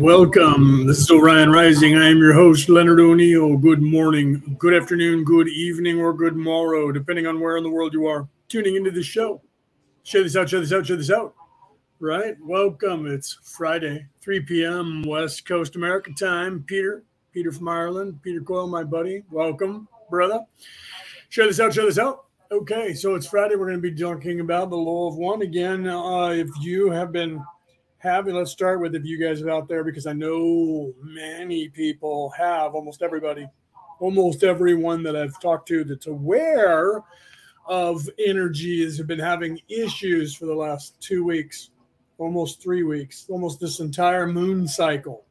Welcome. This is Orion Rising. I am your host, Leonard O'Neill. Good morning, good afternoon, good evening, or good morrow, depending on where in the world you are tuning into the show. Share this out, share this out, share this out. Right, welcome. It's Friday, 3 p.m. West Coast America time. Peter, Peter from Ireland, Peter Coyle, my buddy. Welcome, brother. Share this out, share this out. Okay, so it's Friday. We're going to be talking about the law of one again. Uh, if you have been having let's start with if you guys are out there because i know many people have almost everybody almost everyone that i've talked to that's aware of energies have been having issues for the last two weeks almost three weeks almost this entire moon cycle.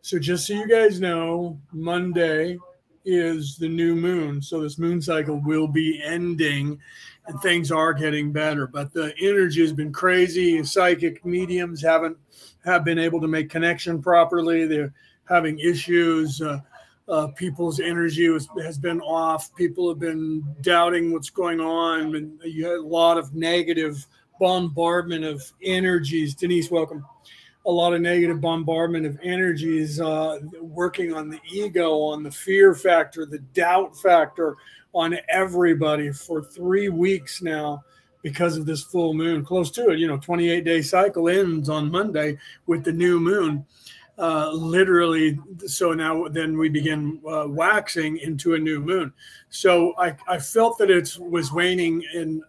So just so you guys know monday is the new moon. So this moon cycle will be ending and things are getting better. But the energy has been crazy. Psychic mediums haven't have been able to make connection properly. They're having issues. Uh, uh, people's energy was, has been off. People have been doubting what's going on, and you had a lot of negative bombardment of energies. Denise, welcome. A lot of negative bombardment of energies uh, working on the ego, on the fear factor, the doubt factor, on everybody for three weeks now because of this full moon, close to it. You know, 28 day cycle ends on Monday with the new moon. Uh, literally, so now then we begin uh, waxing into a new moon. So I, I felt that it was waning, and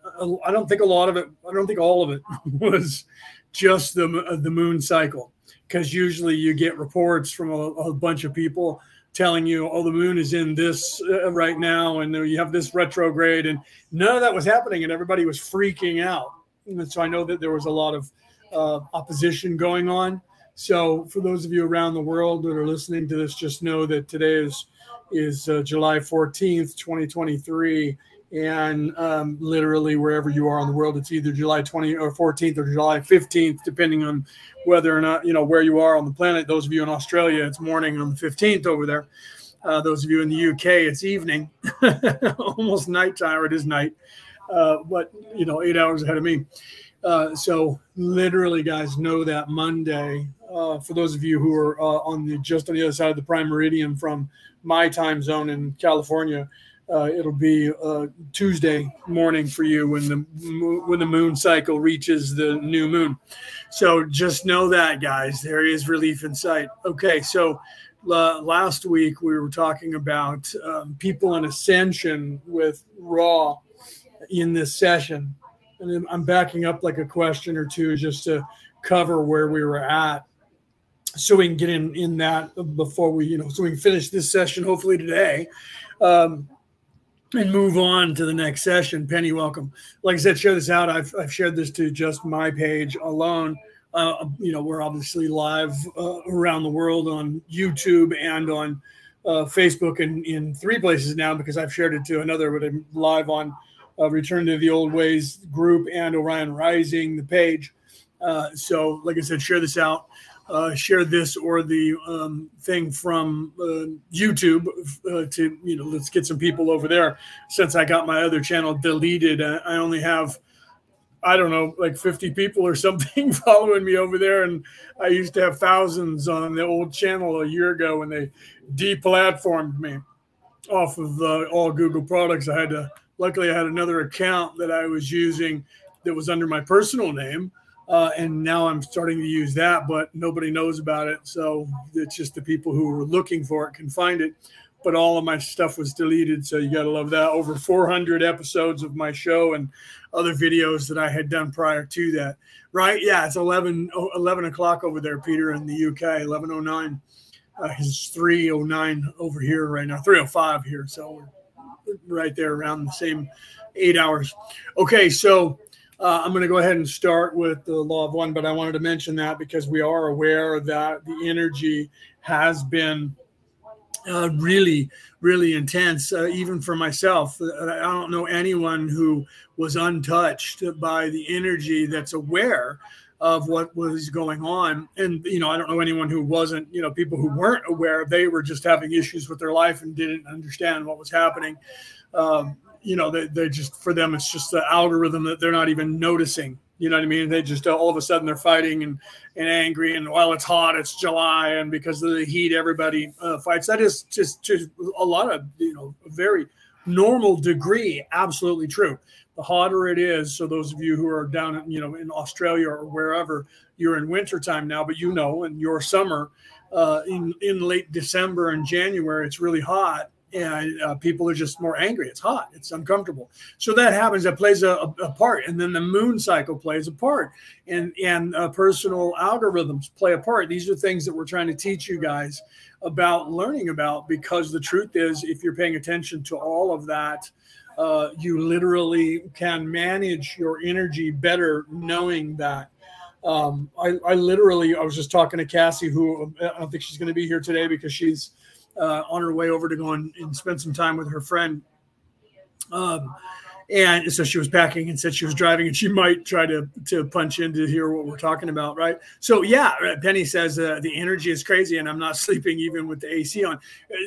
I don't think a lot of it, I don't think all of it was just the the moon cycle, because usually you get reports from a, a bunch of people telling you, oh, the moon is in this uh, right now, and you have this retrograde, and none of that was happening, and everybody was freaking out. And so I know that there was a lot of uh, opposition going on. So for those of you around the world that are listening to this, just know that today is is uh, July 14th, 2023 and um, literally wherever you are in the world it's either july 20 or 14th or july 15th depending on whether or not you know where you are on the planet. Those of you in australia it's morning on the 15th over there. Uh, those of you in the uk it's evening. Almost nighttime or it is night uh, but you know eight hours ahead of me. Uh, so literally guys know that monday uh, for those of you who are uh, on the just on the other side of the prime meridian from my time zone in california uh, it'll be Tuesday morning for you when the when the moon cycle reaches the new moon. So just know that, guys, there is relief in sight. Okay, so uh, last week we were talking about um, people in ascension with Ra in this session, and I'm backing up like a question or two just to cover where we were at. So we can get in in that before we you know so we can finish this session hopefully today. Um, and move on to the next session. Penny, welcome. Like I said, share this out. I've, I've shared this to just my page alone. Uh, you know, we're obviously live uh, around the world on YouTube and on uh, Facebook and in three places now because I've shared it to another, but I'm live on uh, Return to the Old Ways group and Orion Rising, the page. Uh, so, like I said, share this out uh, share this or the um, thing from uh, YouTube uh, to you know let's get some people over there. Since I got my other channel deleted, I, I only have I don't know like 50 people or something following me over there, and I used to have thousands on the old channel a year ago when they deplatformed me off of uh, all Google products. I had to luckily I had another account that I was using that was under my personal name uh, and now I'm starting to use that, but nobody knows about it. So it's just the people who are looking for it can find it. But all of my stuff was deleted. So you got to love that. Over 400 episodes of my show and other videos that I had done prior to that. Right? Yeah, it's 11, 11 o'clock over there, Peter, in the UK, 1109. Uh, it's 309 over here right now, 305 here. So we're right there around the same eight hours. Okay, so uh, I'm going to go ahead and start with the law of one, but I wanted to mention that because we are aware that the energy has been uh, really, really intense, uh, even for myself. Uh, I don't know anyone who was untouched by the energy that's aware of what was going on. And, you know, I don't know anyone who wasn't, you know, people who weren't aware, they were just having issues with their life and didn't understand what was happening. Um, you know, they, they're just for them, it's just the algorithm that they're not even noticing You know what I mean? They just all of a sudden they're fighting and, and angry, and while it's hot, it's July, and because of the heat, everybody uh, fights. That is just just a lot of you know very normal degree. Absolutely true. The hotter it is, so those of you who are down in you know in Australia or wherever, you're in wintertime now, but you know in your summer, uh, in in late December and January, it's really hot and uh, people are just more angry. It's hot, it's uncomfortable. So that happens. That plays a, a part, and then the moon cycle plays a part, and and uh, personal algorithms play a part. These are things that we're trying to teach you guys about learning about because the truth is, if you're paying attention to all of that. Uh, you literally can manage your energy better knowing that um, I, I, literally, I was just talking to Cassie, who I don't think she's going to be here today because she's uh, on her way over to go and, and spend some time with her friend. Um, and so she was packing and said she was driving and she might try to to punch in to hear what we're talking about right? So yeah penny says uh, the energy is crazy and i'm not sleeping even with the ac on.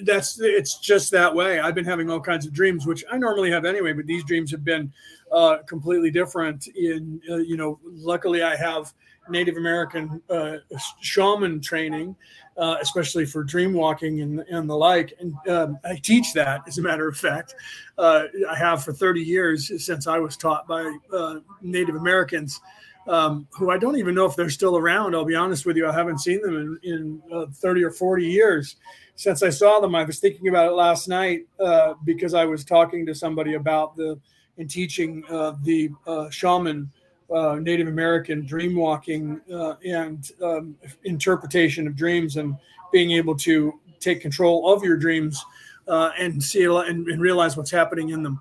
That's it's just that way. I've been having all kinds of dreams which i normally have anyway but these dreams have been uh, completely different in uh, you know luckily i have native american uh, shaman training uh, especially for dream walking and, and the like. And um, I teach that, as a matter of fact. Uh, I have for 30 years since I was taught by uh, Native Americans. Um, who I don't even know if they're still around. I'll be honest with you, I haven't seen them in, in uh, 30 or 40 years since I saw them. I was thinking about it last night uh, because I was talking to somebody about the and teaching the shaman uh, Native American dream walking uh, and um, interpretation of dreams and being able to take control of your dreams uh, and see and, and, realize what's happening in them.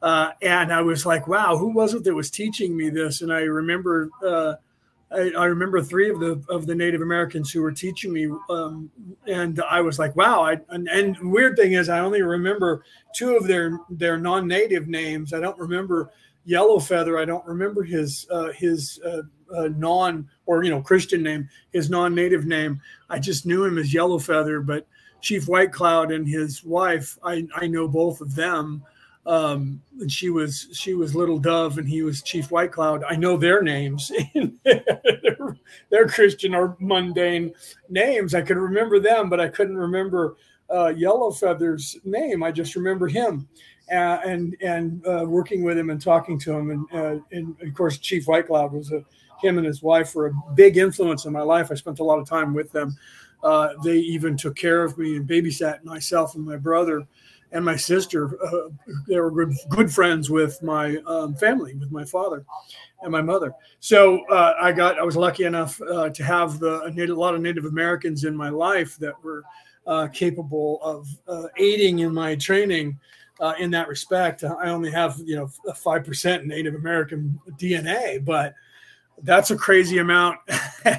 Uh, and I was like, wow, who was it that was teaching me this? And I remember. Uh, I, I, remember three of the of the Native Americans who were teaching me, um, and I was like, "Wow!" I, and, and weird thing is, I only remember two of their their non-native names. I don't remember Yellow Feather. I don't remember his uh, his uh, uh, non or you know Christian name, his non-native name. I just knew him as Yellow Feather, but Chief White Cloud and his wife, I, I know both of them. Um, and she was she was Little Dove, and he was Chief White Cloud. I know their names. they're, they're Christian or mundane names. I could remember them, but I couldn't remember uh, Yellow Feather's name. I just remember him uh, and and uh, working with him and talking to him, and, uh, and of course Chief White Cloud was a him and his wife were a big influence in my life. I spent a lot of time with them. Uh, they even took care of me and babysat myself and my brother and my sister. Uh, they were good, good friends with my um, family, with my father and my mother. So I got, I was lucky enough to have the, a, native, a, lot of Native Americans in my life that were capable of aiding in my training uh, in that respect. I only have you know five percent Native American DNA, but that's a crazy amount.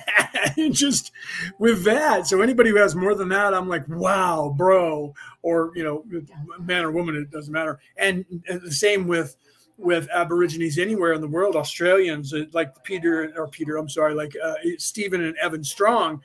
just with that, so anybody who has more than that, I'm like, wow, bro, or you know, man or woman, it doesn't matter. And, and the same with with Aborigines anywhere in the world, Australians uh, like Peter or Peter, I'm sorry, like uh, Stephen and Evan Strong.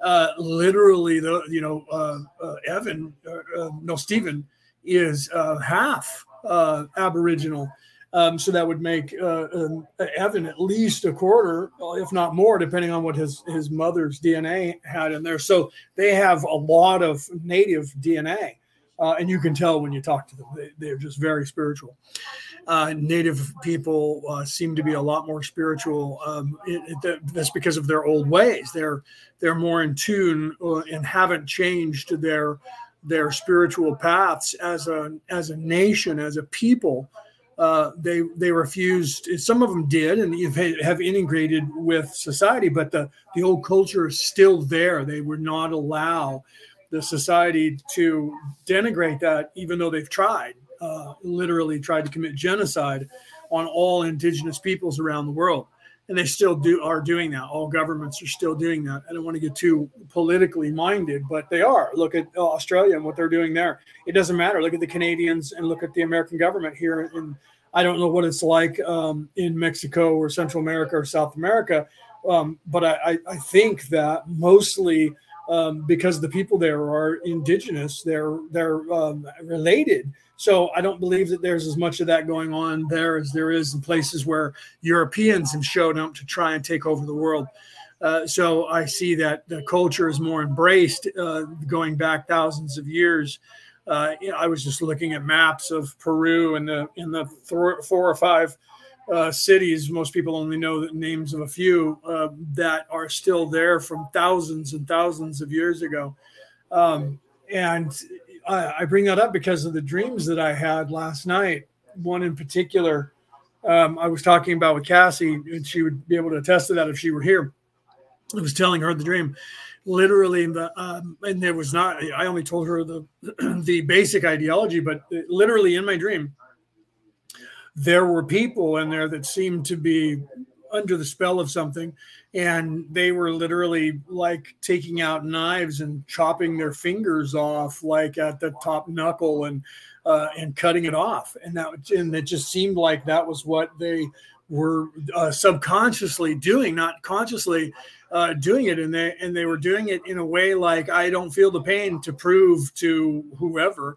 Uh, literally, the you know uh, uh Evan, uh, no Stephen is uh, half uh, Aboriginal. Um, so that would make um, Evan at least a quarter, if not more, depending on what his his mother's DNA had in there. So they have a lot of native DNA, uh, and you can tell when you talk to them; they, are just very spiritual. Uh, native people uh, seem to be a lot more spiritual. Um, it, it, that's because of their old ways. They're they're more in tune uh, and haven't changed their their spiritual paths as a as a nation, as a people. Uh, they they refused. Some of them did, and have integrated with society, but the the old culture is still there. They would not allow the society to denigrate that, even though they've tried, uh, literally tried to commit genocide on all indigenous peoples around the world and they still do are doing that. All governments are still doing that. I don't want to get too politically minded, but they are. Look at Australia and what they're doing there. It doesn't matter. Look at the Canadians and look at the American government here. And I don't know what it's like um, in Mexico or Central America or South America, um, but I, I, think that mostly um, because the people there are indigenous. They're they're um, related. So I don't believe that there's as much of that going on there as there is in places where Europeans have shown up to try and take over the world. Uh, so I see that the culture is more embraced uh, going back thousands of years. Uh, I was just looking at maps of Peru and the in the four, four or five uh, cities. Most people only know the names of a few uh, that are still there from thousands and thousands of years ago. Um, and I, I, bring that up because of the dreams that I had last night. One in particular, um, I was talking about with Cassie, and she would be able to attest to that if she were here. I was telling her the dream. Literally, the um, and there was not. I only told her the the basic ideology, but literally in my dream, there were people in there that seemed to be under the spell of something and they were literally like taking out knives and chopping their fingers off like at the top knuckle and uh, and cutting it off. And that and it just seemed like that was what they were uh, subconsciously doing not consciously uh, doing it. And they and they were doing it in a way like i don't feel the pain to prove to whoever.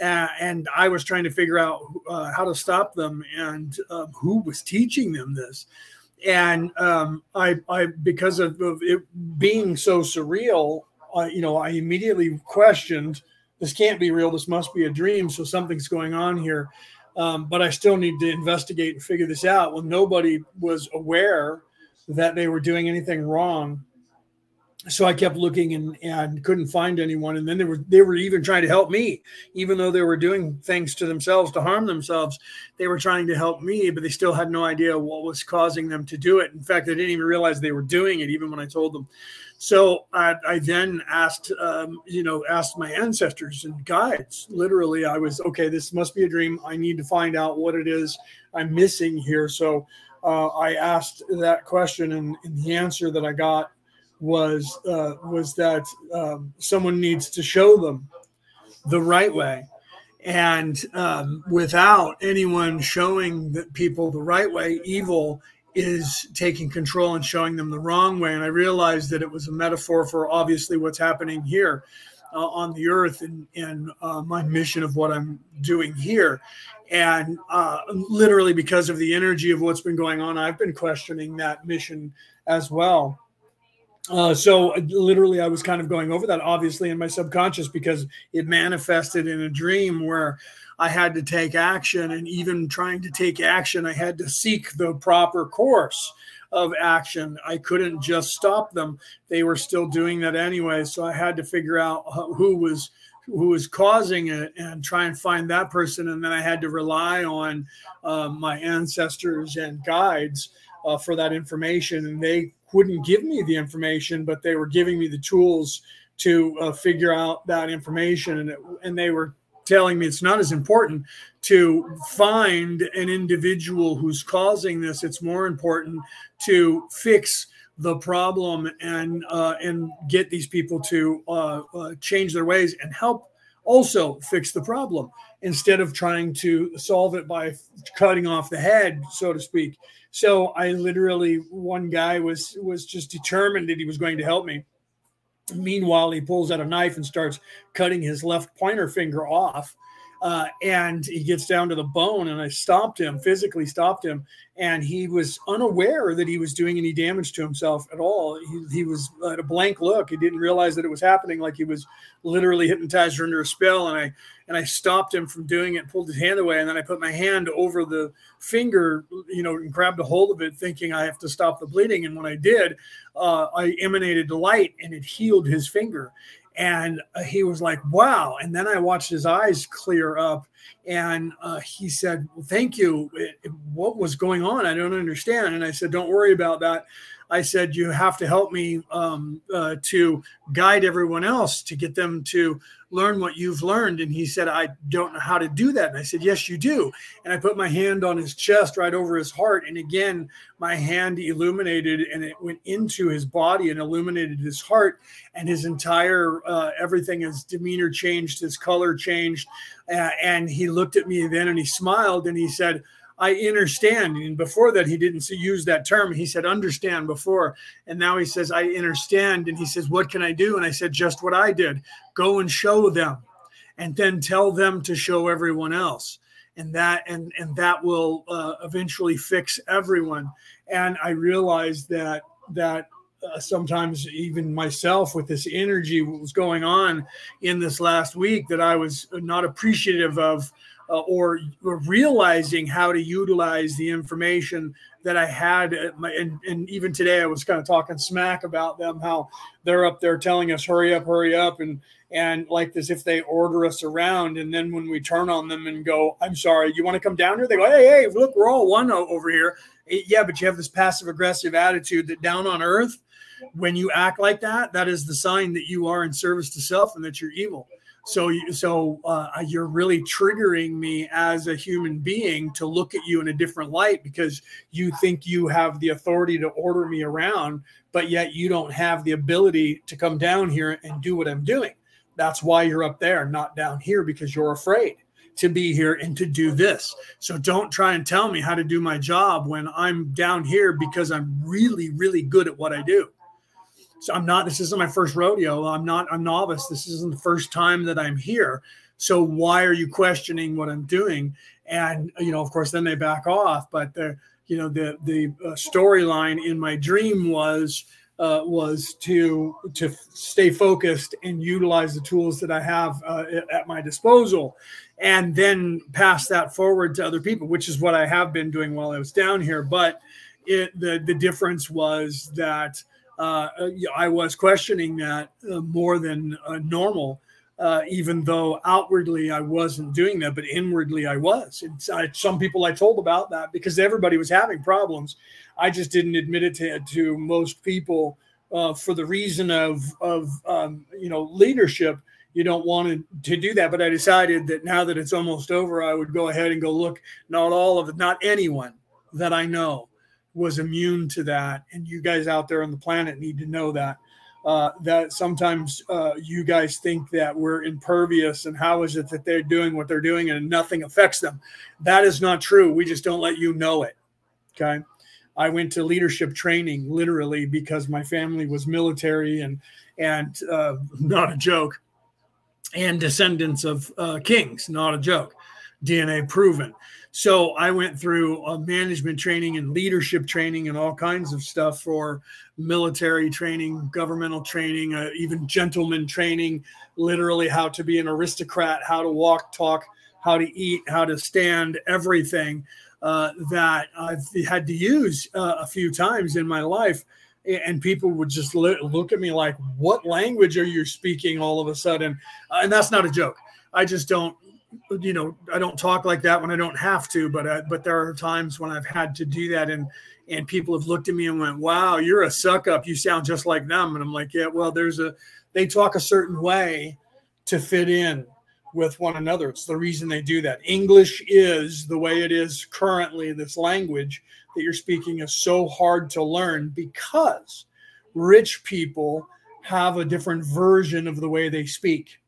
Uh, and I was trying to figure out uh, how to stop them and uh, who was teaching them this. And um, I, I, because of, of, it being so surreal, you know, I immediately questioned, this can't be real. This must be a dream. So something's going on here. Um, but I still need to investigate and figure this out. Well, nobody was aware that they were doing anything wrong so I kept looking and, and couldn't find anyone. And then they were they were even trying to help me, even though they were doing things to themselves to harm themselves. They were trying to help me, but they still had no idea what was causing them to do it. In fact, they didn't even realize they were doing it, even when I told them. So I, I then asked, um, you know, asked my ancestors and guides. Literally, I was okay. This must be a dream. I need to find out what it is I'm missing here. So uh, I asked that question, and, and the answer that I got was uh, was that um, someone needs to show them the right way, and um, without anyone showing the people the right way, evil is taking control and showing them the wrong way. And I realized that it was a metaphor for obviously what's happening here. Uh, on the earth and, and uh, my mission of what I'm doing here. And uh, literally, because of the energy of what's been going on, I've been questioning that mission as well. Uh, so literally, I was kind of going over that, obviously, in my subconscious because it manifested in a dream where I had to take action, and even trying to take action, I had to seek the proper course of action. I couldn't just stop them; they were still doing that anyway. So I had to figure out who was who was causing it and try and find that person, and then I had to rely on uh, my ancestors and guides. Uh, for that information, and they wouldn't give me the information, but they were giving me the tools to uh, figure out that information, and it, and they were telling me it's not as important to find an individual who's causing this. It's more important to fix the problem and uh, and get these people to uh, uh, change their ways and help also fix the problem instead of trying to solve it by cutting off the head, so to speak. So I literally, one guy was was just determined that he was going to help me. Meanwhile, he pulls out a knife and starts cutting his left pointer finger off uh, and he gets down to the bone and i stopped him physically stopped him and he was unaware that he was doing any damage to himself at all. He, he was at a blank look. He didn't realize that it was happening like he was literally hypnotized or under a spell and i and i stopped him from doing it pulled his hand away and then i put my hand over the finger you know and grabbed a hold of it thinking i have to stop the bleeding and when i did uh, i emanated light and it healed his finger and uh, he was like wow. And then i watched his eyes clear up and uh, he said well, thank you. What was going on? I don't understand. And i said don't worry about that. I said you have to help me um, uh, to guide everyone else to get them to learn what you've learned. And he said, I don't know how to do that. And I said, Yes, you do. And I put my hand on his chest right over his heart. And again, my hand illuminated and it went into his body and illuminated his heart. And his entire uh, everything, his demeanor changed, his color changed. Uh, and he looked at me then and he smiled and he said, I understand. And before that, he didn't use that term. He said understand before. And now he says, I understand. And he says, What can I do? And I said, Just what I did go and show them, and then tell them to show everyone else. And that and and that will uh, eventually fix everyone. And I realized that that uh, sometimes even myself with this energy was going on in this last week that I was not appreciative of uh, or, realizing how to utilize the information that I had. My, and, and, even today, I was kind of talking smack about them, how they're up there telling us, hurry up, hurry up. And, and like as if they order us around. And then when we turn on them and go, I'm sorry, you want to come down here? They go, hey, hey, look, we're all one over here. Yeah, but you have this passive aggressive attitude that down on earth, when you act like that, that is the sign that you are in service to self and that you're evil. So, so uh, you're really triggering me as a human being to look at you in a different light because you think you have the authority to order me around, but yet you don't have the ability to come down here and do what I'm doing. That's why you're up there, not down here, because you're afraid to be here and to do this. So don't try and tell me how to do my job when I'm down here because I'm really, really good at what I do. So I'm not, this isn't my first rodeo. I'm not a novice. This isn't the first time that I'm here. So why are you questioning what I'm doing? And, you know, of course, then they back off. But the, you know, the, the uh, storyline in my dream was, uh, was to to stay focused and utilize the tools that I have uh, at my disposal, and then pass that forward to other people, which is what I have been doing while I was down here. But it, the the difference was that uh, I was questioning that uh, more than uh, normal, uh, even though outwardly I wasn't doing that, but inwardly I was. I, some people I told about that because everybody was having problems. I just didn't admit it to, to most people uh, for the reason of, of um, you know, leadership. You don't want to do that. But I decided that now that it's almost over, I would go ahead and go look, not all of it, not anyone that I know was immune to that. And you guys out there on the planet need to know that. Uh, that sometimes uh, you guys think that we're impervious and how is it that they're doing what they're doing and nothing affects them. That is not true. We just don't let you know it. Okay. I went to leadership training literally because my family was military and and uh, not a joke, and descendants of uh, kings, not a joke, DNA proven. So I went through a management training and leadership training and all kinds of stuff for military training, governmental training, uh, even gentleman training, literally how to be an aristocrat, how to walk, talk, how to eat, how to stand, everything uh, that I've had to use uh, a few times in my life. And people would just look at me like, "What language are you speaking?" All of a sudden, uh, and that's not a joke. I just don't you know, I don't talk like that when I don't have to, but uh, but there are times when I've had to do that, and and people have looked at me and went, "Wow, you're a suck up. You sound just like them." And I'm like, "Yeah, well, there's a they talk a certain way to fit in with one another. It's the reason they do that. English is the way it is currently. This language that you're speaking is so hard to learn because rich people have a different version of the way they speak."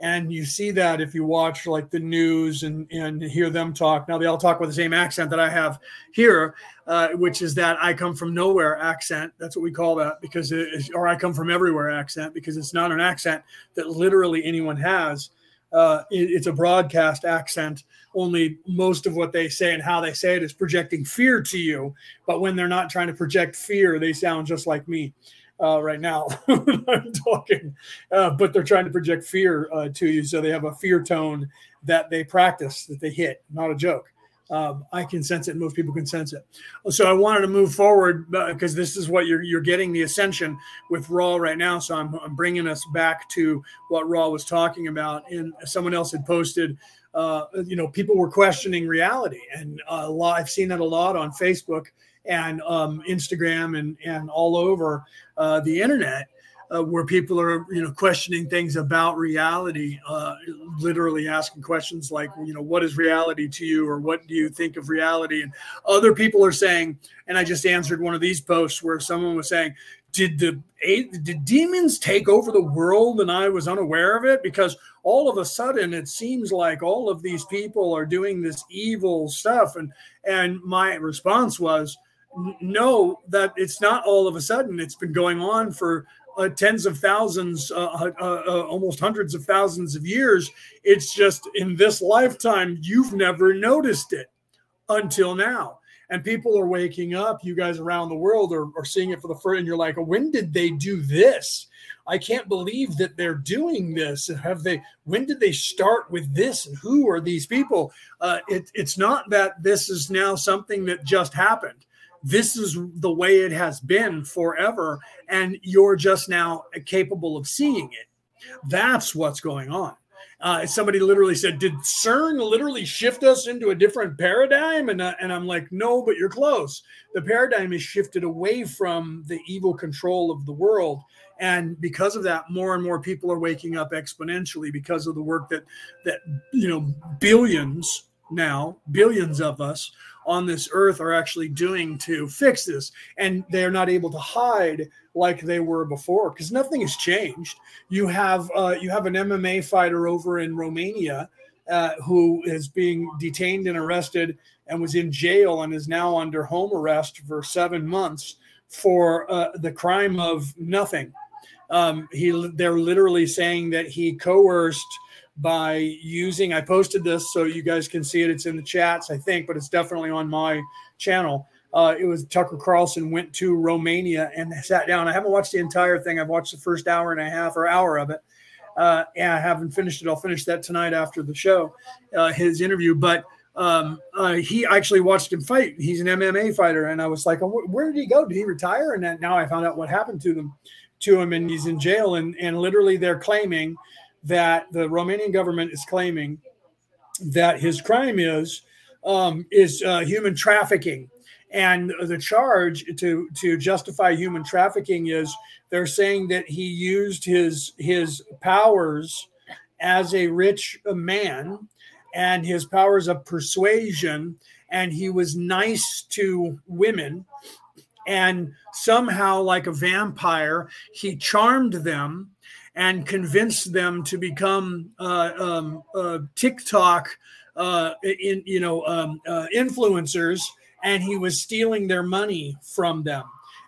And you see that if you watch like the news and and hear them talk. Now they all talk with the same accent that i have here uh, which is that i come from nowhere accent. That's what we call that because it is, or i come from everywhere accent because it's not an accent that literally anyone has. Uh, it, it's a broadcast accent. Only most of what they say and how they say it is projecting fear to you. But when they're not trying to project fear they sound just like me uh, right now I'm talking, uh, but they're trying to project fear uh, to you. So they have a fear tone that they practice, that they hit. Not a joke. Um, I can sense it. Most people can sense it. So I wanted to move forward because uh, this is what you're you're getting the ascension with Ra right now. So I'm, I'm bringing us back to what Ra was talking about. And someone else had posted uh, you know, people were questioning reality, and a lot. I've seen that a lot on Facebook and um, Instagram and and all over uh, the internet uh, where people are you know questioning things about reality uh, literally asking questions like you know what is reality to you or what do you think of reality? And other people are saying and i just answered one of these posts where someone was saying did the did demons take over the world? And i was unaware of it because all of a sudden it seems like all of these people are doing this evil stuff. And and my response was no that it's not all of a sudden it's been going on for uh, tens of thousands, uh, uh, uh, almost hundreds of thousands of years. It's just in this lifetime, you've never noticed it until now. And people are waking up. You guys around the world are, are seeing it for the first, and you're like, when did they do this? I can't believe that they're doing this. Have they? When did they start with this? And who are these people? Uh, it, it's not that this is now something that just happened this is the way it has been forever and you're just now capable of seeing it. That's what's going on. Uh, somebody literally said did cern literally shift us into a different paradigm? And, uh, and i'm like no but you're close. The paradigm is shifted away from the evil control of the world and because of that more and more people are waking up exponentially because of the work that that you know billions now billions of us on this earth are actually doing to fix this. And they're not able to hide like they were before because nothing has changed. You have uh, you have an MMA fighter over in Romania uh, who is being detained and arrested and was in jail and is now under home arrest for seven months for uh, the crime of nothing. Um, he they're literally saying that he coerced by using i posted this so you guys can see it. It's in the chats i think but it's definitely on my channel. Uh, it was tucker carlson went to romania and sat down. I haven't watched the entire thing. I've watched the first hour and a half or hour of it. Uh, and i haven't finished it. I'll finish that tonight after the show uh, his interview. But um, uh, he actually watched him fight. He's an mma fighter. And i was like oh, where did he go? Did he retire? And now i found out what happened to them to him. And he's in jail. And, and literally they're claiming that the Romanian government is claiming that his crime is um, is uh, human trafficking, and the charge to to justify human trafficking is they're saying that he used his his powers as a rich man and his powers of persuasion and he was nice to women. And somehow like a vampire he charmed them and convince them to become uh, um, uh, TikTok, uh, in you know, um, uh, influencers, and he was stealing their money from them.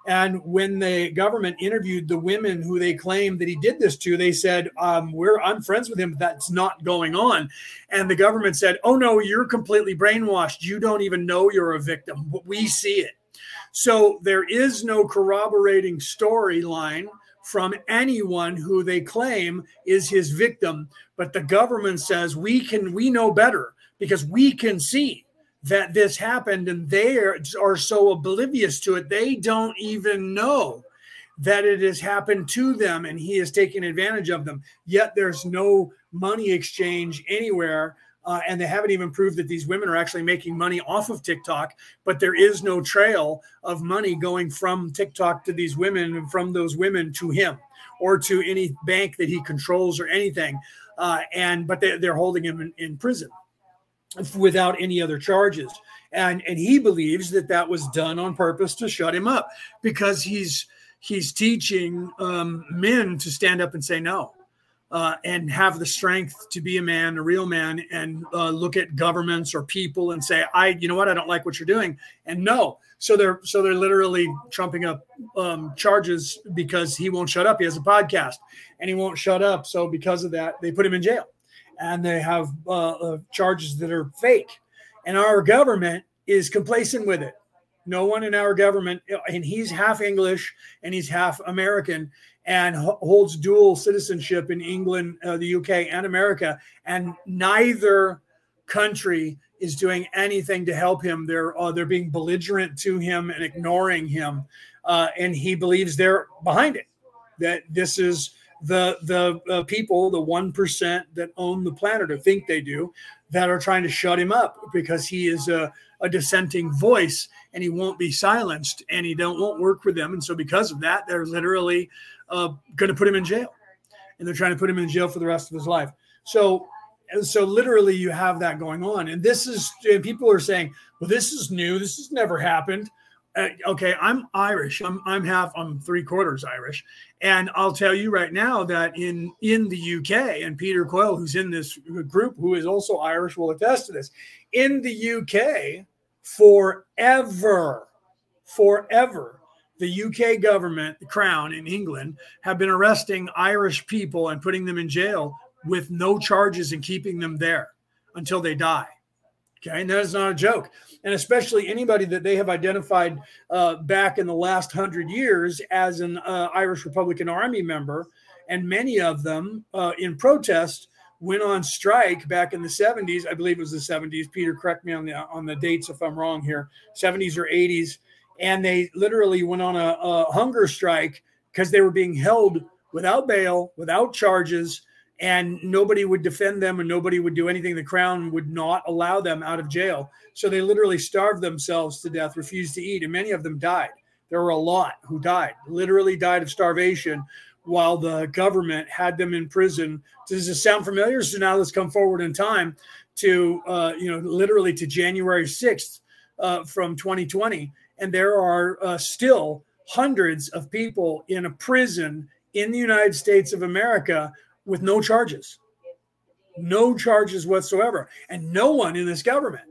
And when the government interviewed the women who they claimed that he did this to, they said, um, "We're I'm friends with him. That's not going on." And the government said, "Oh no, you're completely brainwashed. You don't even know you're a victim. We see it." So there is no corroborating storyline from anyone who they claim is his victim. But the government says we can we know better because we can see that this happened and they are, are so oblivious to it. They don't even know that it has happened to them and he is taking advantage of them. Yet there's no money exchange anywhere uh, and they haven't even proved that these women are actually making money off of TikTok, but there is no trail of money going from TikTok to these women and from those women to him or to any bank that he controls or anything. Uh, and but they, they're holding him in, in prison without any other charges. And and he believes that that was done on purpose to shut him up because he's he's teaching um, men to stand up and say no uh, and have the strength to be a man, a real man, and uh, look at governments or people and say, "I, you know what, I don't like what you're doing," and no. So they're so they're literally trumping up um, charges because he won't shut up. He has a podcast and he won't shut up. So because of that, they put him in jail, and they have uh, uh charges that are fake, and our government is complacent with it. No one in our government, and he's half English and he's half American, and holds dual citizenship in England, uh, the UK, and America. And neither country is doing anything to help him. They're uh, they're being belligerent to him and ignoring him, uh, and he believes they're behind it. That this is the the uh, people, the one percent that own the planet or think they do, that are trying to shut him up because he is a a dissenting voice and he won't be silenced and he don't won't work with them and so because of that they're literally uh, going to put him in jail. And they're trying to put him in jail for the rest of his life. So so literally you have that going on. And this is and people are saying well this is new. This has never happened. Uh, okay i'm irish. I'm i'm half i'm three quarters irish. And i'll tell you right now that in in the uk and peter coyle who's in this group who is also irish will attest to this. In the uk forever forever the uk government the crown in england have been arresting irish people and putting them in jail with no charges and keeping them there until they die. Okay, and that is not a joke. And especially anybody that they have identified uh, back in the last hundred years as an uh, Irish Republican Army member, and many of them uh, in protest went on strike back in the 70s. I believe it was the 70s. Peter, correct me on the on the dates if I'm wrong here. 70s or 80s, and they literally went on a, a hunger strike because they were being held without bail, without charges, and nobody would defend them and nobody would do anything. The crown would not allow them out of jail. So they literally starved themselves to death, refused to eat, and many of them died. There were a lot who died, literally died of starvation while the government had them in prison. Does this sound familiar? So now let's come forward in time to, uh, you know, literally to January 6th uh, from 2020. And there are uh, still hundreds of people in a prison in the United States of America with no charges, no charges whatsoever, and no one in this government.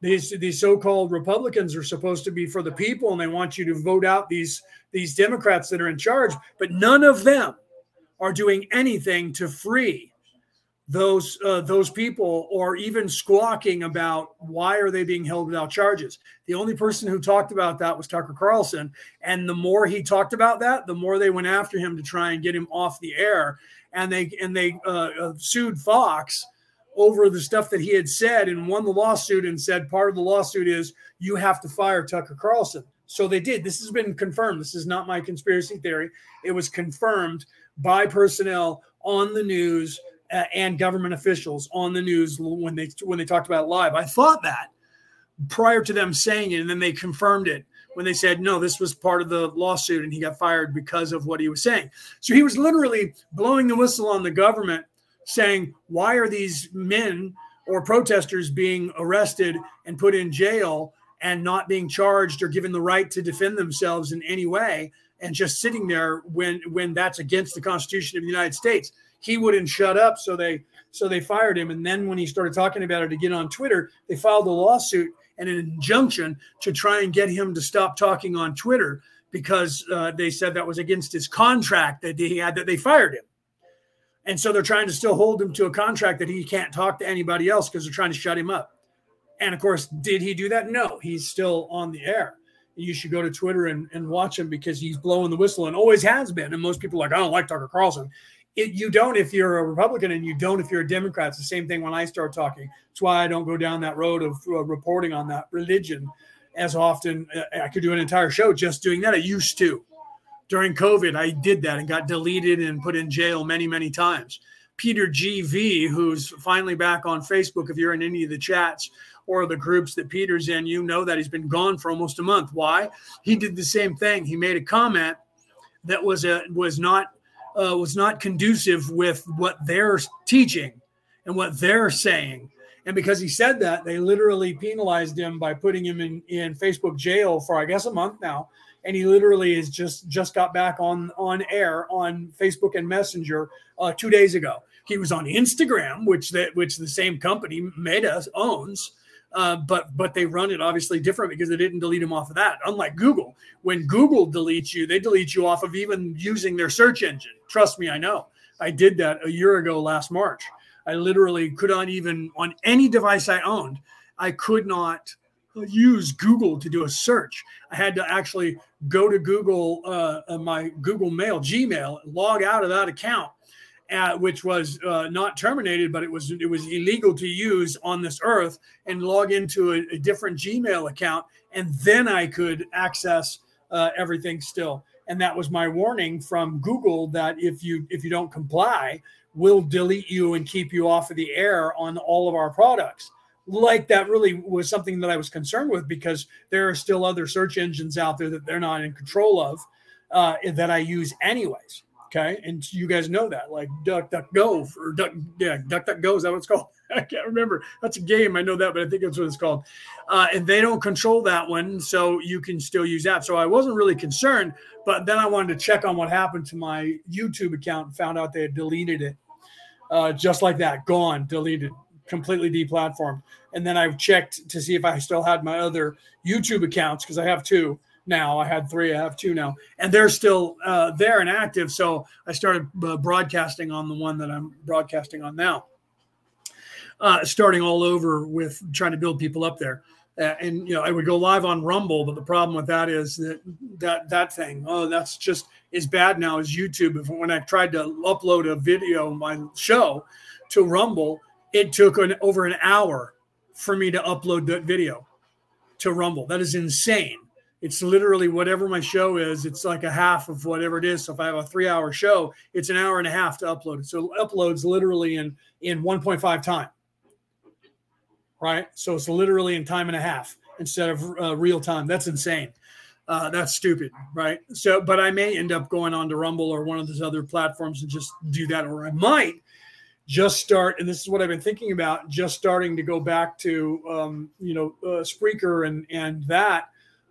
These these so-called Republicans are supposed to be for the people, and they want you to vote out these these Democrats that are in charge, but none of them are doing anything to free those uh, those people or even squawking about why are they being held without charges the only person who talked about that was tucker carlson and the more he talked about that the more they went after him to try and get him off the air and they and they uh, uh, sued Fox over the stuff that he had said and won the lawsuit and said part of the lawsuit is you have to fire Tucker Carlson. So they did. This has been confirmed. This is not my conspiracy theory. It was confirmed by personnel on the news Uh, and government officials on the news when they when they talked about it live. I thought that prior to them saying it, and then they confirmed it when they said, no, this was part of the lawsuit and he got fired because of what he was saying. So he was literally blowing the whistle on the government, saying, why are these men or protesters being arrested and put in jail and not being charged or given the right to defend themselves in any way and just sitting there when when that's against the constitution of the united states he wouldn't shut up so they so they fired him and then when he started talking about it again on twitter they filed a lawsuit and an injunction to try and get him to stop talking on Twitter because uh, they said that was against his contract that he had that they fired him. And so they're trying to still hold him to a contract that he can't talk to anybody else because they're trying to shut him up. And of course, did he do that? No, he's still on the air. You should go to Twitter and, and watch him because he's blowing the whistle and always has been. And most people are like, I don't like Tucker Carlson. It, you don't if you're a Republican and you don't if you're a Democrat. It's the same thing when I start talking. That's why I don't go down that road of uh, reporting on that religion as often. Uh, I could do an entire show just doing that. I used to. During COVID, I did that and got deleted and put in jail many, many times. Peter GV, who's finally back on Facebook, if you're in any of the chats or the groups that Peter's in, you know that he's been gone for almost a month. Why? He did the same thing. He made a comment that was a was not uh, was not conducive with what they're teaching and what they're saying. And because he said that, they literally penalized him by putting him in, in Facebook jail for I guess a month now. And he literally is just just got back on on air on Facebook and Messenger uh, two days ago. He was on Instagram, which that which the same company Meta owns, uh, but but they run it obviously different because they didn't delete them off of that. Unlike Google, when Google deletes you, they delete you off of even using their search engine. Trust me, I know. I did that a year ago last March. I literally could not even on any device I owned. I could not use Google to do a search. I had to actually go to Google, uh, uh my Google Mail, Gmail, log out of that account uh, which was uh, not terminated, but it was it was illegal to use on this earth, and log into a, a different Gmail account, and then I could access uh, everything still. And that was my warning from Google that if you if you don't comply, we'll delete you and keep you off of the air on all of our products. like that really was something that I was concerned with because there are still other search engines out there that they're not in control of uh, that I use anyways. Okay, and you guys know that, like Duck Duck Go or Duck yeah Duck Duck Go is that what it's called? I can't remember. That's a game. I know that, but I think that's what it's called. Uh, and they don't control that one, so you can still use that. So I wasn't really concerned, but then I wanted to check on what happened to my YouTube account and found out they had deleted it, uh, just like that, gone, deleted, completely deplatformed. And then I checked to see if I still had my other YouTube accounts because I have two now. I had three, I have two now, and they're still uh, there and active. So I started uh, broadcasting on the one that I'm broadcasting on now, uh, starting all over with trying to build people up there. Uh, and you know, I would go live on Rumble, but the problem with that is that that that thing, oh, that's just as bad now as YouTube. If when I tried to upload a video, my show to Rumble, it took an over an hour for me to upload that video to Rumble. That is insane it's literally whatever my show is it's like a half of whatever it is. So if i have a three hour show it's an hour and a half to upload it. So it uploads literally in in 1.5 time. Right? So it's literally in time and a half instead of uh, real time. That's insane. Uh, that's stupid right? So but i may end up going on to rumble or one of those other platforms and just do that or i might just start and this is what i've been thinking about just starting to go back to um, you know uh, spreaker and and that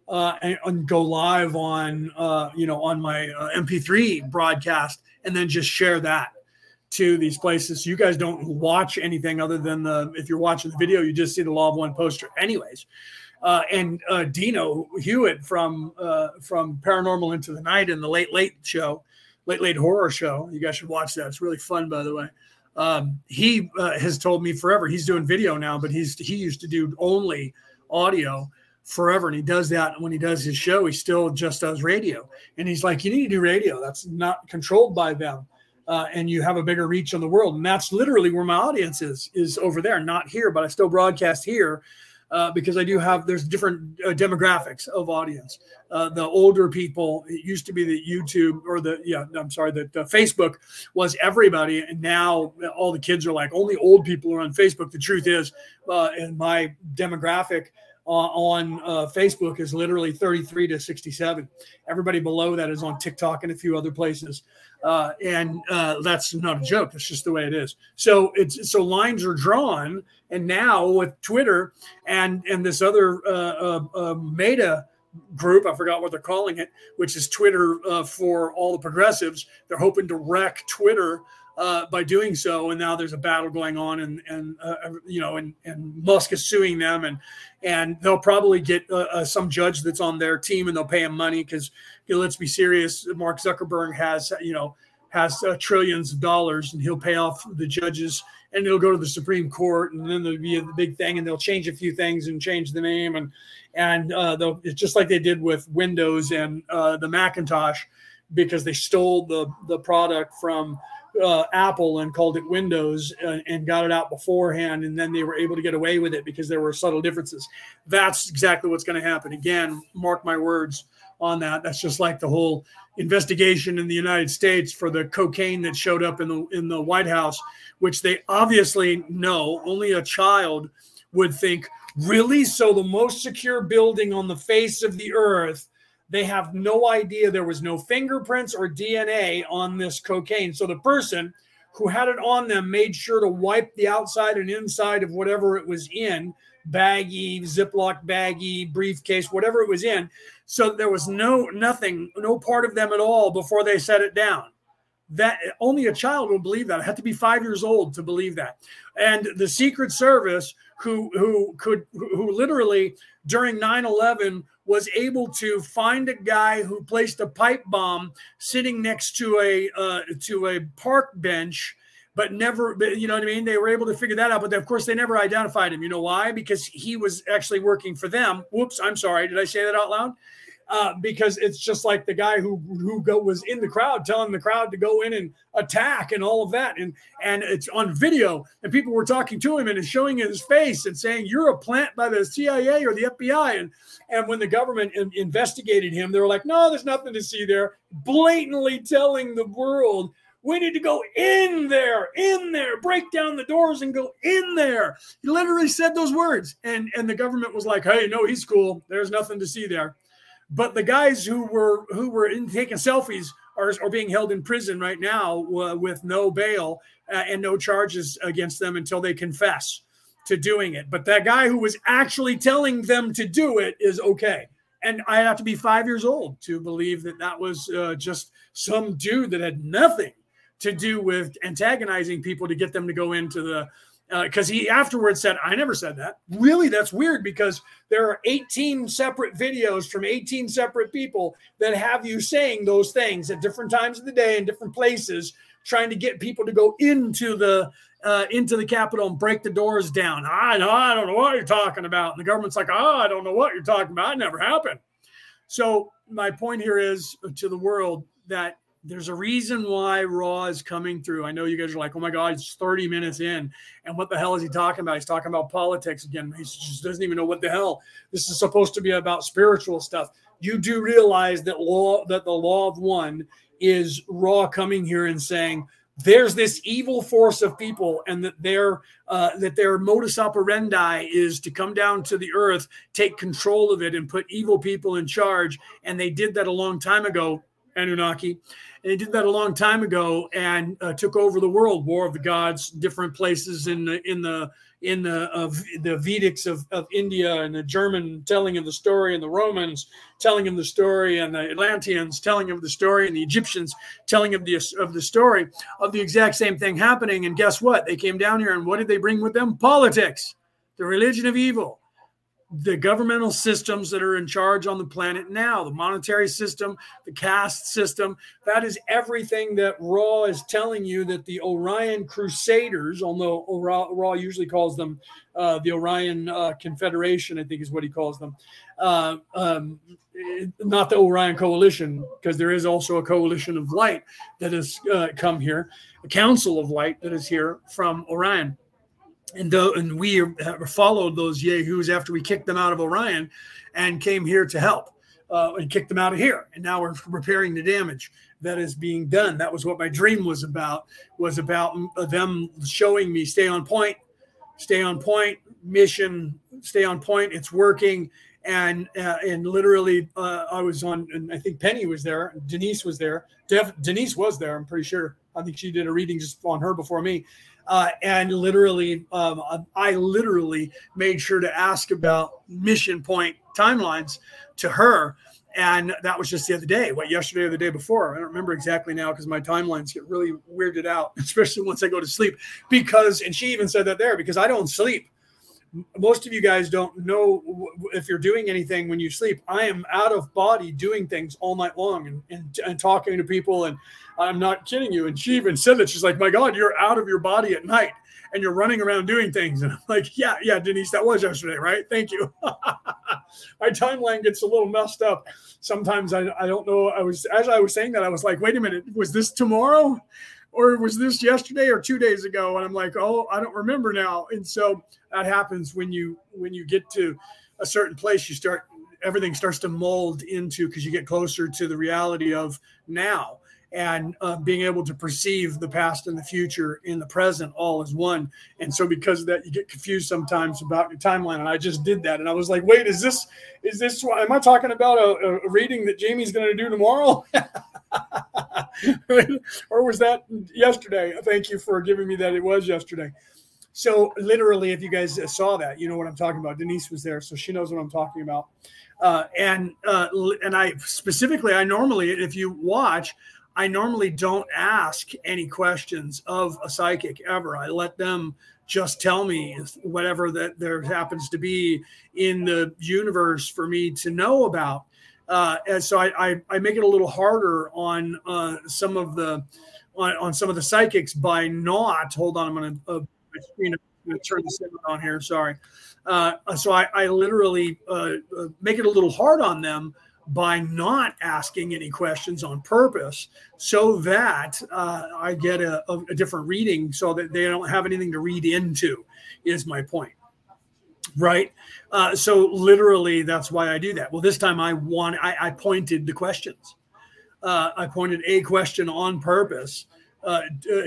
uh, and, and, go live on uh, you know on my uh, MP3 broadcast, and then just share that to these places. So you guys don't watch anything other than the if you're watching the video, you just see the Law of One poster, anyways. Uh, and uh, Dino Hewitt from uh, from Paranormal Into the Night and the Late Late Show, Late Late Horror Show. You guys should watch that. It's really fun, by the way. Um, he has told me forever he's doing video now, but he's he used to do only audio forever. And he does that when he does his show, he still just does radio. And he's like, you need to do radio. That's not controlled by them. Uh, and you have a bigger reach on the world. And that's literally where my audience is, is over there, not here, but I still broadcast here uh, because I do have, there's different uh, demographics of audience. Uh, the older people, it used to be that YouTube or the, yeah, I'm sorry, that Facebook was everybody. And now all the kids are like, only old people are on Facebook. The truth is, uh, in my demographic, on uh, Facebook is literally 33 to 67. Everybody below that is on TikTok and a few other places, uh, and uh, that's not a joke. That's just the way it is. So it's so lines are drawn, and now with Twitter and and this other uh, uh, uh, Meta group, I forgot what they're calling it, which is Twitter for all the progressives. They're hoping to wreck Twitter uh, by doing so. And now there's a battle going on, and and uh, you know, and and Musk is suing them, and and they'll probably get uh, uh some judge that's on their team, and they'll pay him money because you know, let's be serious, Mark Zuckerberg has you know has uh, trillions of dollars, and he'll pay off the judges. And it'll go to the Supreme Court, and then there'll be a big thing, and they'll change a few things and change the name, and and they'll it's just like they did with Windows and the Macintosh, because they stole the the product from uh, Apple and called it Windows and, and, got it out beforehand, and then they were able to get away with it because there were subtle differences. That's exactly what's going to happen. Again, mark my words on that. That's just like the whole investigation in the United States for the cocaine that showed up in the in the White House, which they obviously know only a child would think. Really? So the most secure building on the face of the earth they have no idea there was no fingerprints or DNA on this cocaine. So the person who had it on them made sure to wipe the outside and inside of whatever it was in baggy, Ziploc baggy, briefcase, whatever it was in. So there was no nothing, no part of them at all before they set it down. That only a child would believe that. I had to be five years old to believe that. And the Secret Service, who who could who literally during 9-11 was able to find a guy who placed a pipe bomb sitting next to a uh, to a park bench but never you know what i mean? They were able to figure that out but of course they never identified him. You know why? Because he was actually working for them. Whoops i'm sorry did i say that out loud uh, because it's just like the guy who who go, was in the crowd telling the crowd to go in and attack and all of that and and it's on video and people were talking to him and showing his face and saying you're a plant by the CIA or the FBI and and when the government in, investigated him they were like no there's nothing to see there blatantly telling the world We need to go in there, in there, break down the doors and go in there. He literally said those words. And, and the government was like, hey, no, he's cool. There's nothing to see there. But the guys who were who were in, taking selfies are, are being held in prison right now uh, with no bail uh, and no charges against them until they confess to doing it. But that guy who was actually telling them to do it is okay. And I have to be five years old to believe that that was uh, just some dude that had nothing to do with antagonizing people to get them to go into the because uh, he afterwards said, I never said that. Really, that's weird because there are 18 separate videos from 18 separate people that have you saying those things at different times of the day in different places, trying to get people to go into the uh, into the Capitol and break the doors down. I know, I don't know what you're talking about. And the government's like, oh, I don't know what you're talking about. It never happened. So my point here is to the world that there's a reason why Ra is coming through. I know you guys are like, oh my God, it's 30 minutes in. And what the hell is he talking about? He's talking about politics again. He just doesn't even know what the hell. This is supposed to be about spiritual stuff. You do realize that law that the law of one is Ra coming here and saying, there's this evil force of people and that their uh, that their modus operandi is to come down to the earth take control of it and put evil people in charge and they did that a long time ago anunnaki and he did that a long time ago and uh, took over the world war of the gods different places in the in the in the uh, the Vedics of, of India and the German telling of the story and the Romans telling of the story and the Atlanteans telling of the story and the Egyptians telling him the of the story of the exact same thing happening. And guess what? They came down here and what did they bring with them? Politics the religion of evil the governmental systems that are in charge on the planet now the monetary system the caste system that is everything that Ra is telling you that the orion crusaders although Ra, usually calls them uh, the orion uh, confederation i think is what he calls them uh, um, not the orion coalition because there is also a coalition of light that has uh, come here a council of light that is here from orion and, and we followed those yahoos after we kicked them out of Orion and came here to help uh, and kicked them out of here. And now we're repairing the damage that is being done. That was what my dream was about, was about them showing me stay on point, stay on point, mission, stay on point. It's working. And uh, and literally, uh, I was on, and I think Penny was there, Denise was there, Def, Denise was there. I'm pretty sure. I think she did a reading just on her before me, uh, and literally, um, I literally made sure to ask about mission point timelines to her. And that was just the other day, what yesterday or the day before. I don't remember exactly now because my timelines get really weirded out, especially once I go to sleep. Because, and she even said that there, because I don't sleep most of you guys don't know if you're doing anything when you sleep. I am out of body doing things all night long and, and, and, talking to people. And I'm not kidding you. And she even said that she's like, my God, you're out of your body at night and you're running around doing things. And I'm like, yeah, yeah, Denise, that was yesterday, right? Thank you. my timeline gets a little messed up. Sometimes I, I don't know. I was, as I was saying that, I was like, wait a minute, was this tomorrow? or was this yesterday or two days ago and i'm like oh i don't remember now and so that happens when you when you get to a certain place you start everything starts to mold into because you get closer to the reality of now and uh, being able to perceive the past and the future in the present all as one. And so because of that, you get confused sometimes about your timeline. And I just did that, and I was like, "Wait, is this is this? Am I talking about a, a reading that Jamie's going to do tomorrow?" or was that yesterday? Thank you for giving me that. It was yesterday. So literally, if you guys saw that, you know what I'm talking about. Denise was there, so she knows what I'm talking about. Uh, and uh, and I specifically, I normally, if you watch, I normally don't ask any questions of a psychic ever. I let them just tell me whatever that there happens to be in the universe for me to know about. Uh, and so I, I, I, make it a little harder on uh, some of the on, on, some of the psychics by not. Hold on, I'm going to uh, turn this on here. Sorry. Uh, so I, I literally uh, uh, make it a little hard on them by not asking any questions on purpose so that uh, I get a, a, different reading so that they don't have anything to read into, is my point. Right. Uh, so literally, that's why I do that. Well, this time I want, I, I pointed the questions. Uh, I pointed a question on purpose uh,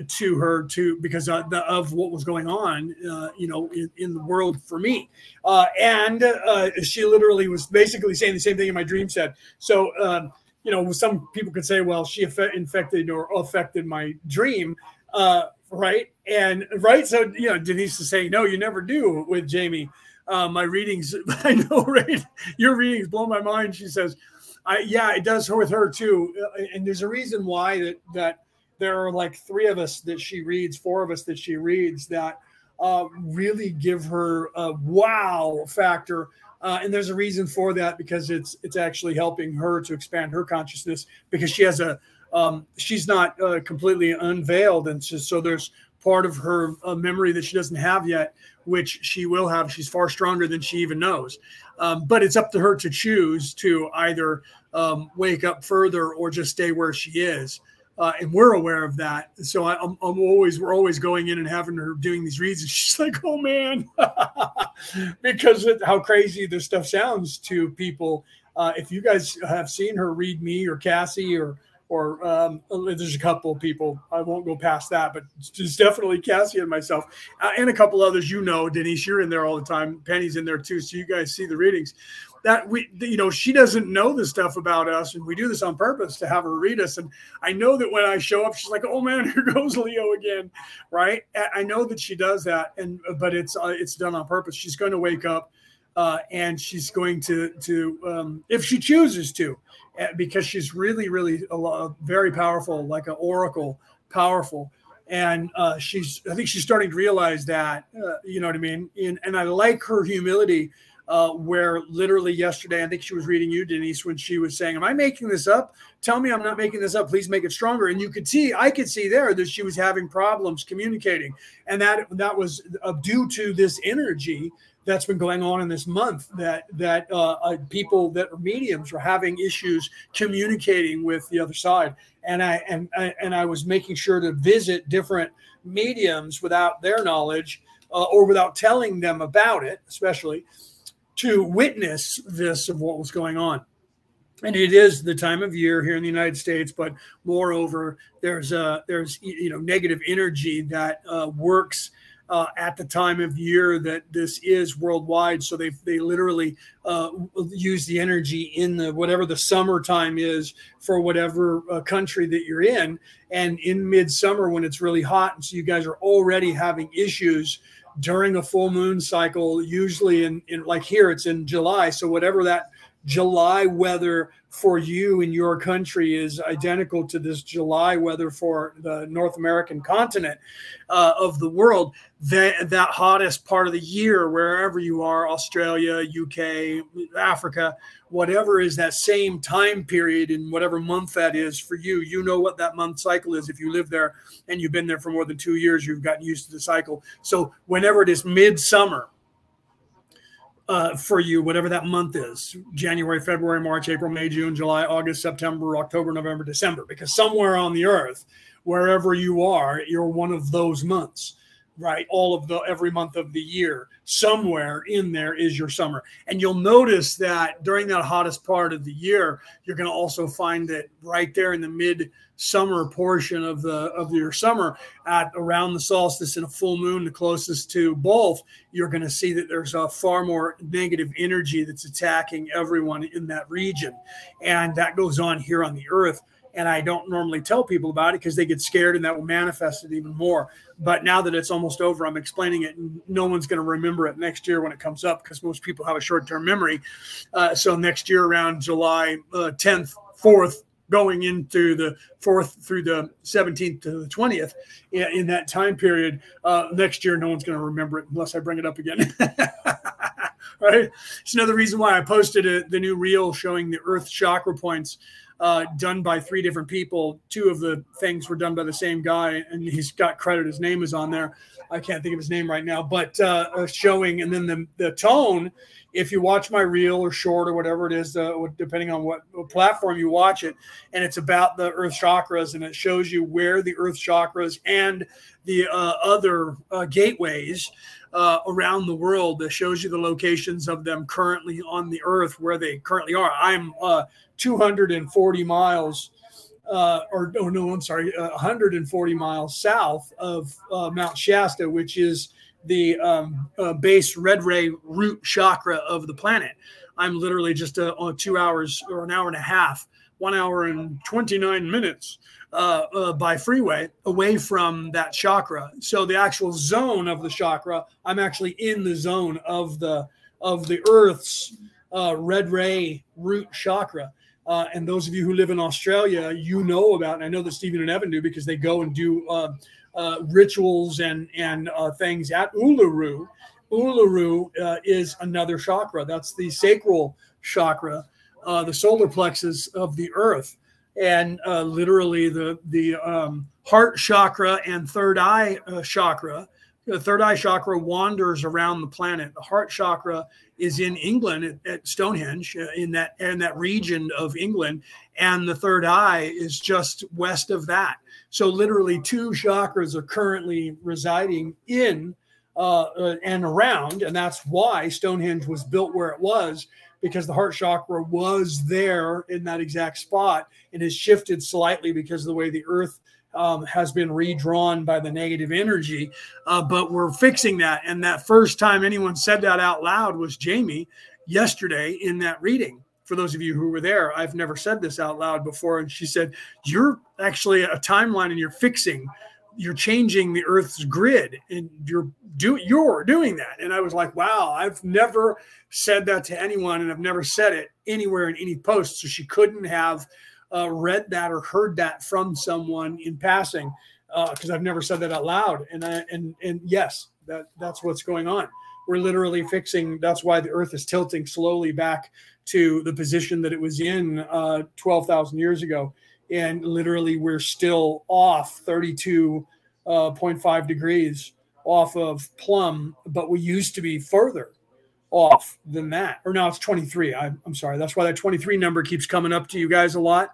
to her to because of, the, of what was going on, uh, you know, in, in, the world for me. Uh, and uh, she literally was basically saying the same thing in my dream said. So, um, you know, some people could say, well, she infected or affected my dream, uh, right? And right, so you know, Denise is saying, no, you never do with Jamie. Uh, my readings, I know, right? Your readings blow my mind. She says, I, yeah, it does with her too. And there's a reason why that that there are like three of us that she reads, four of us that she reads that uh, really give her a wow factor. Uh, and there's a reason for that because it's it's actually helping her to expand her consciousness because she has a um, she's not uh, completely unveiled. And so, so there's part of her uh, memory that she doesn't have yet which she will have. She's far stronger than she even knows. Um, but it's up to her to choose to either um, wake up further or just stay where she is uh, and we're aware of that. So I, am always we're always going in and having her doing these reads, and she's like, "Oh man," because of how crazy this stuff sounds to people. Uh, if you guys have seen her read me or Cassie or or um, there's a couple of people I won't go past that, but it's definitely Cassie and myself uh, and a couple others. You know, Denise, you're in there all the time. Penny's in there too, so you guys see the readings that we you know she doesn't know the stuff about us and we do this on purpose to have her read us. And i know that when i show up she's like oh man here goes leo again. Right? I know that she does that and but it's uh, it's done on purpose. She's going to wake up uh, and she's going to to um, if she chooses to eh, because she's really really a very powerful like an oracle powerful. And uh, she's i think she's starting to realize that uh, you know what i mean? And, and i like her humility uh, where literally yesterday, I think she was reading you, Denise, when she was saying, Am I making this up? Tell me I'm not making this up. Please make it stronger. And you could see, I could see there that she was having problems communicating. And that that was uh, due to this energy that's been going on in this month that that uh, uh, people that are mediums are having issues communicating with the other side and I and and I was making sure to visit different mediums without their knowledge uh, or without telling them about it especially to witness this of what was going on. And it is the time of year here in the United States, but moreover, there's a there's you know negative energy that uh, works uh, at the time of year that this is worldwide. So they they literally uh, use the energy in the whatever the summertime is for whatever uh, country that you're in, and in midsummer when it's really hot, and so you guys are already having issues during a full moon cycle, usually in, in like here, it's in July. So whatever that July weather for you in your country is identical to this July weather for the North American continent uh, of the world. That that hottest part of the year, wherever you are, Australia, UK, Africa, whatever is that same time period in whatever month that is for you. You know what that month cycle is. If you live there and you've been there for more than two years, you've gotten used to the cycle. So whenever it is midsummer uh, for you, whatever that month is January, February, March, April, May, June, July, August, September, October, November, December, because somewhere on the earth, wherever you are, you're one of those months right all of the every month of the year. Somewhere in there is your summer. And you'll notice that during that hottest part of the year you're going to also find that right there in the mid summer portion of the of your summer at around the solstice and a full moon the closest to both you're going to see that there's a far more negative energy that's attacking everyone in that region. And that goes on here on the earth. And I don't normally tell people about it because they get scared and that will manifest it even more. But now that it's almost over, I'm explaining it, and no one's going to remember it next year when it comes up because most people have a short term memory. Uh, so next year, around July uh, 10th, 4th, going into the 4th through the 17th to the 20th, in, in that time period, uh, next year, no one's going to remember it unless I bring it up again. right? It's another reason why I posted a, the new reel showing the Earth chakra points uh, done by three different people. Two of the things were done by the same guy, and he's got credit. His name is on there. I can't think of his name right now, but uh, showing, and then the, the tone. If you watch my reel or short or whatever it is, uh, depending on what platform you watch it, and it's about the earth chakras, and it shows you where the earth chakras and the uh, other uh, gateways uh, around the world that shows you the locations of them currently on the earth where they currently are. I'm uh, 240 miles uh, or oh no, I'm sorry, uh, 140 miles south of uh, Mount Shasta, which is the um, uh, base red ray root chakra of the planet. I'm literally just uh, on two hours or an hour and a half, one hour and 29 minutes uh, uh, by freeway away from that chakra. So the actual zone of the chakra, I'm actually in the zone of the of the Earth's uh, red ray root chakra. Uh, and those of you who live in Australia, you know about, and I know that Stephen and Evan do because they go and do uh, uh, rituals and and things at Uluru. Uluru is another chakra. That's the sacral chakra, the solar plexus of the Earth and uh, literally the the um, heart chakra and third eye uh, chakra. The third eye chakra wanders around the planet. The heart chakra is in England at, at Stonehenge, uh, in that in that region of England, and the third eye is just west of that. So literally, two chakras are currently residing in uh, uh, and around, and that's why Stonehenge was built where it was because the heart chakra was there in that exact spot and has shifted slightly because of the way the earth um, has been redrawn by the negative energy. Uh, but we're fixing that. And that first time anyone said that out loud was Jamie yesterday in that reading. For those of you who were there, I've never said this out loud before. And she said, You're actually a timeline and you're fixing you're changing the earth's grid and you're do you're doing that. And i was like wow i've never said that to anyone and i've never said it anywhere in any post. So she couldn't have uh, read that or heard that from someone in passing because uh, i've never said that out loud. And I, and and yes that that's what's going on. We're literally fixing that's why the earth is tilting slowly back to the position that it was in uh, 12,000 years ago and literally we're still off 32.5 uh, degrees off of plumb, but we used to be further off than that. Or now it's 23. I, I'm sorry. That's why that 23 number keeps coming up to you guys a lot.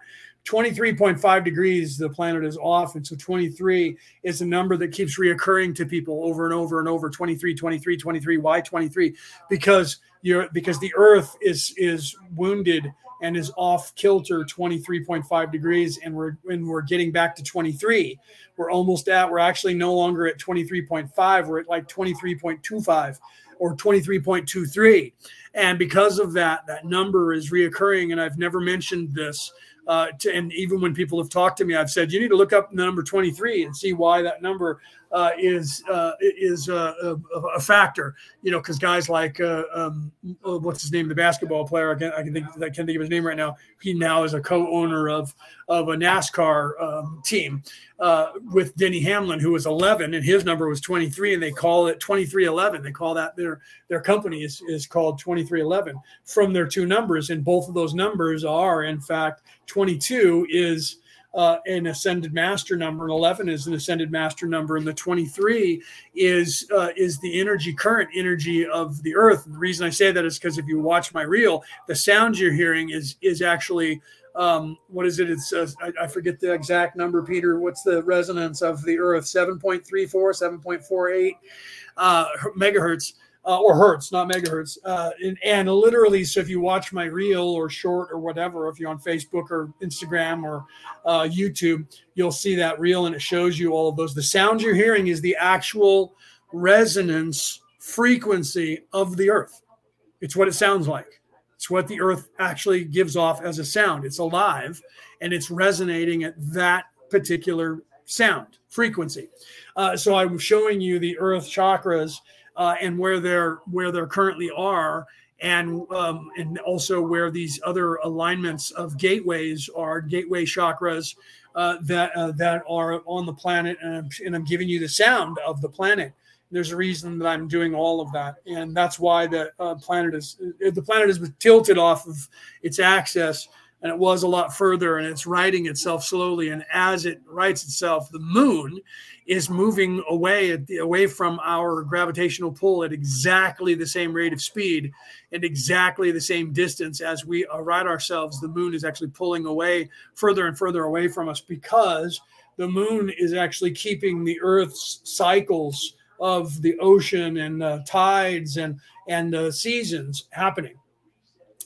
23.5 degrees the planet is off and so 23 is a number that keeps reoccurring to people over and over and over 23 23 23 why 23 because you're because the earth is is wounded and is off kilter 23.5 degrees and we're when we're getting back to 23 we're almost at we're actually no longer at 23.5 we're at like 23.25 or 23.23 and because of that that number is reoccurring and i've never mentioned this uh, to, and even when people have talked to me, I've said you need to look up the number 23 and see why that number uh, is uh, is uh, a, a, factor. You know, because guys like uh, um, oh, what's his name, the basketball player, I can I can think I can't think of his name right now. He now is a co-owner of of a NASCAR um, team uh, with Denny Hamlin, who was 11, and his number was 23, and they call it 2311. They call that their their company is is called 2311 from their two numbers, and both of those numbers are in fact 22 is uh, an ascended master number, and 11 is an ascended master number, and the 23 is uh, is the energy, current energy of the earth. And the reason I say that is because if you watch my reel, the sound you're hearing is is actually um, what is it? It's uh, I, I, forget the exact number, Peter. What's the resonance of the Earth? 7.34, 7.48 uh, megahertz uh, or hertz, not megahertz. Uh, and, and, literally, so if you watch my reel or short or whatever, if you're on Facebook or Instagram or uh, YouTube, you'll see that reel and it shows you all of those. The sound you're hearing is the actual resonance frequency of the earth. It's what it sounds like. It's what the earth actually gives off as a sound. It's alive and it's resonating at that particular sound frequency. Uh, so I'm showing you the earth chakras uh, and where they're where they're currently are, and um, and also where these other alignments of gateways are gateway chakras uh, that uh, that are on the planet, and I'm, and I'm giving you the sound of the planet. There's a reason that I'm doing all of that, and that's why the uh, planet is the planet is tilted off of its axis and it was a lot further and it's righting itself slowly and as it rights itself the moon is moving away the, away from our gravitational pull at exactly the same rate of speed and exactly the same distance as we right ourselves. The moon is actually pulling away further and further away from us because the moon is actually keeping the earth's cycles of the ocean and tides and and uh, seasons happening.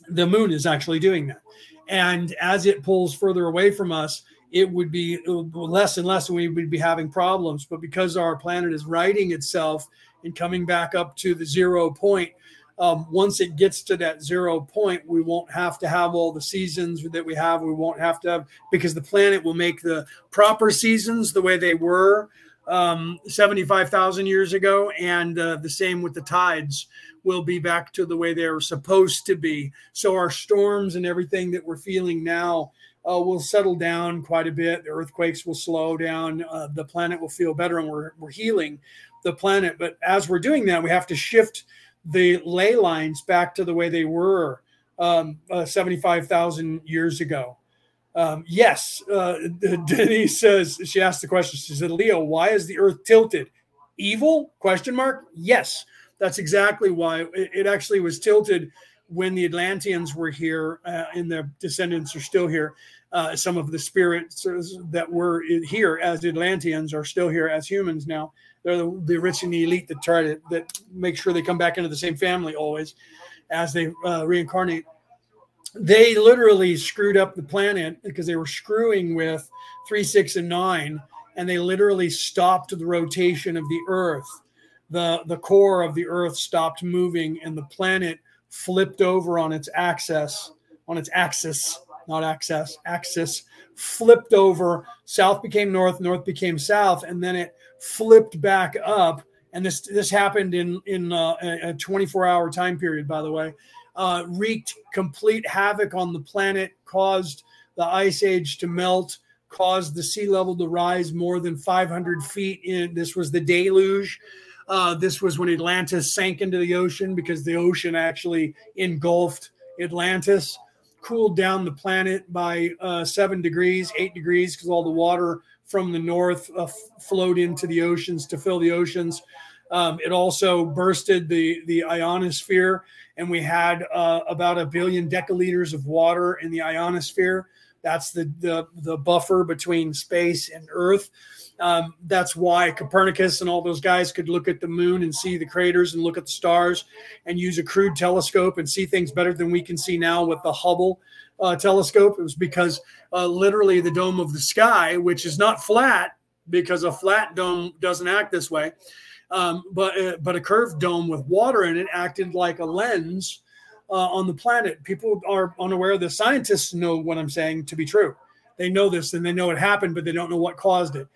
The moon is actually doing that and as it pulls further away from us, it would be less and less and we would be having problems. But because our planet is righting itself and coming back up to the zero point, um, once it gets to that zero point, we won't have to have all the seasons that we have. We won't have to have because the planet will make the proper seasons the way they were um, 75,000 years ago. And uh, the same with the tides will be back to the way they were supposed to be. So our storms and everything that we're feeling now uh, will settle down quite a bit. The earthquakes will slow down. Uh, the planet will feel better, and we're, we're healing the planet. But as we're doing that, we have to shift the ley lines back to the way they were um, uh, 75,000 years ago. Um, yes, uh, Denise says she asked the question. She said, "Leo, why is the Earth tilted? Evil? Question mark. Yes, that's exactly why. It, it actually was tilted when the Atlanteans were here, uh, and their descendants are still here. Uh, some of the spirits that were here as Atlanteans are still here as humans now. They're the, the rich and the elite that try to that make sure they come back into the same family always as they uh, reincarnate they literally screwed up the planet because they were screwing with three, six, and nine, and they literally stopped the rotation of the Earth. The, the core of the Earth stopped moving, and the planet flipped over on its axis, on its axis, not access, axis, flipped over. South became north, north became south, and then it flipped back up. And this this happened in in uh, a 24 hour time period, by the way uh, wreaked complete havoc on the planet, caused the ice age to melt, caused the sea level to rise more than 500 feet. In this was the deluge. Uh, this was when Atlantis sank into the ocean because the ocean actually engulfed Atlantis, cooled down the planet by uh, seven degrees, eight degrees, because all the water from the north uh, flowed into the oceans to fill the oceans. Um, it also bursted the the ionosphere and we had uh, about a billion decaliters of water in the ionosphere. That's the, the, the buffer between space and Earth. Um, that's why Copernicus and all those guys could look at the moon and see the craters and look at the stars and use a crude telescope and see things better than we can see now with the Hubble uh, telescope. It was because uh, literally the dome of the sky, which is not flat because a flat dome doesn't act this way, um, but uh, but a curved dome with water in it acted like a lens uh, on the planet. People are unaware. The scientists know what I'm saying to be true. They know this and they know it happened, but they don't know what caused it.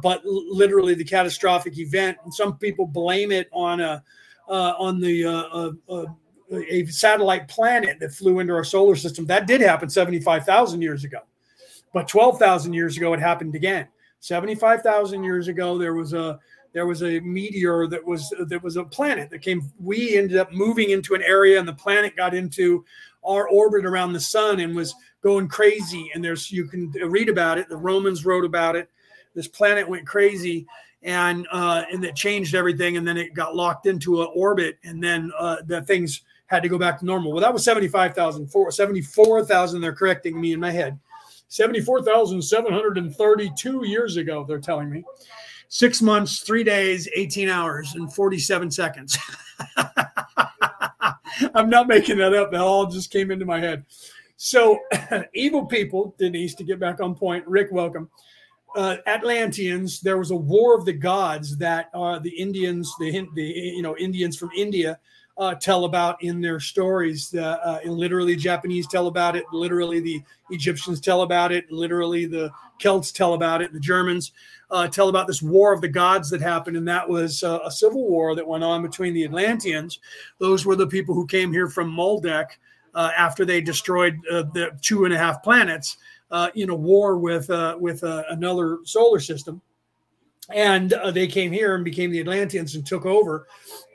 But literally, the catastrophic event. And some people blame it on a uh, on the uh, uh, uh, a satellite planet that flew into our solar system. That did happen 75,000 years ago, but 12,000 years ago it happened again. 75,000 years ago, there was a there was a meteor that was that was a planet that came we ended up moving into an area and the planet got into our orbit around the sun and was going crazy and there's you can read about it the romans wrote about it this planet went crazy and uh, and it changed everything and then it got locked into an orbit and then uh, the things had to go back to normal well that was 75,000 74,000 they're correcting me in my head 74,732 years ago they're telling me six months, three days, 18 hours, and 47 seconds. I'm not making that up. That all just came into my head. So, evil people, Denise, to get back on point. Rick, welcome. Uh, Atlanteans. There was a war of the gods that uh, the Indians, the, the you know Indians from India, uh, tell about in their stories. Uh, literally, Japanese tell about it. Literally, the Egyptians tell about it. Literally, the Celts tell about it. The Germans uh, tell about this war of the gods that happened, and that was uh, a civil war that went on between the Atlanteans. Those were the people who came here from Maldek uh, after they destroyed uh, the two and a half planets uh, in a war with uh, with another solar system. And they came here and became the Atlanteans and took over.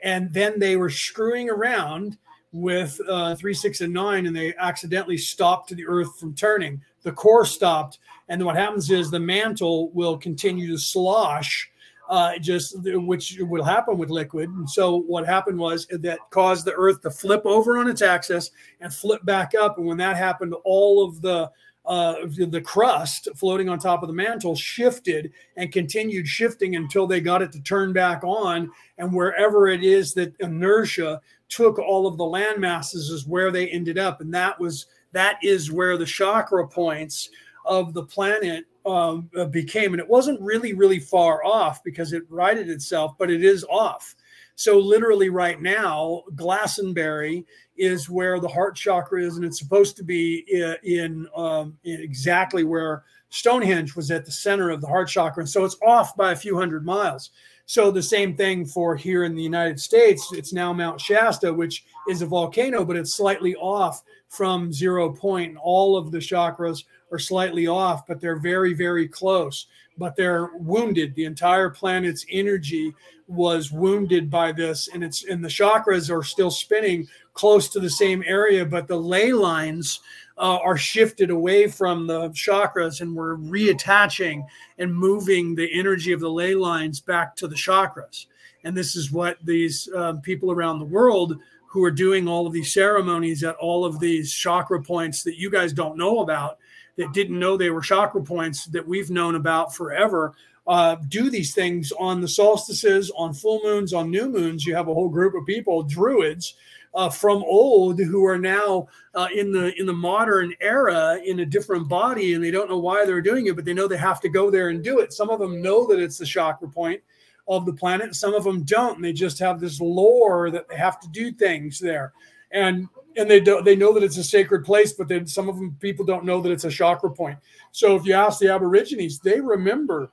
And then they were screwing around with three, six, and nine, and they accidentally stopped the Earth from turning. The core stopped and what happens is the mantle will continue to slosh uh, just which will happen with liquid. And so what happened was that caused the Earth to flip over on its axis and flip back up. And when that happened, all of the uh, the crust floating on top of the mantle shifted and continued shifting until they got it to turn back on. And wherever it is that inertia took all of the land masses is where they ended up. And that was that is where the chakra points of the planet um, became. And it wasn't really, really far off because it righted itself, but it is off. So, literally, right now, Glastonbury is where the heart chakra is, and it's supposed to be in, in, um, in exactly where Stonehenge was at the center of the heart chakra. And so it's off by a few hundred miles. So the same thing for here in the United States. It's now Mount Shasta, which is a volcano, but it's slightly off from zero point. All of the chakras are slightly off, but they're very, very close. But they're wounded. The entire planet's energy was wounded by this, and it's and the chakras are still spinning close to the same area, but the ley lines uh, are shifted away from the chakras and we're reattaching and moving the energy of the ley lines back to the chakras. And this is what these um, people around the world who are doing all of these ceremonies at all of these chakra points that you guys don't know about, that didn't know they were chakra points that we've known about forever, uh, do these things on the solstices, on full moons, on new moons. You have a whole group of people, druids, uh, from old who are now uh, in the in the modern era in a different body and they don't know why they're doing it but they know they have to go there and do it. Some of them know that it's the chakra point of the planet. Some of them don't. And they just have this lore that they have to do things there. And and they do, they know that it's a sacred place but then some of them people don't know that it's a chakra point so if you ask the aborigines they remember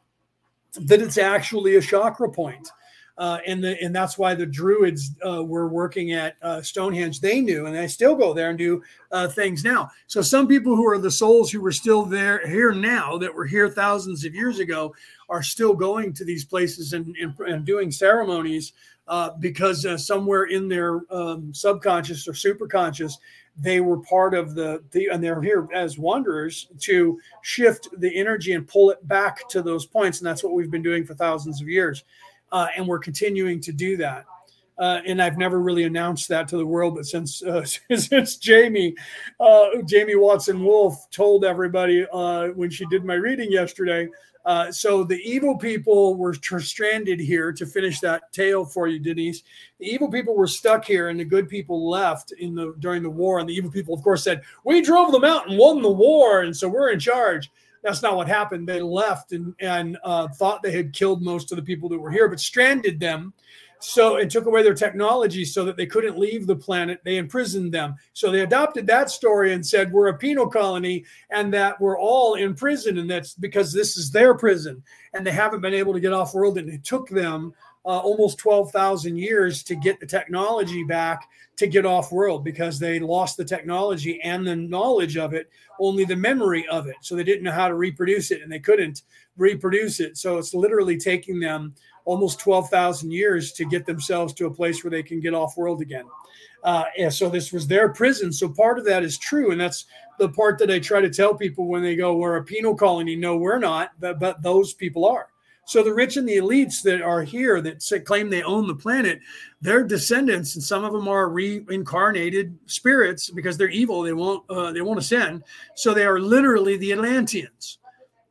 that it's actually a chakra point uh, and the and that's why the Druids uh, were working at uh, Stonehenge. They knew, and they still go there and do uh, things now. So some people who are the souls who were still there here now, that were here thousands of years ago, are still going to these places and and, and doing ceremonies uh, because uh, somewhere in their um, subconscious or superconscious. They were part of the, the, and they're here as wanderers to shift the energy and pull it back to those points. And that's what we've been doing for thousands of years uh, and we're continuing to do that. Uh, and I've never really announced that to the world, but since uh, since Jamie Jamie Watson Wolf told everybody when she did my reading yesterday, uh, so the evil people were stranded here to finish that tale for you, Denise. The evil people were stuck here, and the good people left in the during the war. And the evil people, of course, said, "We drove them out and won the war, and so we're in charge." That's not what happened. They left and and uh, thought they had killed most of the people that were here, but stranded them. So and took away their technology so that they couldn't leave the planet. They imprisoned them. So they adopted that story and said we're a penal colony and that we're all in prison, and that's because this is their prison, and they haven't been able to get off world. And it took them uh, almost 12,000 years to get the technology back to get off world because they lost the technology and the knowledge of it, only the memory of it. So they didn't know how to reproduce it and they couldn't reproduce it. So it's literally taking them almost 12,000 years to get themselves to a place where they can get off world again. Uh, and so this was their prison. So part of that is true. And that's the part that I try to tell people when they go, we're a penal colony. No, we're not, but, but those people are. So the rich and the elites that are here that claim they own the planet, their descendants, and some of them are reincarnated spirits because they're evil. They won't uh, they won't ascend. So they are literally the Atlanteans,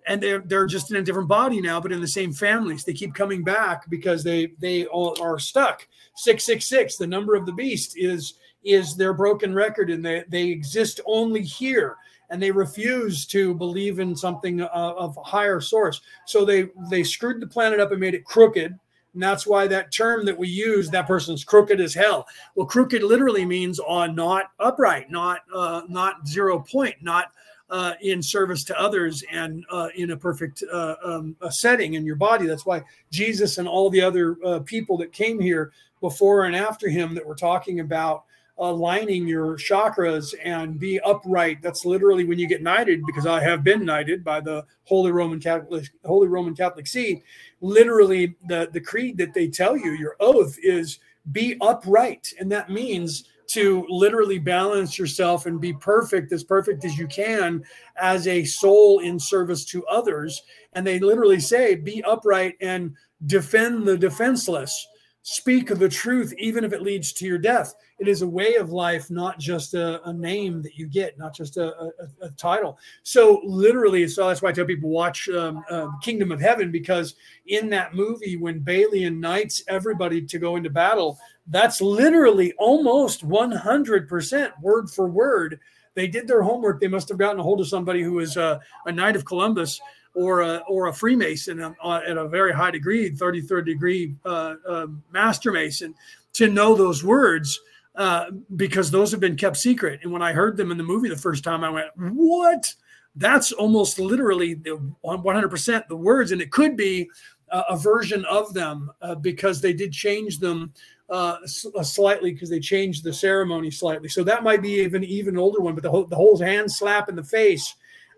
and they're they're just in a different body now, but in the same families. They keep coming back because they they all are stuck. Six six six. The number of the beast is is their broken record, and they they exist only here and they refuse to believe in something uh, of higher source. So they they screwed the planet up and made it crooked. And that's why that term that we use, that person's crooked as hell. Well, crooked literally means on uh, not upright, not uh, not zero point, not uh, in service to others and uh, in a perfect uh, um, a setting in your body. That's why Jesus and all the other uh, people that came here before and after him that we're talking about aligning your chakras and be upright. That's literally when you get knighted, because I have been knighted by the Holy Roman Catholic Holy Roman Catholic See. Literally, the the creed that they tell you, your oath is be upright, and that means to literally balance yourself and be perfect, as perfect as you can, as a soul in service to others. And they literally say, be upright and defend the defenseless speak of the truth, even if it leads to your death. It is a way of life, not just a, a name that you get, not just a, a, a, title. So, literally, so that's why I tell people watch um, uh, Kingdom of Heaven because in that movie, when Balian knights everybody to go into battle, that's literally almost 100% word for word they did their homework. They must have gotten a hold of somebody who was uh, a knight of Columbus or a, or a Freemason uh, at a very high degree, 33rd degree uh, uh, Master Mason, to know those words uh, because those have been kept secret. And when I heard them in the movie the first time, I went, "What? That's almost literally the 100% the words." And it could be a version of them uh, because they did change them uh, slightly because they changed the ceremony slightly. So that might be even even older one. But the whole the whole hand slap in the face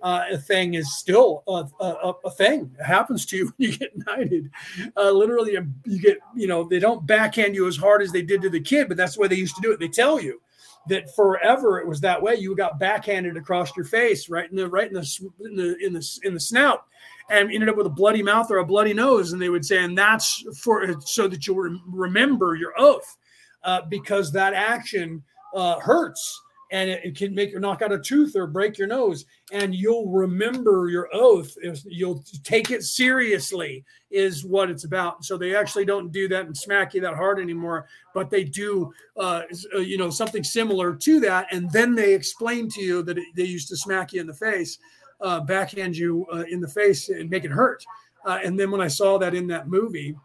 uh, thing is still a, a, a, thing. It happens to you when you get knighted. Uh, literally, um, you get, you know, they don't backhand you as hard as they did to the kid, but that's the way they used to do it. They tell you that forever it was that way. You got backhanded across your face, right in the right in the in the in the, in the snout, and ended up with a bloody mouth or a bloody nose. And they would say, and that's for so that you'll remember your oath, uh, because that action uh, hurts and it, can make you knock out a tooth or break your nose and you'll remember your oath If you'll take it seriously is what it's about. So they actually don't do that and smack you that hard anymore but they do uh, uh you know something similar to that and then they explain to you that it, they used to smack you in the face uh, backhand you uh, in the face and make it hurt. Uh, and then when i saw that in that movie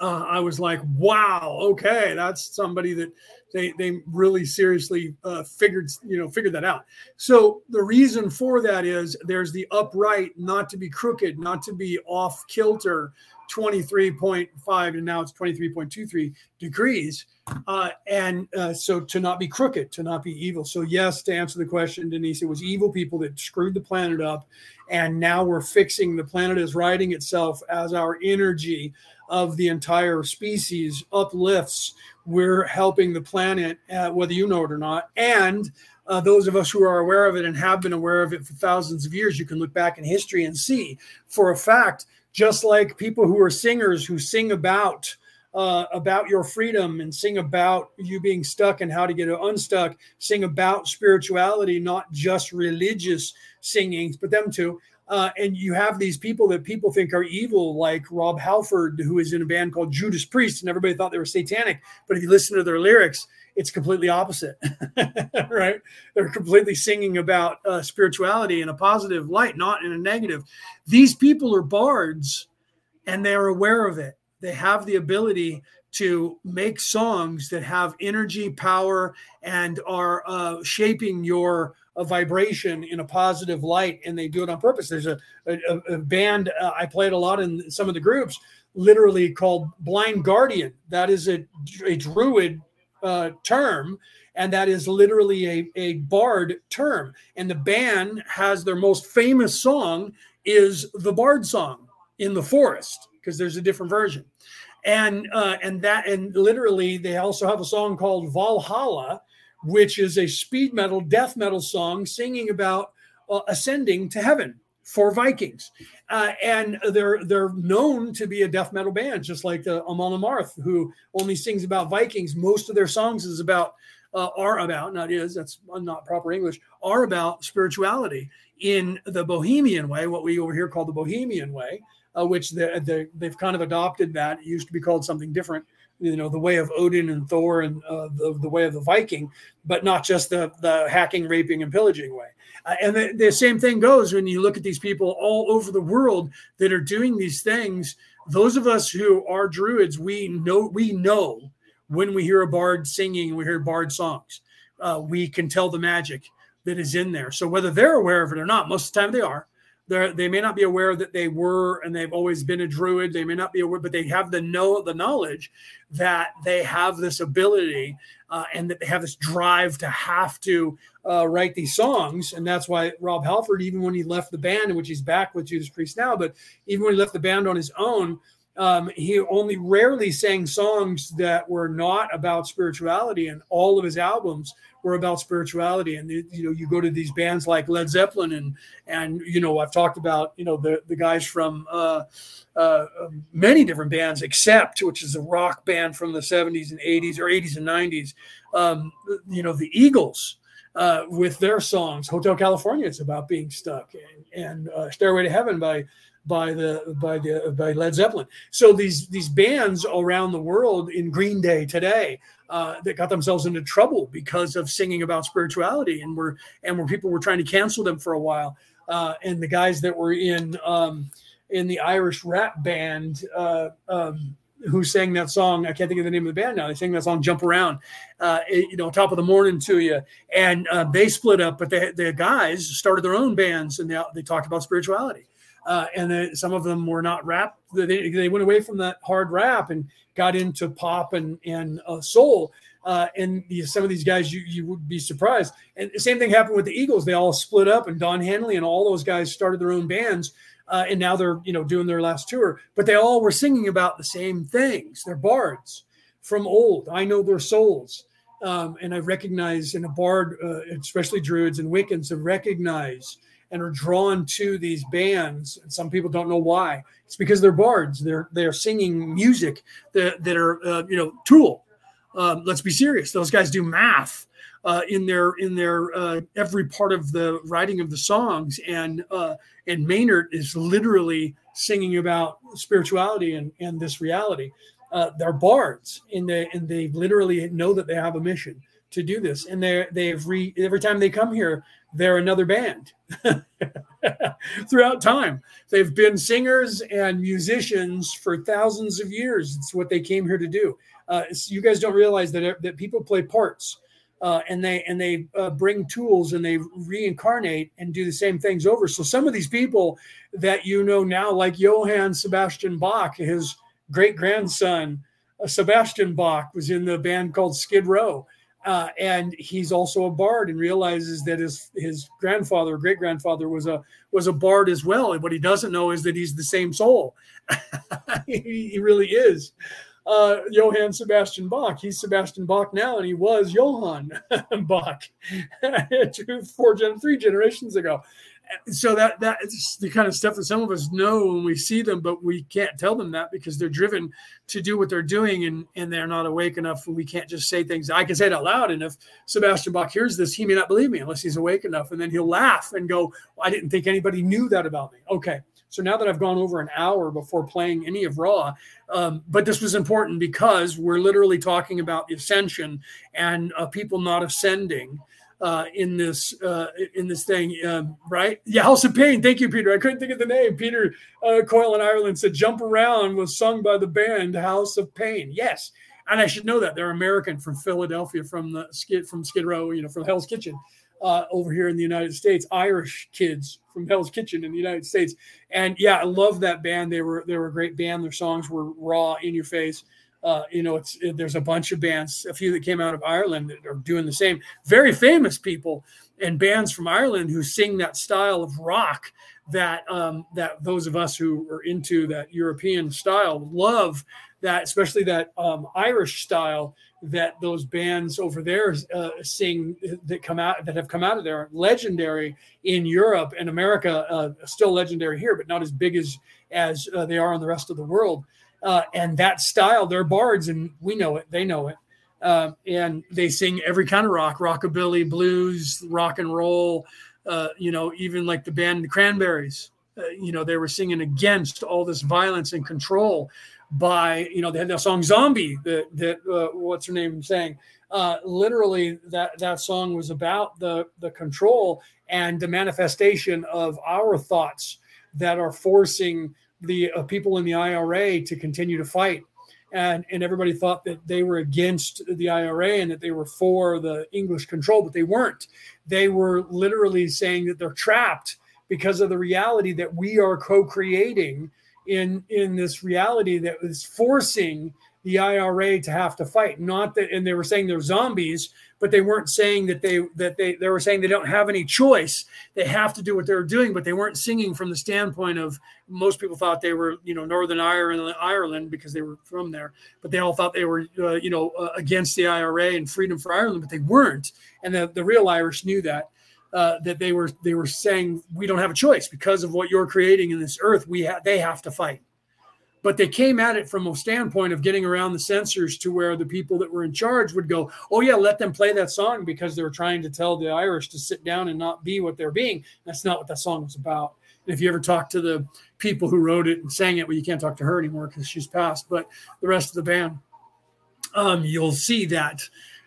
uh, I was like, wow, okay, that's somebody that they they really seriously uh, figured you know figured that out. So the reason for that is there's the upright, not to be crooked, not to be off kilter, 23.5 and now it's 23.23 degrees uh, and uh, so to not be crooked to not be evil so yes to answer the question denise it was evil people that screwed the planet up and now we're fixing the planet is righting itself as our energy of the entire species uplifts we're helping the planet uh, whether you know it or not and uh, those of us who are aware of it and have been aware of it for thousands of years, you can look back in history and see for a fact just like people who are singers who sing about uh, about your freedom and sing about you being stuck and how to get unstuck, sing about spirituality, not just religious singings, but them too. Uh, and you have these people that people think are evil, like Rob Halford, who is in a band called Judas Priest, and everybody thought they were satanic. But if you listen to their lyrics, it's completely opposite, right? They're completely singing about uh, spirituality in a positive light, not in a negative. These people are bards and they are aware of it. They have the ability to make songs that have energy, power, and are uh, shaping your uh, vibration in a positive light, and they do it on purpose. There's a, a, a band uh, I played a lot in some of the groups, literally called Blind Guardian. That is a, a druid uh, term, and that is literally a, a bard term. And the band has their most famous song is the bard song in the forest because there's a different version. And uh, and that and literally they also have a song called Valhalla, which is a speed metal, death metal song singing about uh, ascending to heaven for Vikings, uh, and they're they're known to be a death metal band, just like the Amon Amarth, who only sings about Vikings. Most of their songs is about uh, are about not is that's not proper English are about spirituality in the Bohemian way, what we over here call the Bohemian way, uh, which the, the, they've kind of adopted that. It used to be called something different you know the way of Odin and Thor and uh, the, the way of the Viking, but not just the the hacking, raping, and pillaging way. Uh, and the, the same thing goes when you look at these people all over the world that are doing these things. Those of us who are druids, we know we know when we hear a bard singing, we hear bard songs. Uh, we can tell the magic that is in there. So whether they're aware of it or not, most of the time they are they may not be aware that they were and they've always been a druid. They may not be aware, but they have the know the knowledge that they have this ability uh, and that they have this drive to have to uh, write these songs. And that's why Rob Halford, even when he left the band, which he's back with Judas Priest now, but even when he left the band on his own, um, he only rarely sang songs that were not about spirituality, and all of his albums were about spirituality. And you know, you go to these bands like Led Zeppelin, and and you know, I've talked about you know the the guys from uh, uh, many different bands, Accept which is a rock band from the '70s and '80s or '80s and '90s. Um, you know, the Eagles. Uh, with their songs, Hotel California, it's about being stuck, and, and uh, Stairway to Heaven by by the by the by Led Zeppelin. So these these bands around the world in Green Day today uh, that got themselves into trouble because of singing about spirituality and were and where people were trying to cancel them for a while. Uh, and the guys that were in um, in the Irish rap band uh, um, who sang that song. I can't think of the name of the band now. They sang that song "Jump Around," uh, you know, top of the morning to you. And uh, they split up, but the guys started their own bands, and they they talked about spirituality. Uh, and then some of them were not rap. They, they went away from that hard rap and got into pop and and uh, soul. Uh, and some of these guys, you you would be surprised. And the same thing happened with the Eagles. They all split up, and Don Henley and all those guys started their own bands uh, and now they're you know doing their last tour. But they all were singing about the same things. They're bards from old. I know their souls, um, and I recognize in a bard, uh, especially Druids and Wiccans, have recognized and are drawn to these bands. And some people don't know why. It's because they're bards. They're they're singing music that that are uh, you know Tool. Um, let's be serious. Those guys do math uh, in their in their uh, every part of the writing of the songs, and uh, and Maynard is literally singing about spirituality and and this reality. Uh, they're bards, and they and they literally know that they have a mission to do this, and they they've re every time they come here, they're another band. Throughout time, they've been singers and musicians for thousands of years. It's what they came here to do. Uh, you guys don't realize that that people play parts uh, and they and they uh, bring tools and they reincarnate and do the same things over. So some of these people that you know now, like Johann Sebastian Bach, his great grandson uh, Sebastian Bach was in the band called Skid Row. Uh, and he's also a bard and realizes that his his grandfather, great grandfather, was a was a bard as well. And what he doesn't know is that he's the same soul. he, he really is uh, Johann Sebastian Bach. He's Sebastian Bach now, and he was Johann Bach two, four, gen- three generations ago. So that that's the kind of stuff that some of us know when we see them, but we can't tell them that because they're driven to do what they're doing, and and they're not awake enough. And we can't just say things. I can say it out loud, and if Sebastian Bach hears this, he may not believe me unless he's awake enough, and then he'll laugh and go, well, "I didn't think anybody knew that about me." Okay, so now that I've gone over an hour before playing any of Ra, um, but this was important because we're literally talking about the ascension and uh, people not ascending. Uh, in this uh, in this thing, um, right? Yeah, House of Pain. Thank you, Peter. I couldn't think of the name. Peter uh, Coyle in Ireland said "Jump Around" was sung by the band House of Pain. Yes, and I should know that they're American from Philadelphia, from the skid from Skid Row, you know, from Hell's Kitchen uh, over here in the United States, Irish kids from Hell's Kitchen in the United States. And yeah, I love that band. They were they were a great band. Their songs were raw, in your face. Uh, you know, it's it, there's a bunch of bands, a few that came out of Ireland that are doing the same. Very famous people and bands from Ireland who sing that style of rock that um, that those of us who are into that European style love that, especially that um, Irish style that those bands over there uh, sing that come out that have come out of there legendary in Europe and America, uh, still legendary here, but not as big as as uh, they are in the rest of the world. Uh, and that style, they're bards, and we know it. They know it, uh, and they sing every kind of rock, rockabilly, blues, rock and roll. Uh, you know, even like the band the Cranberries. you know, they were singing against all this violence and control by you know they had that song zombie that that uh, what's her name saying uh, literally that that song was about the the control and the manifestation of our thoughts that are forcing the uh, people in the IRA to continue to fight and and everybody thought that they were against the IRA and that they were for the English control but they weren't they were literally saying that they're trapped because of the reality that we are co-creating in in this reality that is forcing the IRA to have to fight. Not that, and they were saying they're zombies, but they weren't saying that they that they they were saying they don't have any choice. They have to do what they're doing, but they weren't singing from the standpoint of most people thought they were you know Northern Ireland Ireland because they were from there, but they all thought they were uh, you know uh, against the IRA and freedom for Ireland, but they weren't, and the the real Irish knew that uh, that they were they were saying we don't have a choice because of what you're creating in this earth. We ha- they have to fight, but they came at it from a standpoint of getting around the censors to where the people that were in charge would go, "Oh yeah, let them play that song," because they were trying to tell the Irish to sit down and not be what they're being. That's not what that song was about. If you ever talk to the people who wrote it and sang it, well, you can't talk to her anymore because she's passed, but the rest of the band, um, you'll see that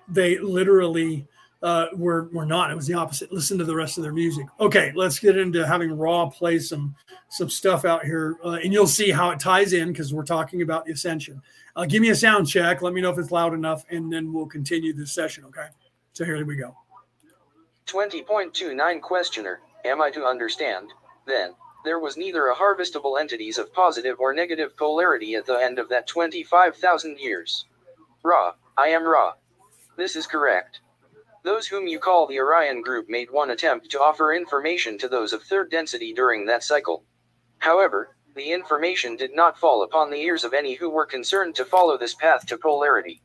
they literally uh, were were not. It was the opposite. Listen to the rest of their music. Okay, let's get into having Ra play some some stuff out here, uh, and you'll see how it ties in because we're talking about the ascension. Uh, give me a sound check. Let me know if it's loud enough, and then we'll continue this session. Okay. So here we go. 20.29 Questioner Am I to understand, then, there was neither a harvestable entities of positive or negative polarity at the end of that 25,000 years? Ra, I am Ra. This is correct. Those whom you call the Orion group made one attempt to offer information to those of third density during that cycle. However, the information did not fall upon the ears of any who were concerned to follow this path to polarity.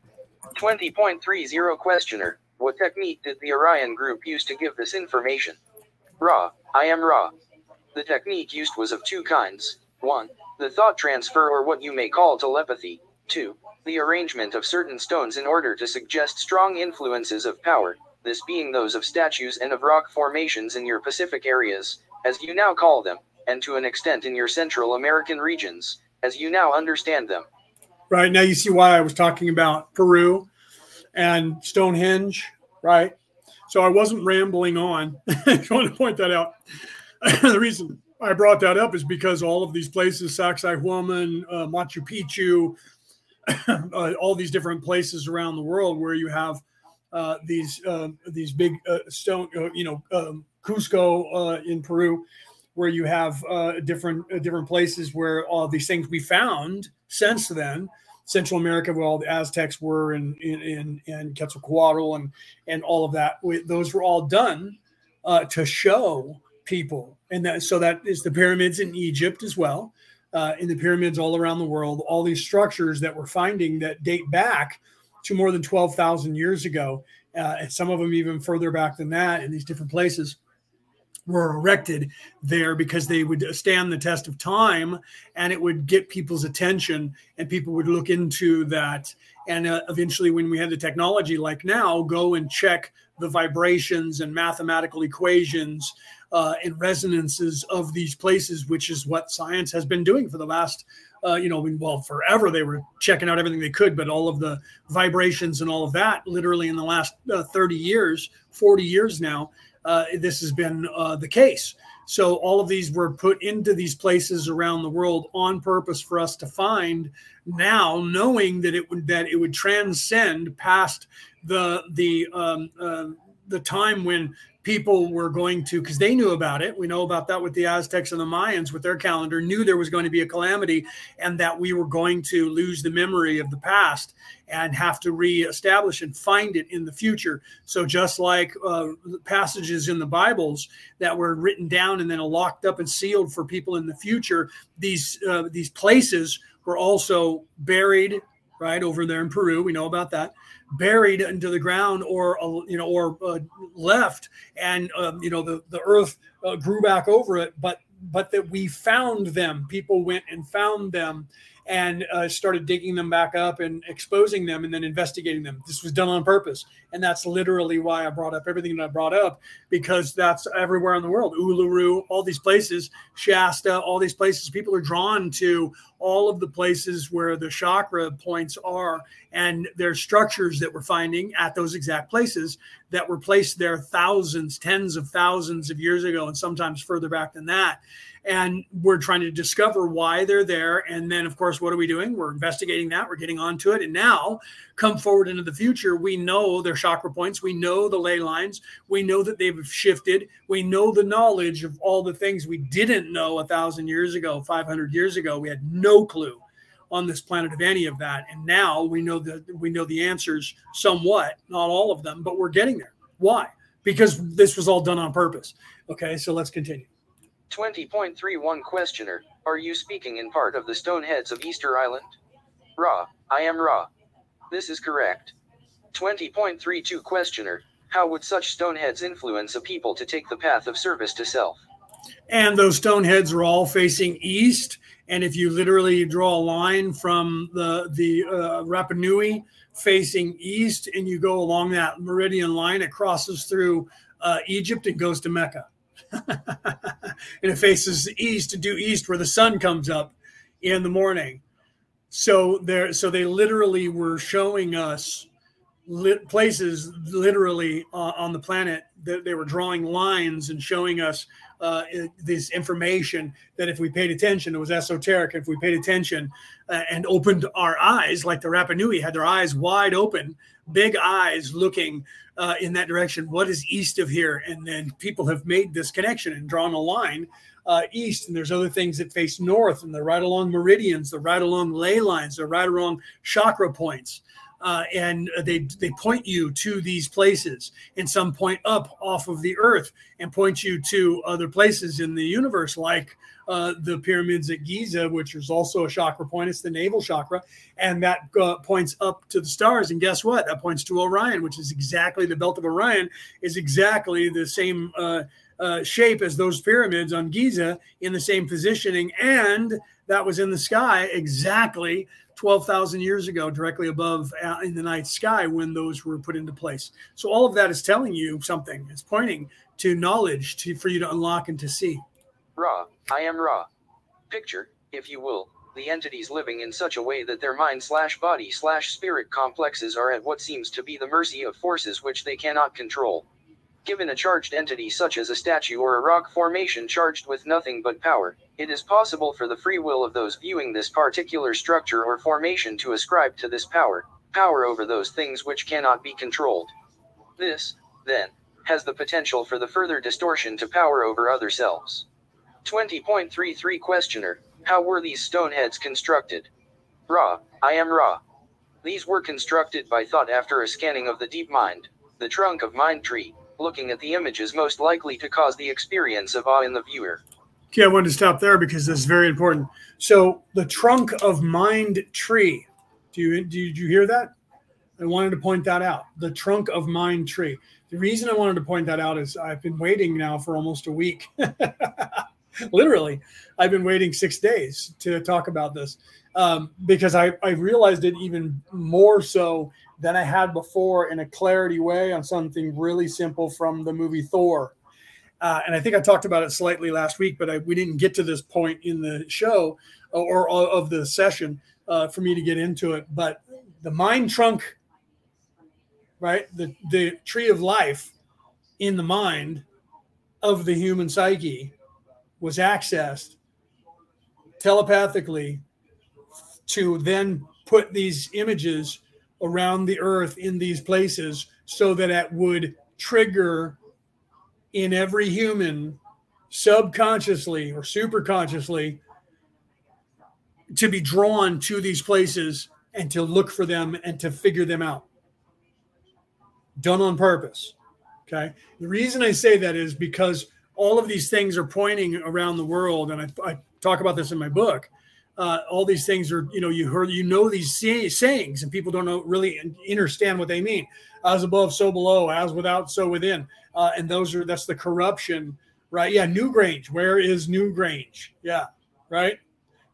20.30 Questioner What technique did the Orion group use to give this information? Ra, I am Ra. The technique used was of two kinds 1. The thought transfer, or what you may call telepathy. 2. The arrangement of certain stones in order to suggest strong influences of power, this being those of statues and of rock formations in your Pacific areas, as you now call them, and to an extent in your Central American regions, as you now understand them. Right now, you see why I was talking about Peru and Stonehenge, right? So I wasn't rambling on. I just want to point that out. the reason I brought that up is because all of these places, Sacsayhuaman, uh, Machu Picchu, all these different places around the world where you have uh, these uh, these big uh, stone, uh, you know, um, Cusco uh, in Peru, where you have different different places where all these things we found since then. Central America, where all the Aztecs were, and in in Quetzalcoatl, and and all of that. Those were all done to show people, and that so that is the pyramids in Egypt as well. Uh, in the pyramids all around the world, all these structures that we're finding that date back to more than 12,000 years ago, uh, and some of them even further back than that in these different places were erected there because they would stand the test of time and it would get people's attention and people would look into that. And uh, eventually when we had the technology like now go and check the vibrations and mathematical equations uh, and resonances of these places which is what science has been doing for the last uh, you know, well, forever they were checking out everything they could, but all of the vibrations and all of that, literally in the last uh, 30 years, 40 years now, uh, this has been uh, the case. So all of these were put into these places around the world on purpose for us to find. Now, knowing that it would that it would transcend past the the um, uh, the time when people were going to because they knew about it. We know about that with the aztecs and the mayans with their calendar knew there was going to be a calamity and that we were going to lose the memory of the past and have to reestablish and find it in the future. So just like uh, passages in the bibles that were written down and then locked up and sealed for people in the future these uh, these places were also buried right over there in peru. We know about that buried into the ground or uh, you know or uh, left and um, you know the the earth uh, grew back over it but but that we found them. People went and found them and uh, started digging them back up and exposing them and then investigating them. This was done on purpose. And that's literally why I brought up everything that I brought up, because that's everywhere in the world. Uluru, all these places, Shasta, all these places, people are drawn to all of the places where the chakra points are. And there's structures that we're finding at those exact places that were placed there thousands, tens of thousands of years ago, and sometimes further back than that and we're trying to discover why they're there. And then of course what are we doing? We're investigating that. We're getting onto it. And now come forward into the future we know their chakra points. We know the ley lines. We know that they've shifted. We know the knowledge of all the things we didn't know a thousand years ago 500 years ago. We had no clue on this planet of any of that. And now we know that we know the answers somewhat not all of them but we're getting there. Why? Because this was all done on purpose. Okay so let's continue 20.31 Questioner Are you speaking in part of the stoneheads of Easter Island? Ra, I am Ra. This is correct. 20.32 Questioner How would such stoneheads influence a people to take the path of service to self? And those stoneheads are all facing east. And if you literally draw a line from the the uh, Rapa Nui facing east, and you go along that meridian line, it crosses through uh, Egypt and goes to Mecca. and it faces east, to due east, where the sun comes up in the morning. So there, so they literally were showing us lit places literally uh, on the planet that they were drawing lines and showing us uh, this information that if we paid attention, it was esoteric. If we paid attention uh, and opened our eyes, like the Rapa Nui had their eyes wide open, big eyes looking uh, in that direction. What is east of here? And then people have made this connection and drawn a line uh, east. And there's other things that face north, and they're right along meridians, they're right along ley lines, they're right along chakra points uh, and they they point you to these places, and some point up off of the earth and point you to other places in the universe, like uh, the pyramids at Giza, which is also a chakra point. It's the navel chakra, and that uh, points up to the stars. And guess what? That points to Orion, which is exactly the belt of Orion, is exactly the same. Uh, uh, shape as those pyramids on Giza in the same positioning, and that was in the sky exactly 12,000 years ago, directly above uh, in the night sky when those were put into place. So all of that is telling you something. It's pointing to knowledge to, for you to unlock and to see. Ra, I am Ra. Picture, if you will, the entities living in such a way that their mind slash body slash spirit complexes are at what seems to be the mercy of forces which they cannot control. Given a charged entity such as a statue or a rock formation charged with nothing but power, it is possible for the free will of those viewing this particular structure or formation to ascribe to this power, power over those things which cannot be controlled. This, then, has the potential for the further distortion to power over other selves. 20.33 Questioner How were these stone heads constructed? Ra, I am Ra. These were constructed by thought after a scanning of the deep mind, the trunk of mind tree, looking at the images most likely to cause the experience of awe in the viewer. Okay, I wanted to stop there because this is very important. So the trunk of mind tree. Do you did you hear that? I wanted to point that out. The trunk of mind tree. The reason I wanted to point that out is I've been waiting now for almost a week. Literally, I've been waiting six days to talk about this um, because I, I realized it even more so than I had before in a clarity way on something really simple from the movie Thor. Uh, and I think I talked about it slightly last week, but I, we didn't get to this point in the show or, or of the session uh, for me to get into it. But the mind trunk, right? The, the tree of life in the mind of the human psyche was accessed telepathically to then put these images around the earth in these places so that it would trigger in every human subconsciously or superconsciously to be drawn to these places and to look for them and to figure them out. Done on purpose. Okay. The reason I say that is because all of these things are pointing around the world, and I, I talk about this in my book uh, all these things are, you know, you heard, you know, these say- sayings, and people don't know really understand what they mean. As above, so below. As without, so within. Uh, and those are that's the corruption, right? Yeah, Newgrange. Where is Newgrange? Yeah, right.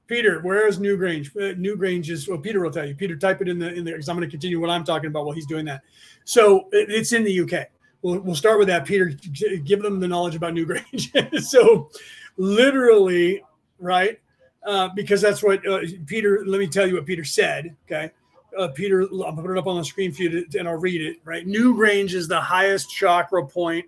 Peter, where is Newgrange? Uh, Newgrange is well. Peter will tell you. Peter, type it in the in the. Because I'm going to continue what I'm talking about while he's doing that. So it, it's in the UK. We'll, we'll start with that. Peter, give them the knowledge about Newgrange. so, literally, right? Uh, because that's what uh, Peter. Let me tell you what Peter said. Okay, uh, Peter. I'll put it up on the screen for you, to, and I'll read it. Right, Newgrange is the highest chakra point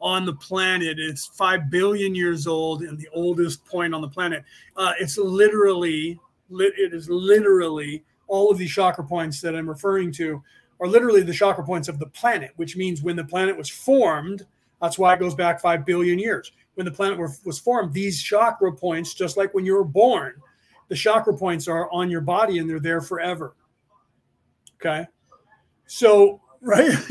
on the planet. It's five billion years old and the oldest point on the planet. Uh, it's literally, it is literally all of these chakra points that I'm referring to are literally the chakra points of the planet, which means when the planet was formed, that's why it goes back five billion years when the planet were, was formed, these chakra points, just like when you were born, the chakra points are on your body and they're there forever. Okay. So, right,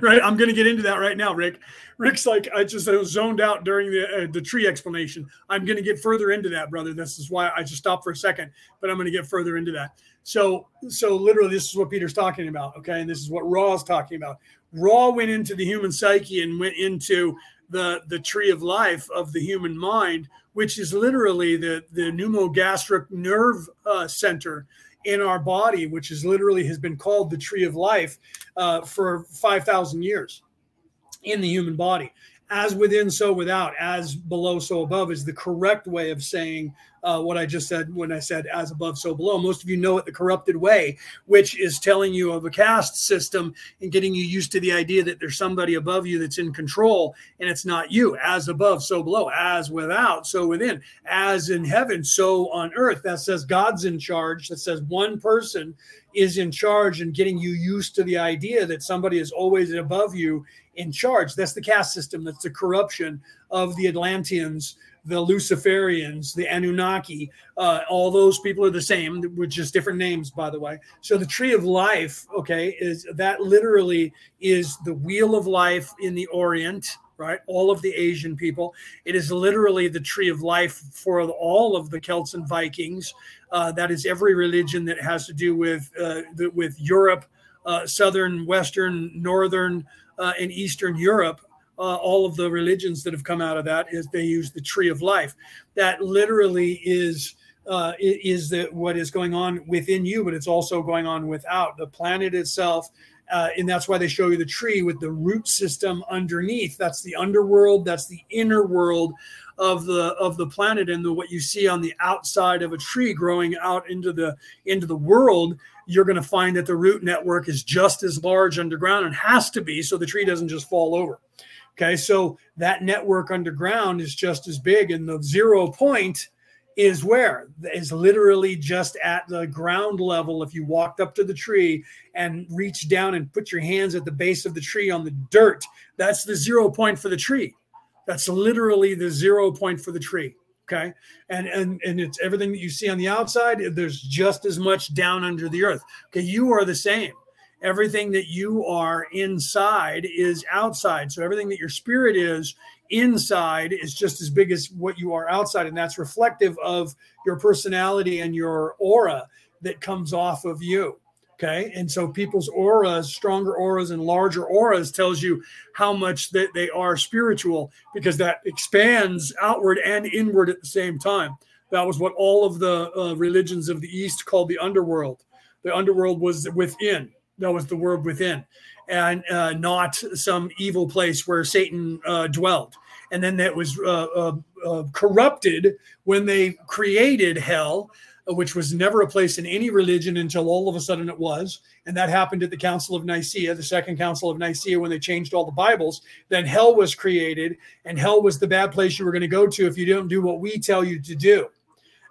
right. I'm going to get into that right now, Rick. Rick's like, I just I was zoned out during the uh, the tree explanation. I'm going to get further into that, brother. This is why I just stopped for a second, but I'm going to get further into that. So, so literally, this is what Peter's talking about. Okay, and this is what Ra is talking about. Ra went into the human psyche and went into the the tree of life of the human mind, which is literally the the pneumogastric nerve uh, center in our body, which is literally has been called the tree of life uh, for five thousand years in the human body. as within, so without, as below, so above is the correct way of saying uh, what I just said when I said as above, so below. Most of you know it the corrupted way, which is telling you of a caste system and getting you used to the idea that there's somebody above you that's in control and it's not you. As above, so below. As without, so within. As in heaven, so on earth. That says God's in charge. That says one person is in charge and getting you used to the idea that somebody is always above you in charge. That's the caste system. That's the corruption of the Atlanteans the Luciferians, the Anunnaki, uh, all those people are the same, with just different names, by the way. So the tree of life, okay, is that literally is the wheel of life in the Orient, right? All of the Asian people. It is literally the tree of life for all of the Celts and Vikings. Uh, that is every religion that has to do with uh, the, with Europe, uh, southern, western, northern, uh, and eastern Europe uh, all of the religions that have come out of that is they use the tree of life. That literally is uh, is what is going on within you, but it's also going on without the planet itself. Uh, and that's why they show you the tree with the root system underneath. That's the underworld. That's the inner world of the of the planet, and the, what you see on the outside of a tree growing out into the into the world. You're going to find that the root network is just as large underground and has to be, so the tree doesn't just fall over. Okay, so that network underground is just as big, and the zero point is where is literally just at the ground level. If you walked up to the tree and reached down and put your hands at the base of the tree on the dirt, that's the zero point for the tree. That's literally the zero point for the tree. Okay. And and and it's everything that you see on the outside, there's just as much down under the earth. Okay, you are the same everything that you are inside is outside. So everything that your spirit is inside is just as big as what you are outside. And that's reflective of your personality and your aura that comes off of you. Okay. And so people's auras, stronger auras and larger auras tells you how much that they are spiritual because that expands outward and inward at the same time. That was what all of the uh, religions of the East called the underworld. The underworld was within that was the world within, and uh, not some evil place where Satan uh, dwelled. And then that was uh, uh, uh corrupted when they created hell, which was never a place in any religion until all of a sudden it was. And that happened at the Council of Nicaea, the Second Council of Nicaea, when they changed all the Bibles. Then hell was created, and hell was the bad place you were going to go to if you didn't do what we tell you to do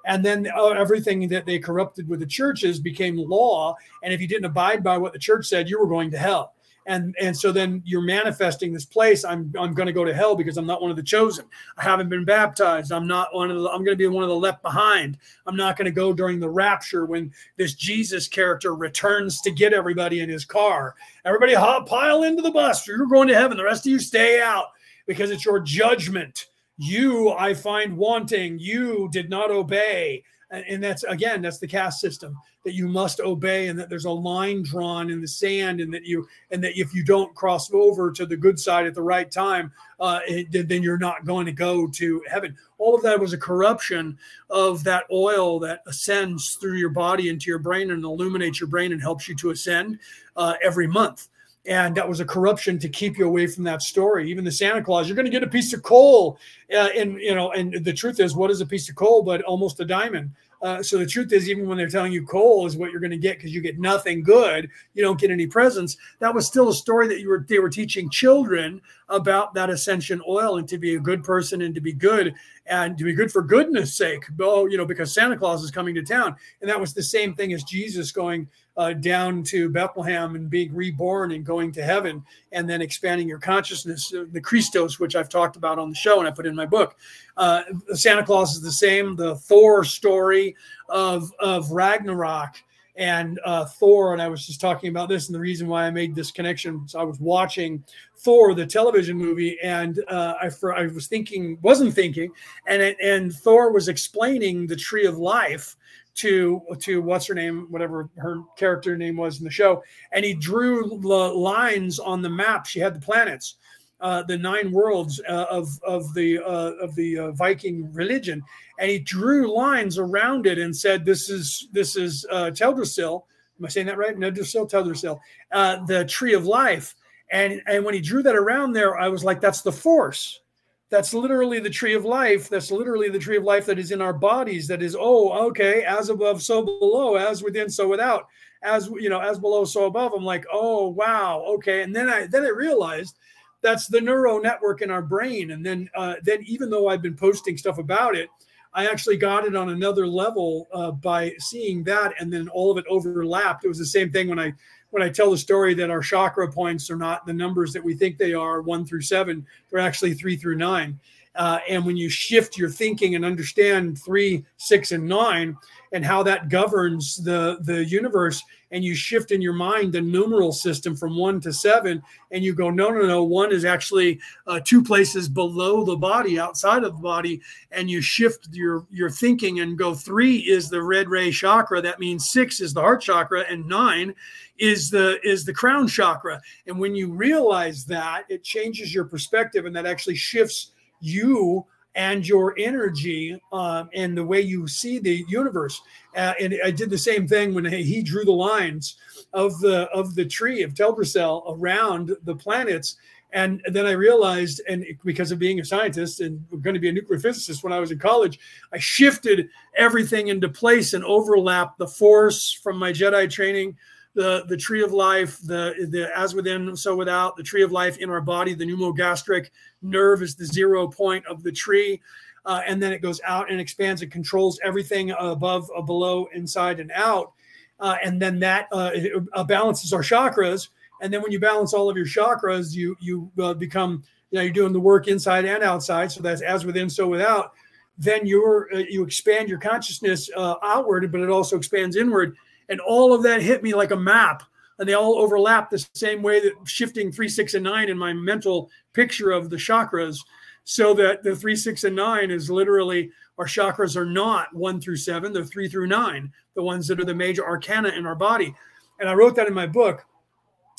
and then uh, everything that they corrupted with the churches became law. And if you didn't abide by what the church said you were going to hell. And and so then you're manifesting this place. I'm i'm going to go to hell because i'm not one of the chosen. I haven't been baptized. I'm not one of the i'm going to be one of the left behind. I'm not going to go during the rapture when this jesus character returns to get everybody in his car. Everybody hop, pile into the bus. You're going to heaven. The rest of you stay out because it's your judgment you I find wanting, you did not obey. And, that's again, that's the caste system that you must obey, and that there's a line drawn in the sand, and that you and that if you don't cross over to the good side at the right time, uh, it, then you're not going to go to heaven. All of that was a corruption of that oil that ascends through your body into your brain and illuminates your brain and helps you to ascend uh, every month and that was a corruption to keep you away from that story. Even the Santa Claus, you're going to get a piece of coal, uh, and you know, and the truth is, what is a piece of coal but almost a diamond? Uh, so the truth is, even when they're telling you coal is what you're going to get because you get nothing good, you don't get any presents. That was still a story that you were they were teaching children about that ascension oil and to be a good person and to be good and to be good for goodness sake. Oh, you know, because Santa Claus is coming to town, and that was the same thing as Jesus going uh, down to Bethlehem and being reborn and going to heaven, and then expanding your consciousness, uh, the Christos, which I've talked about on the show and I put in my book. Uh, Santa Claus is the same. The Thor story of of Ragnarok and uh, Thor, and I was just talking about this, and the reason why I made this connection. So I was watching Thor, the television movie, and uh, I, I was thinking, wasn't thinking, and and Thor was explaining the tree of life to to what's her name, whatever her character name was in the show, and he drew the lines on the map. She had the planets, uh, the nine worlds uh, of of the uh, of the uh, Viking religion, and he drew lines around it and said, "This is this is uh, Teldrassil." Am I saying that right? Teldrassil, Teldrassil, uh, the tree of life. And and when he drew that around there, I was like, that's the force. That's literally the tree of life. That's literally the tree of life that is in our bodies. That is, oh, okay, as above, so below, as within, so without, as you know, as below, so above. I'm like, oh wow, okay. And then I then I realized that's the neural network in our brain. And then uh, then even though I've been posting stuff about it, I actually got it on another level uh, by seeing that, and then all of it overlapped. It was the same thing when I when I tell the story that our chakra points are not the numbers that we think they are, one through seven, they're actually three through nine. Uh, and when you shift your thinking and understand three, six, and nine, and how that governs the the universe, and you shift in your mind the numeral system from one to seven, and you go, no, no, no, one is actually uh, two places below the body, outside of the body, and you shift your your thinking and go, three is the red ray chakra. That means six is the heart chakra, and nine is the is the crown chakra. And when you realize that, it changes your perspective, and that actually shifts you and your energy um, and the way you see the universe. Uh, and I did the same thing when he drew the lines of the of the tree of Teldrassil around the planets. And then I realized, and because of being a scientist and going to be a nuclear physicist when I was in college, I shifted everything into place and overlapped the force from my Jedi training the the tree of life, the the as within, so without, the tree of life in our body, the pneumogastric nerve is the zero point of the tree. Uh, and then it goes out and expands and controls everything above, uh, below, inside, and out. Uh, and then that uh, uh, balances our chakras. And then when you balance all of your chakras, you you uh, become you know you're doing the work inside and outside. So that's as within, so without. Then you're you expand your consciousness outward, but it also expands inward and all of that hit me like a map. And they all overlap the same way that shifting three six and nine in my mental picture of the chakras so that the three six and nine is literally our chakras are not one through seven they're three through nine the ones that are the major arcana in our body. And i wrote that in my book.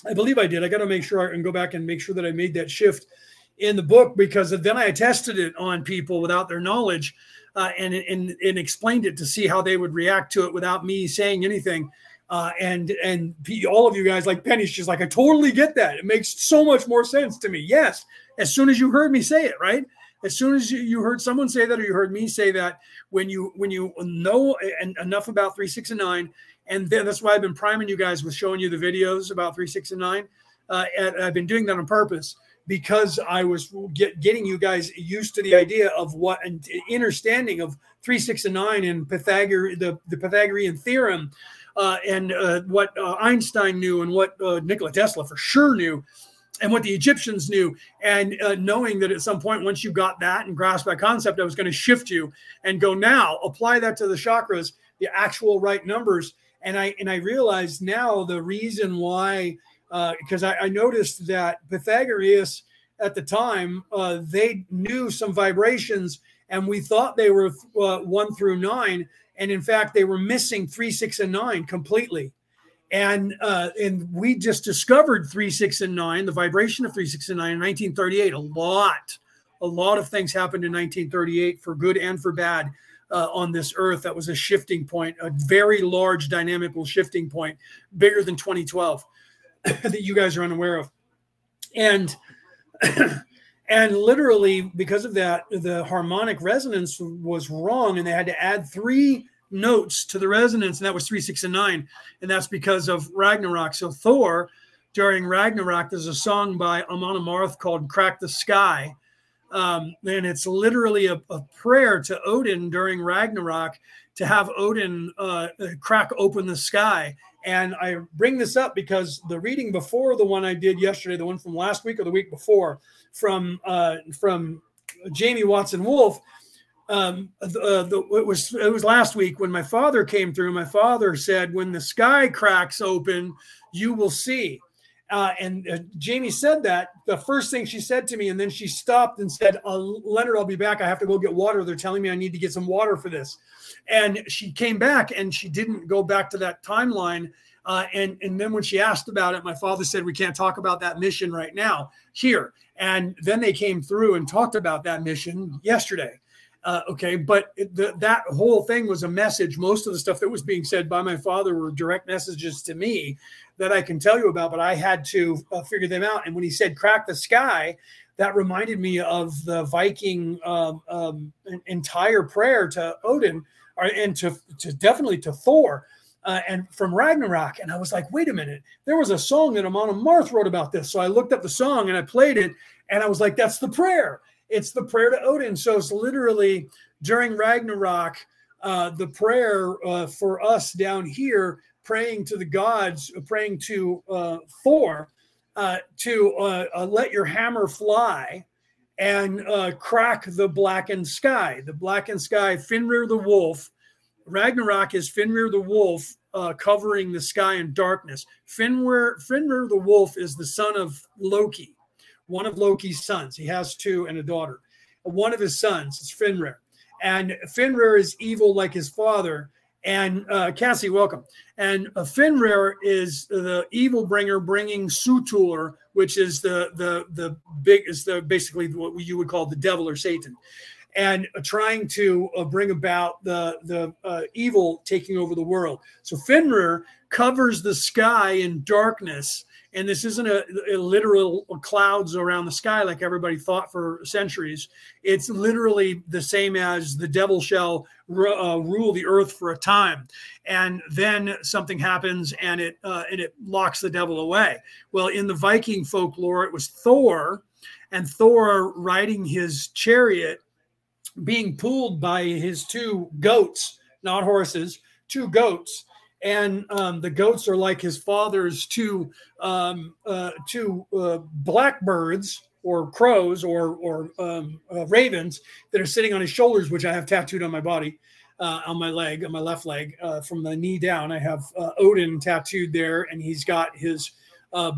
I believe i did. I got to make sure and go back and make sure that i made that shift in the book because then i tested it on people without their knowledge uh, and, and and explained it to see how they would react to it without me saying anything. Uh, and and all of you guys like Penny's just like I totally get that. It makes so much more sense to me. Yes, as soon as you heard me say it, right? As soon as you, heard someone say that, or you heard me say that, when you when you know enough about three, six, and nine, and then that's why I've been priming you guys with showing you the videos about three, six, and nine. Uh, and I've been doing that on purpose because I was get, getting you guys used to the idea of what an understanding of three, six, and nine and Pythagor the, the Pythagorean theorem uh, and uh, what uh, Einstein knew and what uh, Nikola Tesla for sure knew and what the Egyptians knew, and uh, knowing that at some point, once you got that and grasped that concept, I was going to shift you and go now apply that to the chakras, the actual right numbers. And I and I realized now the reason why because uh, I, I, noticed that Pythagoras at the time uh, they knew some vibrations, and we thought they were uh, one through nine, and in fact they were missing three, six, and nine completely. And uh, and we just discovered three, six, and nine, the vibration of three, six, and nine in 1938. A lot, a lot of things happened in 1938 for good and for bad. Uh, on this earth that was a shifting point, a very large dynamical shifting point, bigger than 2012. that you guys are unaware of. And and literally because of that the harmonic resonance was wrong and they had to add three notes to the resonance and that was 3 6 and 9 and that's because of ragnarok. So thor during ragnarok there's a song by amon amarth called crack the sky. Um, and it's literally a, a, prayer to odin during ragnarok to have odin uh, crack open the sky and I bring this up because the reading before the one I did yesterday, the one from last week or the week before, from uh, from Jamie Watson Wolf, um, uh, the, it was it was last week when my father came through. My father said, "When the sky cracks open, you will see." Uh, and uh, Jamie said that the first thing she said to me, and then she stopped and said, uh, "Leonard, I'll be back. I have to go get water. They're telling me I need to get some water for this." And she came back, and she didn't go back to that timeline. Uh, and and then when she asked about it, my father said, "We can't talk about that mission right now here." And then they came through and talked about that mission yesterday. Uh, okay, but the, that whole thing was a message. Most of the stuff that was being said by my father were direct messages to me that I can tell you about, but I had to uh, figure them out. And when he said "crack the sky," that reminded me of the Viking um, um, entire prayer to Odin, or, and to, to definitely to Thor. Uh, and from Ragnarok. And I was like, wait a minute, there was a song that Amon Amarth wrote about this. So I looked up the song and I played it, and I was like, that's the prayer. It's the prayer to Odin. So it's literally during Ragnarok, uh, the prayer uh, for us down here, praying to the gods, praying to uh, Thor uh, to uh, uh, let your hammer fly and crack the blackened sky. The blackened sky, Fenrir the wolf. Ragnarok is Fenrir the wolf covering the sky in darkness. Fenrir, Fenrir the wolf is the son of Loki one of Loki's sons. He has two and a daughter. One of his sons is Fenrir. And Fenrir is evil like his father. And uh, Cassie, welcome. And uh, Fenrir is the evil bringer bringing Surtur, which is the the the big is the basically what you would call the devil or Satan, and uh, trying to uh, bring about the the uh, evil taking over the world. So Fenrir covers the sky in darkness and this isn't a, a, literal clouds around the sky like everybody thought for centuries. It's literally the same as the devil shall uh, rule the earth for a time, and then something happens and it uh, and it locks the devil away. Well, in the Viking folklore, it was Thor, and Thor riding his chariot, being pulled by his two goats, not horses, two goats and um, the goats are like his father's two um, uh, two uh, blackbirds or crows or or um, uh, ravens that are sitting on his shoulders, which I have tattooed on my body, uh, on my leg, on my left leg, uh, from the knee down. I have uh, Odin tattooed there, and he's got his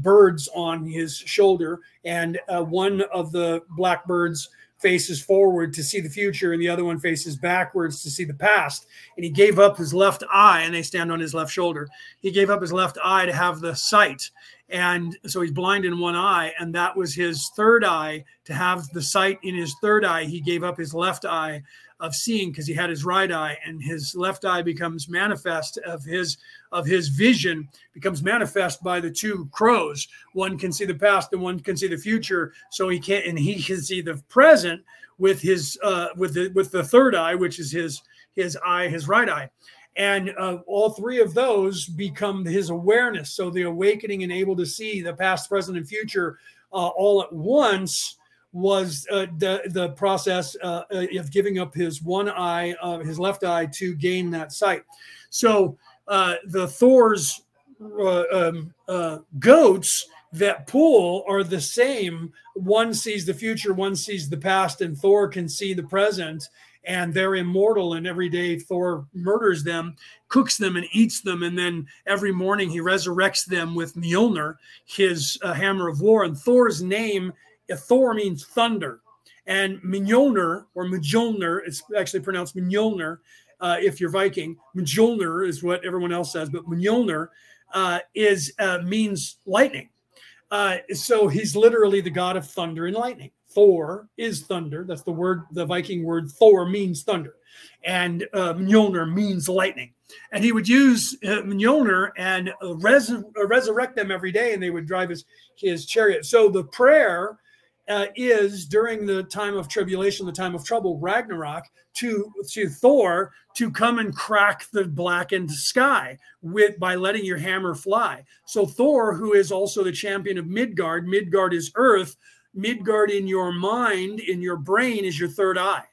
birds on his shoulder, and one of the blackbirds faces forward to see the future and the other one faces backwards to see the past. And he gave up his left eye, and they stand on his left shoulder. He gave up his left eye to have the sight. And so he's blind in one eye, and that was his third eye to have the sight in his third eye. He gave up his left eye of seeing because he had his right eye and his left eye becomes manifest of his of his vision becomes manifest by the two crows. One can see the past and one can see the future so he can't and he can see the present with his uh with the with the third eye which is his his eye his right eye. And uh, all three of those become his awareness. So the awakening and able to see the past present and future uh, all at once was uh, the the process uh, uh, of giving up his one eye, uh, his left eye, to gain that sight. So uh, the Thor's uh, um, goats that pull are the same. One sees the future, one sees the past, and Thor can see the present. And they're immortal. And every day Thor murders them, cooks them, and eats them. And then every morning he resurrects them with Mjolnir, his hammer of war. And Thor's name Thor means thunder. And Mjolnir or Mjolnir, it's actually pronounced Mjolnir uh, if you're Viking. Mjolnir is what everyone else says, but Mjolnir uh, is uh, means lightning. Uh, so he's literally the god of thunder and lightning. Thor is thunder. That's the word, the Viking word Thor means thunder. And uh, Mjolnir means lightning. And he would use uh, Mjolnir and res- resurrect them every day, and they would drive his, his chariot. So the prayer uh, is during the time of tribulation, the time of trouble, Ragnarok, to to Thor to come and crack the blackened sky with by letting your hammer fly. So Thor, who is also the champion of Midgard, Midgard is Earth. Midgard in your mind, in your brain, is your third eye.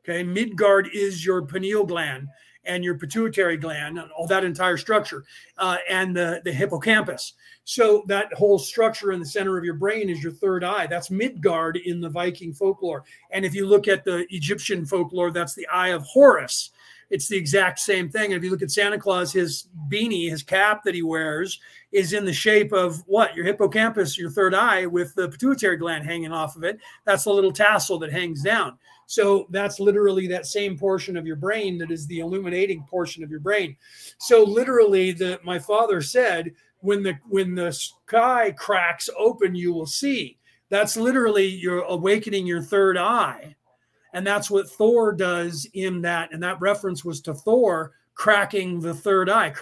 Okay, Midgard is your pineal gland and your pituitary gland, and all that entire structure, uh, and the the hippocampus. So that whole structure in the center of your brain is your third eye. That's Midgard in the Viking folklore. And if you look at the Egyptian folklore, that's the eye of Horus. It's the exact same thing. And if you look at Santa Claus, his beanie, his cap that he wears is in the shape of what? Your hippocampus, your third eye, with the pituitary gland hanging off of it. That's the little tassel that hangs down. So that's literally that same portion of your brain that is the illuminating portion of your brain. So literally, the my father said when the when the sky cracks open you will see that's literally you're awakening your third eye And that's what Thor does in that. And that reference was to Thor cracking the third eye,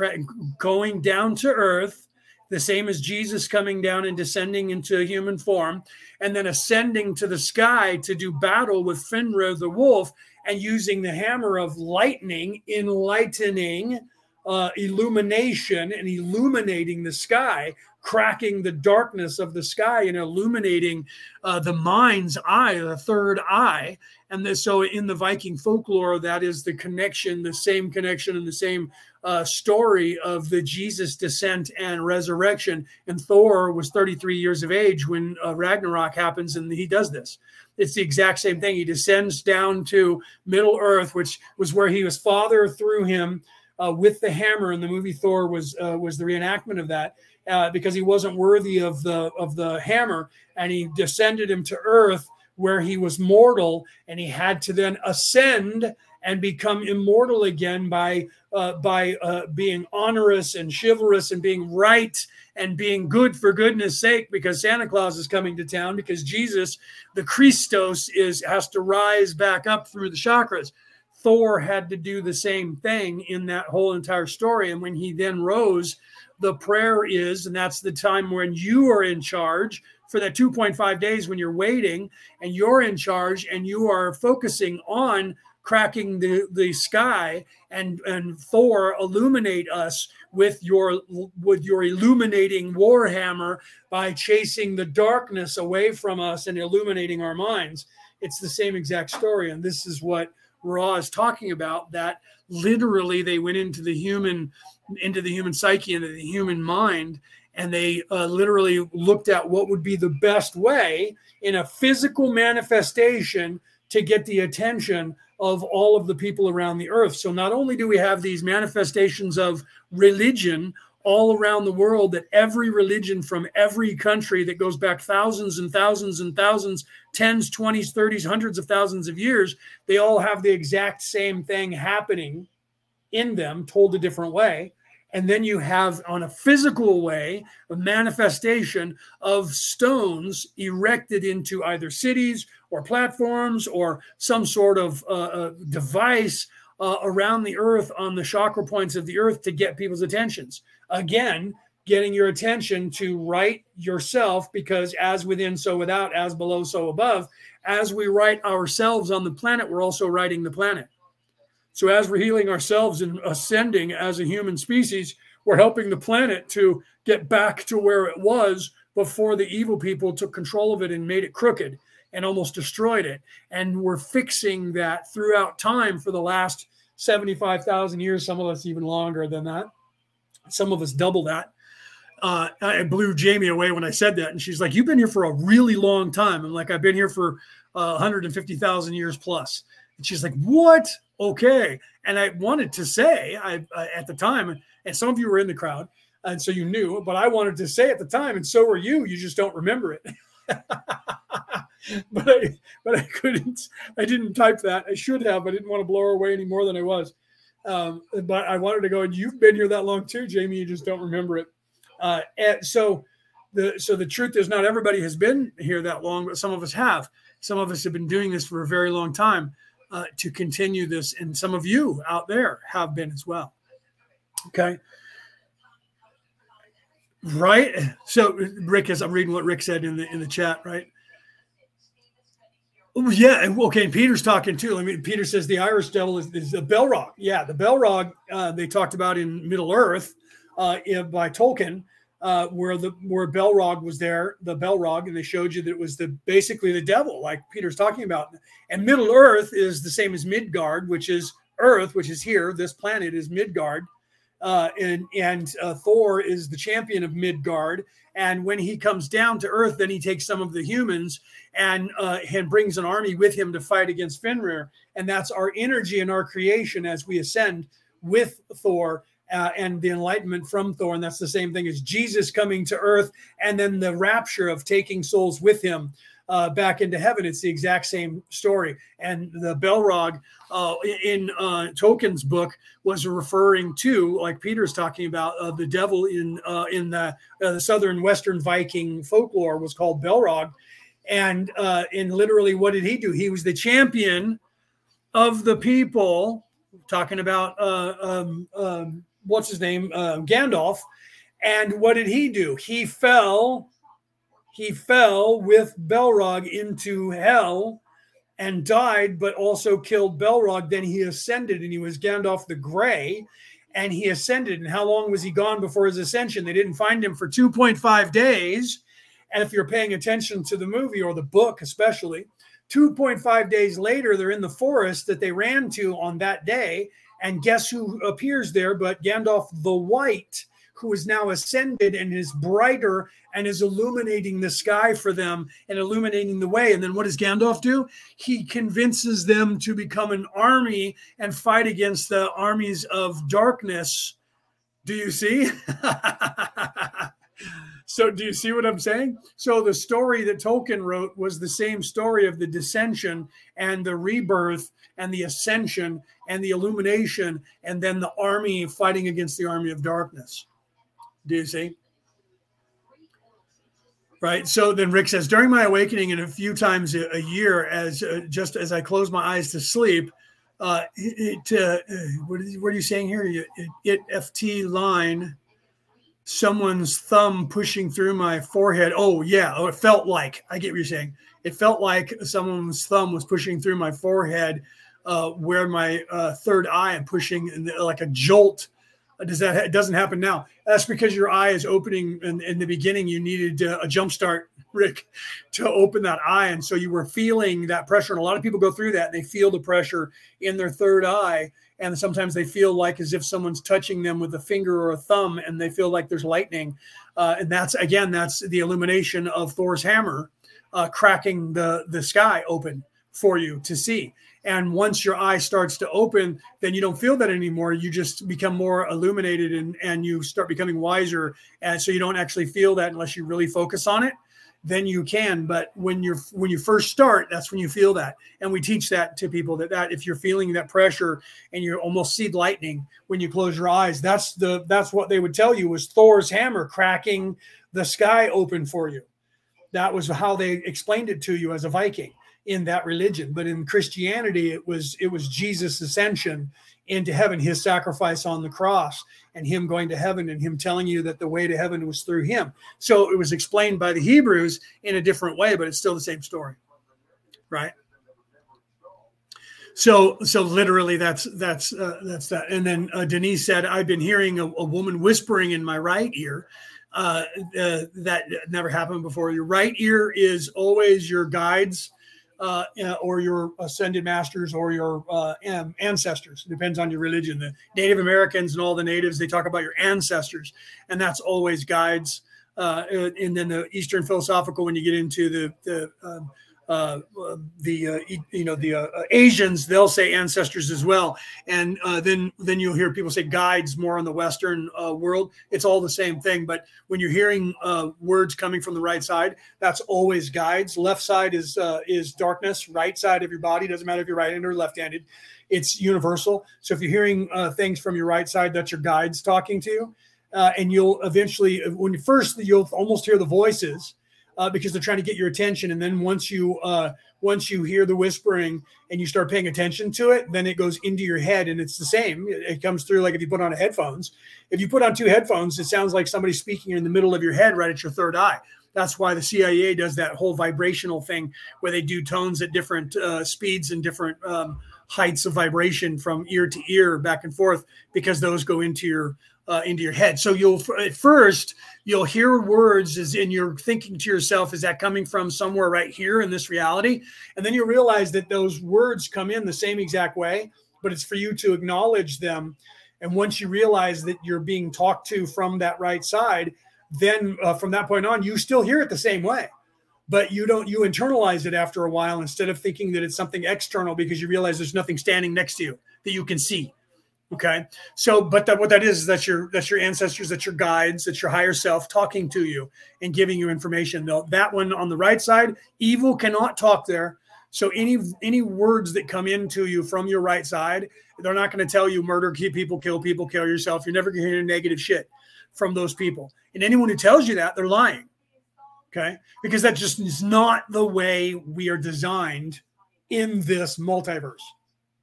going down to earth, the same as Jesus coming down and descending into a human form, and then ascending to the sky to do battle with Fenrir the wolf and using the hammer of lightning, enlightening uh, illumination and illuminating the sky, cracking the darkness of the sky and illuminating uh, the mind's eye, the third eye. And this, so in the Viking folklore, that is the connection, the same connection and the same uh, story of the Jesus descent and resurrection. And Thor was 33 years of age when uh, Ragnarok happens, and he does this. It's the exact same thing. He descends down to Middle Earth, which was where he was father through him uh, with the hammer. And the movie Thor was uh, was the reenactment of that uh, because he wasn't worthy of the of the hammer, and he descended him to Earth where he was mortal, and he had to then ascend and become immortal again by uh, by uh, being honorous and chivalrous and being right and being good for goodness sake because Santa Claus is coming to town because Jesus the Christos is has to rise back up through the chakras Thor had to do the same thing in that whole entire story. And when he then rose the prayer is and that's the time when you are in charge for that 2.5 days when you're waiting and you're in charge and you are focusing on cracking the, the sky and and Thor illuminate us with your with your illuminating warhammer by chasing the darkness away from us and illuminating our minds. It's the same exact story. And this is what Ra is talking about that literally they went into the human into the human psyche into the human mind and they uh, literally looked at what would be the best way in a physical manifestation to get the attention of all of the people around the earth. So not only do we have these manifestations of religion all around the world, that every religion from every country that goes back thousands and thousands and thousands, tens, twenties, thirties, hundreds of thousands of years, they all have the exact same thing happening in them, told a different way. And then you have, on a physical way, a manifestation of stones erected into either cities or platforms or some sort of uh, uh, device uh, around the earth on the chakra points of the earth to get people's attentions. Again, getting your attention to right yourself because as within, so without, as below, so above. As we write ourselves on the planet, we're also writing the planet. So as we're healing ourselves and ascending as a human species, we're helping the planet to get back to where it was before the evil people took control of it and made it crooked and almost destroyed it. And we're fixing that throughout time for the last 75,000 years, some of us even longer than that. Some of us double that. Uh, I blew Jamie away when I said that. And she's like, You've been here for a really long time. I'm like, I've been here for uh, 150,000 years plus. And she's like, What? Okay. And I wanted to say, I, at the time, and some of you were in the crowd, and so you knew, but I wanted to say at the time, and so were you. You just don't remember it. but I but I couldn't. I didn't type that. I should have. I didn't want to blow her away any more than I was. Um, but I wanted to go. And you've been here that long too, Jamie. You just don't remember it. Uh, and so the so the truth is, not everybody has been here that long, but some of us have. Some of us have been doing this for a very long time uh, to continue this, and some of you out there have been as well. Okay. Right. So Rick is I'm reading what Rick said in the in the chat, right? Oh, yeah, okay. And Peter's talking too. I mean, Peter says the Irish devil is, is the Balrog. Yeah, the Balrog uh, they talked about in Middle Earth uh, by Tolkien, uh, where the where Balrog was there, the Balrog, and they showed you that it was the basically the devil, like Peter's talking about. And Middle Earth is the same as Midgard, which is Earth, which is here. This planet is Midgard, uh, and and uh, Thor is the champion of Midgard. And when he comes down to Earth, then he takes some of the humans and uh, and brings an army with him to fight against Fenrir. And that's our energy and our creation as we ascend with Thor. Uh, and the enlightenment from Thor, and that's the same thing as Jesus coming to Earth, and then the rapture of taking souls with him uh, back into heaven. It's the exact same story. And the Belrog uh, in uh, Tolkien's book was referring to, like Peter's talking about, uh, the devil in uh, in the, uh, the southern western Viking folklore was called Belrog. And and literally, what did he do? He was the champion of the people. Talking about um, um, what's his name, Gandalf. And what did he do? He fell. He fell with Belrog into hell and died, but also killed Belrog. Then he ascended, and he was Gandalf the Grey, and he ascended. And how long was he gone before his ascension? They didn't find him for 2.5 days. And if you're paying attention to the movie or the book, especially, 2.5 days later, they're in the forest that they ran to on that day. And guess who appears there but Gandalf the White, who is now ascended and is brighter and is illuminating the sky for them and illuminating the way. And then what does Gandalf do? He convinces them to become an army and fight against the armies of darkness. Do you see? so, do you see what I'm saying? So, the story that Tolkien wrote was the same story of the dissension and the rebirth and the ascension and the illumination, and then the army fighting against the army of darkness. Do you see? Right. So then Rick says, during my awakening and a few times a, a year, as uh, just as I close my eyes to sleep, uh, it, uh, what, is, what are you saying here? It, it FT line, someone's thumb pushing through my forehead. Oh, yeah. Oh, it felt like, I get what you're saying. It felt like someone's thumb was pushing through my forehead uh, where my uh, third eye and pushing like a jolt does that it doesn't happen now. That's because your eye is opening in, in the beginning you needed uh, a jump start rick to open that eye. And so you were feeling that pressure and a lot of people go through that and they feel the pressure in their third eye and sometimes they feel like as if someone's touching them with a finger or a thumb and they feel like there's lightning. Uh, and that's again that's the illumination of thor's hammer uh, cracking the the sky open for you to see and once your eye starts to open, then you don't feel that anymore. You just become more illuminated and, and you start becoming wiser. And so you don't actually feel that unless you really focus on it. Then you can. But when you're when you first start, that's when you feel that. And we teach that to people that, that if you're feeling that pressure and you almost see lightning when you close your eyes, that's the that's what they would tell you was Thor's hammer cracking the sky open for you. That was how they explained it to you as a Viking in that religion but in christianity it was it was jesus ascension into heaven his sacrifice on the cross and him going to heaven and him telling you that the way to heaven was through him. So it was explained by the hebrews in a different way but it's still the same story right? So so literally that's that's uh, that's that. And then uh, denise said i've been hearing a, a woman whispering in my right ear uh, uh, that never happened before. Your right ear is always your guides uh, or your ascended masters or your uh, ancestors. It depends on your religion. The Native Americans and all the natives, they talk about your ancestors, and that's always guides. Uh, and then the Eastern philosophical, when you get into the the um, uh, the uh, you know the uh, Asians they'll say ancestors as well, and uh, then then you'll hear people say guides more on the Western uh, world. It's all the same thing, but when you're hearing uh, words coming from the right side, that's always guides. Left side is is darkness. Right side of your body doesn't matter if you're right-handed or left-handed. It's universal. So if you're hearing things from your right side, that's your guides talking to you, and you'll eventually when you first you'll almost hear the voices uh, because they're trying to get your attention. And then once you uh, once you hear the whispering and you start paying attention to it, then it goes into your head, and it's the same. It, comes through like if you put on headphones. If you put on two headphones, it sounds like somebody speaking in the middle of your head, right at your third eye. That's why the CIA does that whole vibrational thing where they do tones at different uh, speeds and different um, heights of vibration from ear to ear, back and forth, because those go into your uh, into your head. So you'll at first you'll hear words as in you're thinking to yourself, is that coming from somewhere right here in this reality? And then you realize that those words come in the same exact way, but it's for you to acknowledge them. And once you realize that you're being talked to from that right side, then uh, from that point on, you still hear it the same way but you don't you internalize it after a while instead of thinking that it's something external because you realize there's nothing standing next to you that you can see Okay. So, but that what that is, is that's your that's your ancestors, that's your guides, that's your higher self talking to you and giving you information. Though that one on the right side, evil cannot talk there. So any any words that come into you from your right side, they're not going to tell you murder, keep people, kill people, kill yourself. You're never going to hear negative shit from those people. And anyone who tells you that, they're lying. Okay. Because that just is not the way we are designed in this multiverse,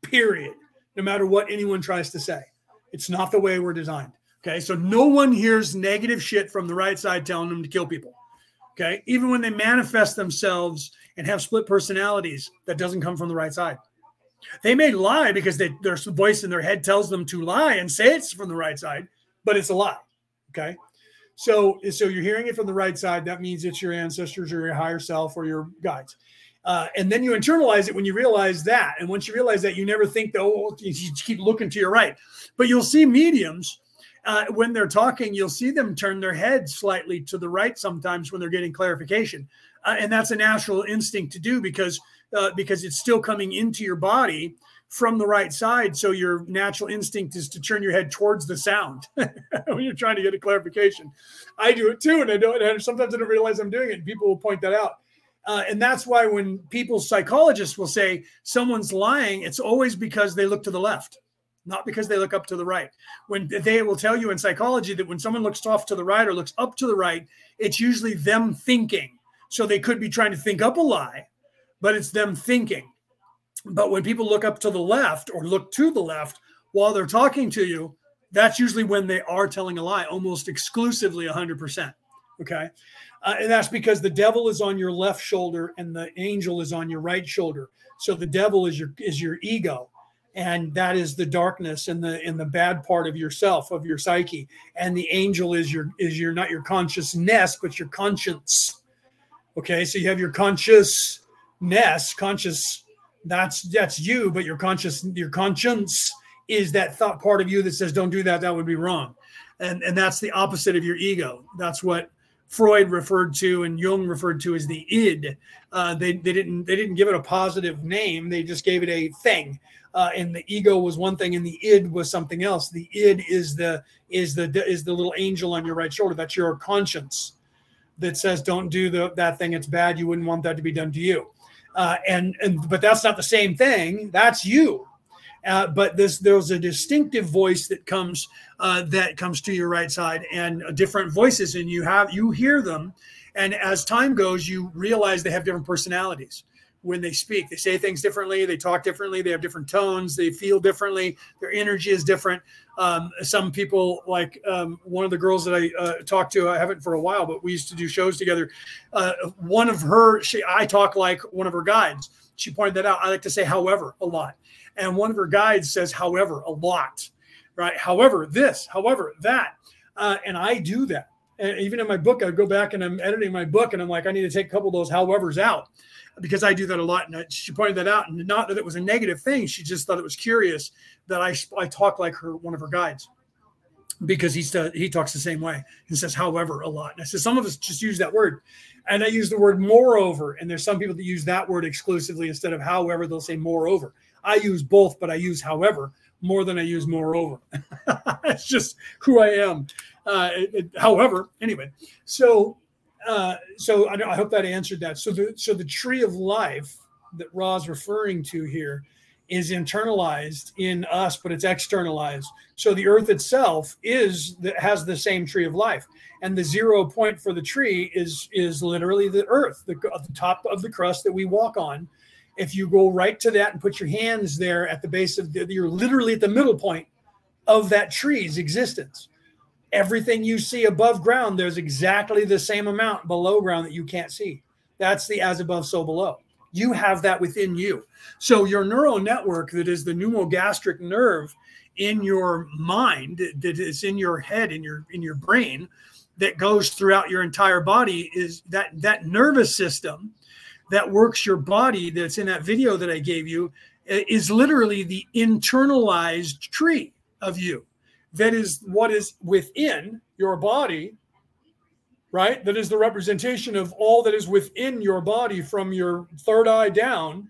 period. No matter what anyone tries to say, it's not the way we're designed. Okay. So no one hears negative shit from the right side telling them to kill people. Okay. Even when they manifest themselves and have split personalities, that doesn't come from the right side. They may lie because they, their voice in their head tells them to lie and say it's from the right side, but it's a lie. Okay. So, so you're hearing it from the right side. That means it's your ancestors or your higher self or your guides. Uh, and then you internalize it when you realize that. And once you realize that, you never think oh, you keep looking to your right. But you'll see mediums uh, when they're talking, you'll see them turn their head slightly to the right sometimes when they're getting clarification. Uh, and that's a natural instinct to do because uh, because it's still coming into your body from the right side. So your natural instinct is to turn your head towards the sound when you're trying to get a clarification. I do it too, and I don't. And sometimes I don't realize I'm doing it, and people will point that out. Uh, and that's why when people psychologists will say someone's lying, it's always because they look to the left, not because they look up to the right. When they will tell you in psychology that when someone looks off to the right or looks up to the right, it's usually them thinking. So they could be trying to think up a lie, but it's them thinking. But when people look up to the left or look to the left while they're talking to you, that's usually when they are telling a lie, almost exclusively 100%. Okay. Uh, and that's because the devil is on your left shoulder and the angel is on your right shoulder. So the devil is your is your ego, and that is the darkness and the and the bad part of yourself of your psyche. And the angel is your is your not your consciousness but your conscience. Okay, so you have your consciousness, conscious that's that's you but your conscious your conscience is that thought part of you that says don't do that that would be wrong and and that's the opposite of your ego that's what freud referred to and jung referred to as the id. Uh, they, they didn't they didn't give it a positive name. They just gave it a thing. Uh, and the ego was one thing and the id was something else. The id is the is the is the little angel on your right shoulder. That's your conscience that says don't do the, that thing. It's bad. You wouldn't want that to be done to you. Uh, and and but that's not the same thing. That's you. Uh, but this there's a distinctive voice that comes uh, that comes to your right side, and different voices, and you have you hear them, and as time goes, you realize they have different personalities when they speak. They say things differently, they talk differently, they have different tones, they feel differently, their energy is different. Um, some people, like um, one of the girls that I uh, talked to, I haven't for a while, but we used to do shows together. Uh, one of her, she, I talk like one of her guides. She pointed that out. I like to say, however, a lot. And one of her guides says, however, a lot, right? However, this, however, that. Uh, and I do that. And even in my book, I go back and I'm editing my book and I'm like, I need to take a couple of those howevers out because I do that a lot. And she pointed that out, and not that it was a negative thing. She just thought it was curious that I I talk like her one of her guides because he's he talks the same way and says however a lot. And I said some of us just use that word, and I use the word moreover. And there's some people that use that word exclusively instead of however. They'll say moreover. I use both, but I use however more than I use moreover. That's just who I am. Uh, it, it, however, anyway, so uh, so I, I, hope that answered that. So the so the tree of life that Ra's referring to here is internalized in us, but it's externalized. So the earth itself is has the same tree of life, and the zero point for the tree is is literally the earth, the, the top of the crust that we walk on. If you go right to that and put your hands there at the base of the, you're literally at the middle point of that tree's existence everything you see above ground, there's exactly the same amount below ground that you can't see. That's the as above, so below. You have that within you. So your neural network, that is the pneumogastric nerve in your mind, that is in your head, in your in your brain, that goes throughout your entire body, is that that nervous system that works your body. That's in that video that I gave you, is literally the internalized tree of you that is what is within your body, right? That is the representation of all that is within your body from your third eye down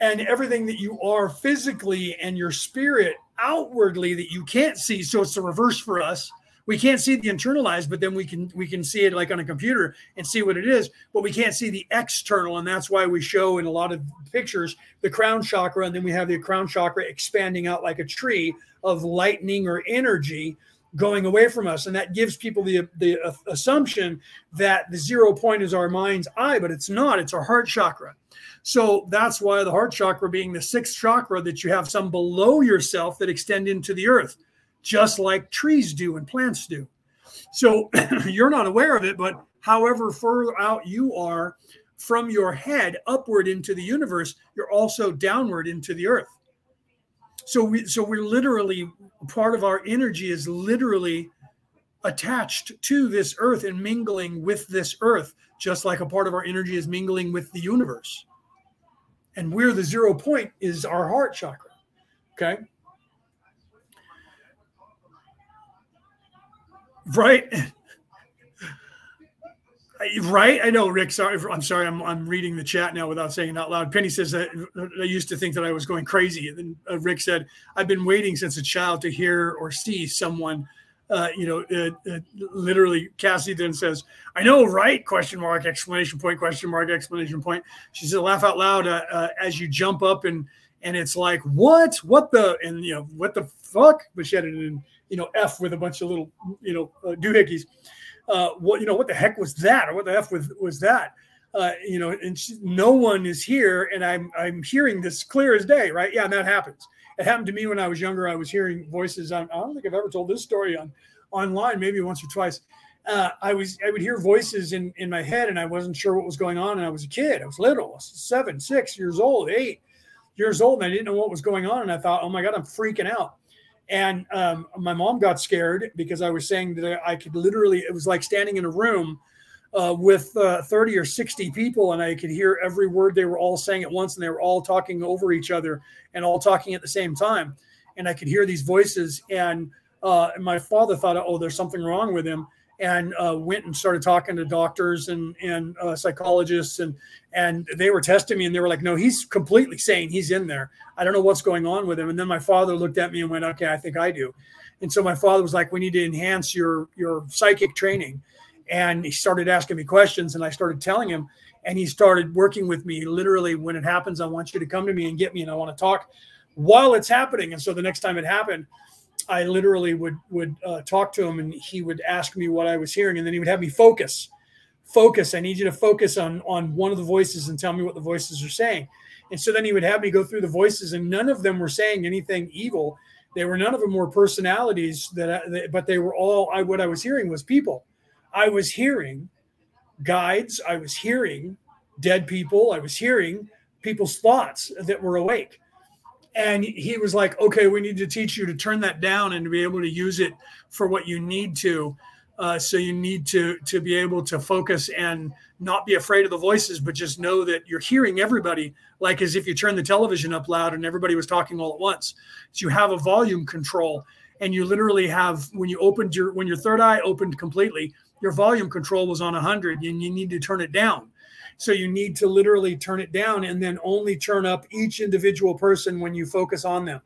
and everything that you are physically and your spirit outwardly that you can't see. So it's the reverse for us we can't see the internalized, but then we can we can see it like on a computer and see what it is, but we can't see the external, and that's why we show in a lot of pictures the crown chakra, and then we have the crown chakra expanding out like a tree of lightning or energy going away from us. And that gives people the, the assumption that the zero point is our mind's eye, but it's not, it's our heart chakra. So that's why the heart chakra being the sixth chakra that you have some below yourself that extend into the earth, just like trees do and plants do. So you're not aware of it, but however further out you are from your head upward into the universe, you're also downward into the earth. So we so we're literally part of our energy is literally attached to this earth and mingling with this earth, just like a part of our energy is mingling with the universe. And where the zero point is our heart chakra. Okay. Right. Right, I know, Rick. Sorry, I'm sorry. I'm I'm reading the chat now without saying it out loud. Penny says that I used to think that I was going crazy. And then uh, Rick said, "I've been waiting since a child to hear or see someone." Uh, you know, uh, uh literally, Cassie then says, "I know, right?" Question mark! Exclamation point! Question mark! Exclamation point! She said, "Laugh out loud uh, uh, as you jump up and and it's like, what? What the? And you know, what the fuck?" But she in you know F with a bunch of little you know doohickeys uh, what you know what the heck was that? Or what the f was was that? Uh, you know and she, no one is here and i'm i'm hearing this clear as day right? Yeah and that happens. It happened to me when i was younger. I was hearing voices. I don't think i've ever told this story on online maybe once or twice. Uh, i was i would hear voices in in my head and i wasn't sure what was going on and i was a kid. I was little. Seven six years old eight years old and i didn't know what was going on and i thought oh my god i'm freaking out and um, my mom got scared because I was saying that I could literally, it was like standing in a room uh, with uh, 30 or 60 people, and I could hear every word they were all saying at once, and they were all talking over each other and all talking at the same time. And I could hear these voices. And, uh, and my father thought, oh, there's something wrong with him and uh, went and started talking to doctors and and uh, psychologists and and they were testing me and they were like, no, he's completely sane. He's in there. I don't know what's going on with him. And then my father looked at me and went, okay, I think I do. And so my father was like, we need to enhance your your psychic training. And he started asking me questions and I started telling him and he started working with me literally when it happens i want you to come to me and get me and i want to talk while it's happening and so the next time it happened I literally would would uh, talk to him, and he would ask me what I was hearing, and then he would have me focus. Focus. I need you to focus on on one of the voices and tell me what the voices are saying. And so then he would have me go through the voices, and none of them were saying anything evil. They were none of them were personalities that, I, but they were all. I what I was hearing was people. I was hearing guides. I was hearing dead people. I was hearing people's thoughts that were awake and he was like okay we need to teach you to turn that down and to be able to use it for what you need to uh, so you need to to be able to focus and not be afraid of the voices but just know that you're hearing everybody like as if you turn the television up loud and everybody was talking all at once. So you have a volume control and you literally have when you opened your when your third eye opened completely your volume control was on 100 and you need to turn it down so you need to literally turn it down and then only turn up each individual person when you focus on them.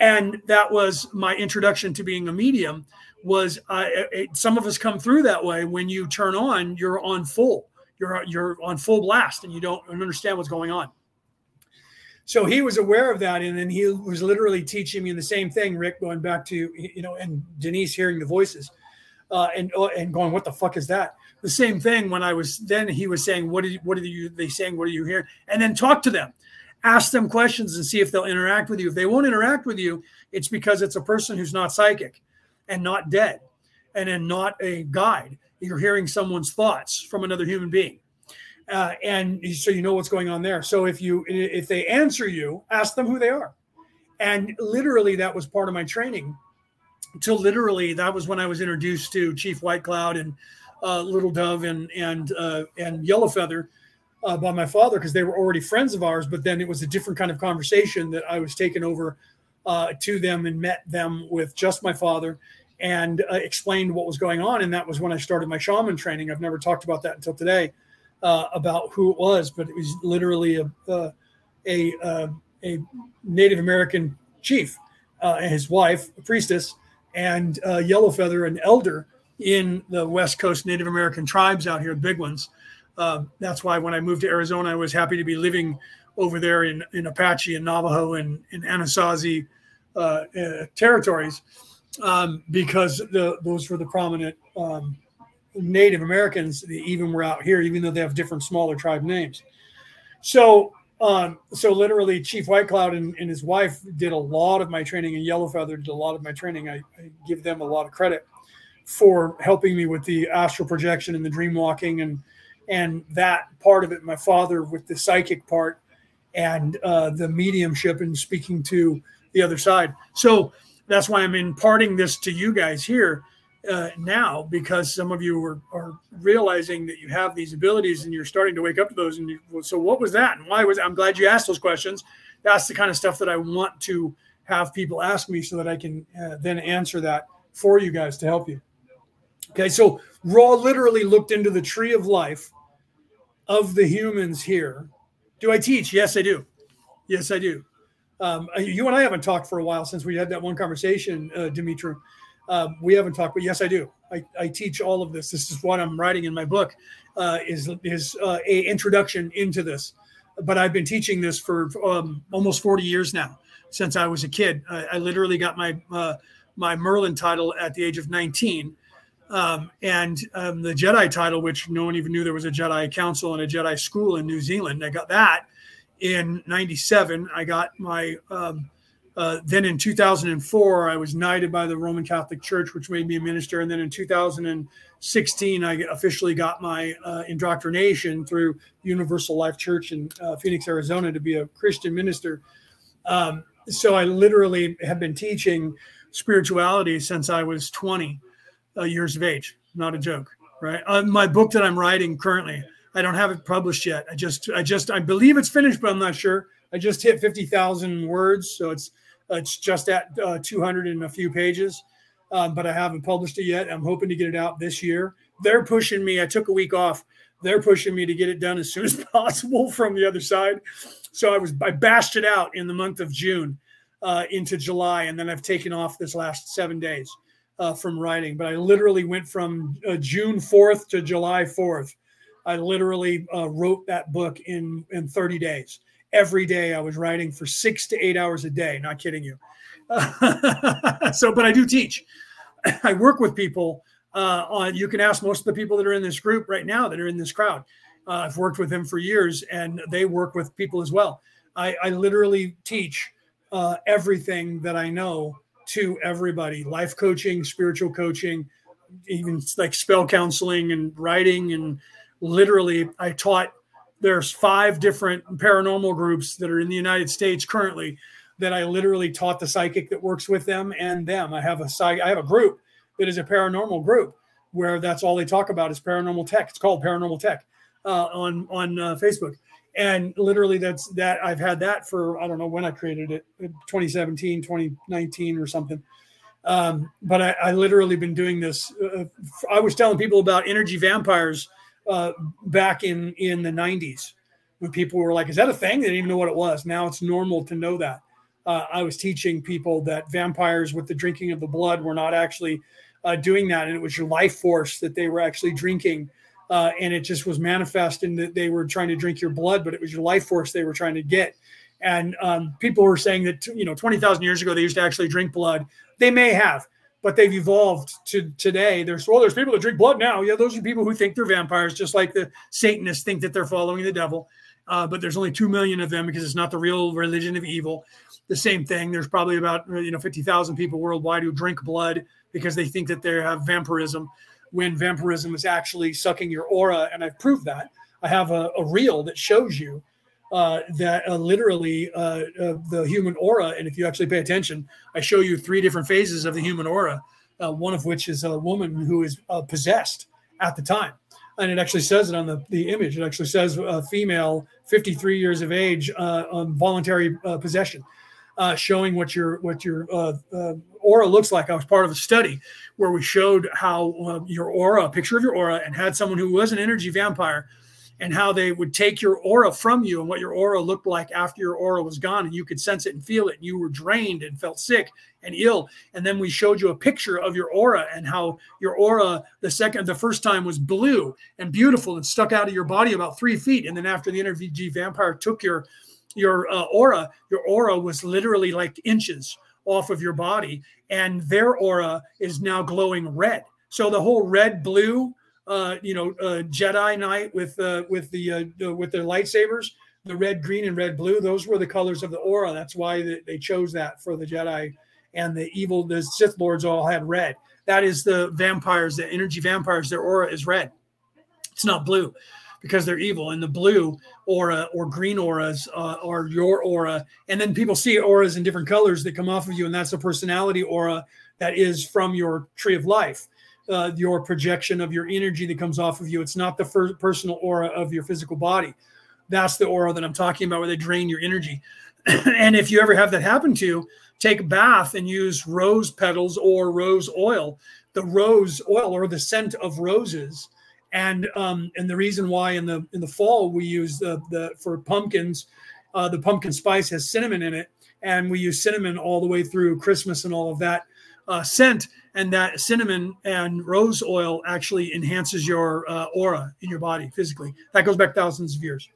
And that was my introduction to being a medium. Was uh, it, some of us come through that way when you turn on, you're on full, you're you're on full blast, and you don't understand what's going on. So he was aware of that, and then he was literally teaching me the same thing. Rick, going back to you know, and Denise hearing the voices, uh, and uh, and going, "What the fuck is that?" The same thing when I was then he was saying, What did what are you they saying? What are you hearing? And then talk to them. Ask them questions and see if they'll interact with you. If they won't interact with you, it's because it's a person who's not psychic and not dead and then not a guide. You're hearing someone's thoughts from another human being. Uh, and so you know what's going on there. So if you if they answer you, ask them who they are. And literally that was part of my training. Till literally that was when I was introduced to Chief White Cloud and uh, Little Dove and and uh, and Yellow Feather uh, by my father because they were already friends of ours. But then it was a different kind of conversation that I was taken over uh, to them and met them with just my father and uh, explained what was going on. And that was when I started my shaman training. I've never talked about that until today uh, about who it was, but it was literally a a, a, a Native American chief and his wife, a priestess, and Yellow Feather, an elder in the West Coast Native American tribes out here, big ones. Uh, that's why when I moved to Arizona, I was happy to be living over there in, in Apache and Navajo and Anasazi uh, uh, territories um, because the, those were the prominent um, Native Americans that even were out here, even though they have different smaller tribe names. So, um, so literally, Chief White Cloud and, and, his wife did a lot of my training, and Yellow Feather did a lot of my training. I, I, give them a lot of credit for helping me with the astral projection and the dream walking and and that part of it. My father with the psychic part and uh, the mediumship and speaking to the other side. So that's why I'm imparting this to you guys here uh, now because some of you are, are realizing that you have these abilities and you're starting to wake up to those. And you, so, what was that, and why was? I'm glad you asked those questions. That's the kind of stuff that I want to have people ask me so that I can uh, then answer that for you guys to help you. Okay, so Ra literally looked into the tree of life of the humans here. Do I teach? Yes, I do. Yes, I do. Um, you and I haven't talked for a while since we had that one conversation, uh, Dimitri. Uh, we haven't talked, but yes, I do. I, I, teach all of this. This is what I'm writing in my book. Uh, is is uh, a introduction into this, but I've been teaching this for um, almost 40 years now, since I was a kid. I, I literally got my uh, my Merlin title at the age of 19, um, and um, the Jedi title, which no one even knew there was a Jedi Council and a Jedi school in New Zealand. I got that in 97. I got my, um, uh, then in 2004, I was knighted by the Roman Catholic Church, which made me a minister. And then in 2016, I officially got my uh, indoctrination through Universal Life Church in uh, Phoenix, Arizona, to be a Christian minister. Um, so I literally have been teaching spirituality since I was 20 uh, years of age. Not a joke, right? Uh, my book that I'm writing currently, I don't have it published yet. I just, I just, I believe it's finished, but I'm not sure. I just hit 50,000 words, so it's it's just at uh, 200 and a few pages, um, but I haven't published it yet. I'm hoping to get it out this year. They're pushing me. I took a week off. They're pushing me to get it done as soon as possible from the other side. So I was I bashed it out in the month of June uh, into July, and then I've taken off this last seven days uh, from writing. But I literally went from uh, June 4th to July 4th I literally uh, wrote that book in in 30 days. Every day I was writing for six to eight hours a day. Not kidding you. so, but I do teach. I work with people. Uh, on you can ask most of the people that are in this group right now that are in this crowd. Uh, I've worked with them for years, and they work with people as well. I, I literally teach uh, everything that I know to everybody: life coaching, spiritual coaching, even like spell counseling and writing. And literally i taught there's five different paranormal groups that are in the united states currently that i literally taught the psychic that works with them and them. I have a psych i have a group that is a paranormal group where that's all they talk about is paranormal tech. It's called paranormal tech uh, on on uh, facebook and literally that's that i've had that for i don't know when i created it 2017 2019 or something um, but I, I literally been doing this uh, i was telling people about energy vampires uh, back in in the 90s when people were like, "Is that a thing?" They didn't even know what it was. Now it's normal to know that. Uh, I was teaching people that vampires with the drinking of the blood were not actually uh, doing that, and it was your life force that they were actually drinking, uh, and it just was manifest in that they were trying to drink your blood, but it was your life force they were trying to get. And um, people were saying that you know 20,000 years ago they used to actually drink blood. They may have, but they've evolved to today. There's well, there's people that drink blood now. Yeah, those are people who think they're vampires, just like the Satanists think that they're following the devil. Uh, but there's only two million of them because it's not the real religion of evil. The same thing. There's probably about you know 50,000 people worldwide who drink blood because they think that they have vampirism, when vampirism is actually sucking your aura. And I've proved that. I have a, a reel that shows you uh, that uh, literally uh, the human aura, and if you actually pay attention, I show you three different phases of the human aura. Uh, one of which is a woman who is uh, possessed at the time, and it actually says it on the, the image. It actually says a female, 53 years of age, on voluntary possession. Uh, showing what your what your uh, uh, aura looks like. I was part of a study where we showed how your aura, a picture of your aura, and had someone who was an energy vampire and how they would take your aura from you and what your aura looked like after your aura was gone and you could sense it and feel it and you were drained and felt sick and ill and then we showed you a picture of your aura and how your aura the second the first time was blue and beautiful and stuck out of your body about three feet and then after the energy vampire took your your uh, aura your aura was literally like inches off of your body, and their aura is now glowing red. So the whole red blue, uh, you know, uh, Jedi Knight with uh, with the uh, with their lightsabers, the red, green, and red blue. Those were the colors of the aura. That's why they chose that for the Jedi and the evil. The Sith lords all had red. That is the vampires, the energy vampires. Their aura is red. It's not blue because they're evil. And the blue aura or green auras uh, are your aura. And then people see auras in different colors that come off of you, and that's a personality aura that is from your tree of life. Uh, your projection of your energy that comes off of you. It's not the first personal aura of your physical body. That's the aura that I'm talking about, where they drain your energy. and if you ever have that happen to you, take a bath and use rose petals or rose oil. The rose oil or the scent of roses and um, and the reason why in the in the fall we use the the for pumpkins, uh, the pumpkin spice has cinnamon in it, and we use cinnamon all the way through Christmas and all of that uh, scent, and that cinnamon and rose oil actually enhances your uh, aura in your body physically. That goes back thousands of years.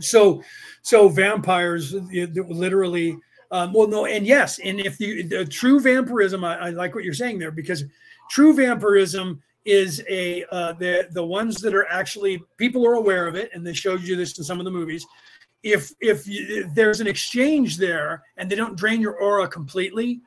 So, so vampires literally. Um, well, no, and yes, and if you the true vampirism, I, I like what you're saying there because true vampirism is a uh, the the ones that are actually people are aware of it, and they showed you this in some of the movies. If if, you, if there's an exchange there and they don't drain your aura completely,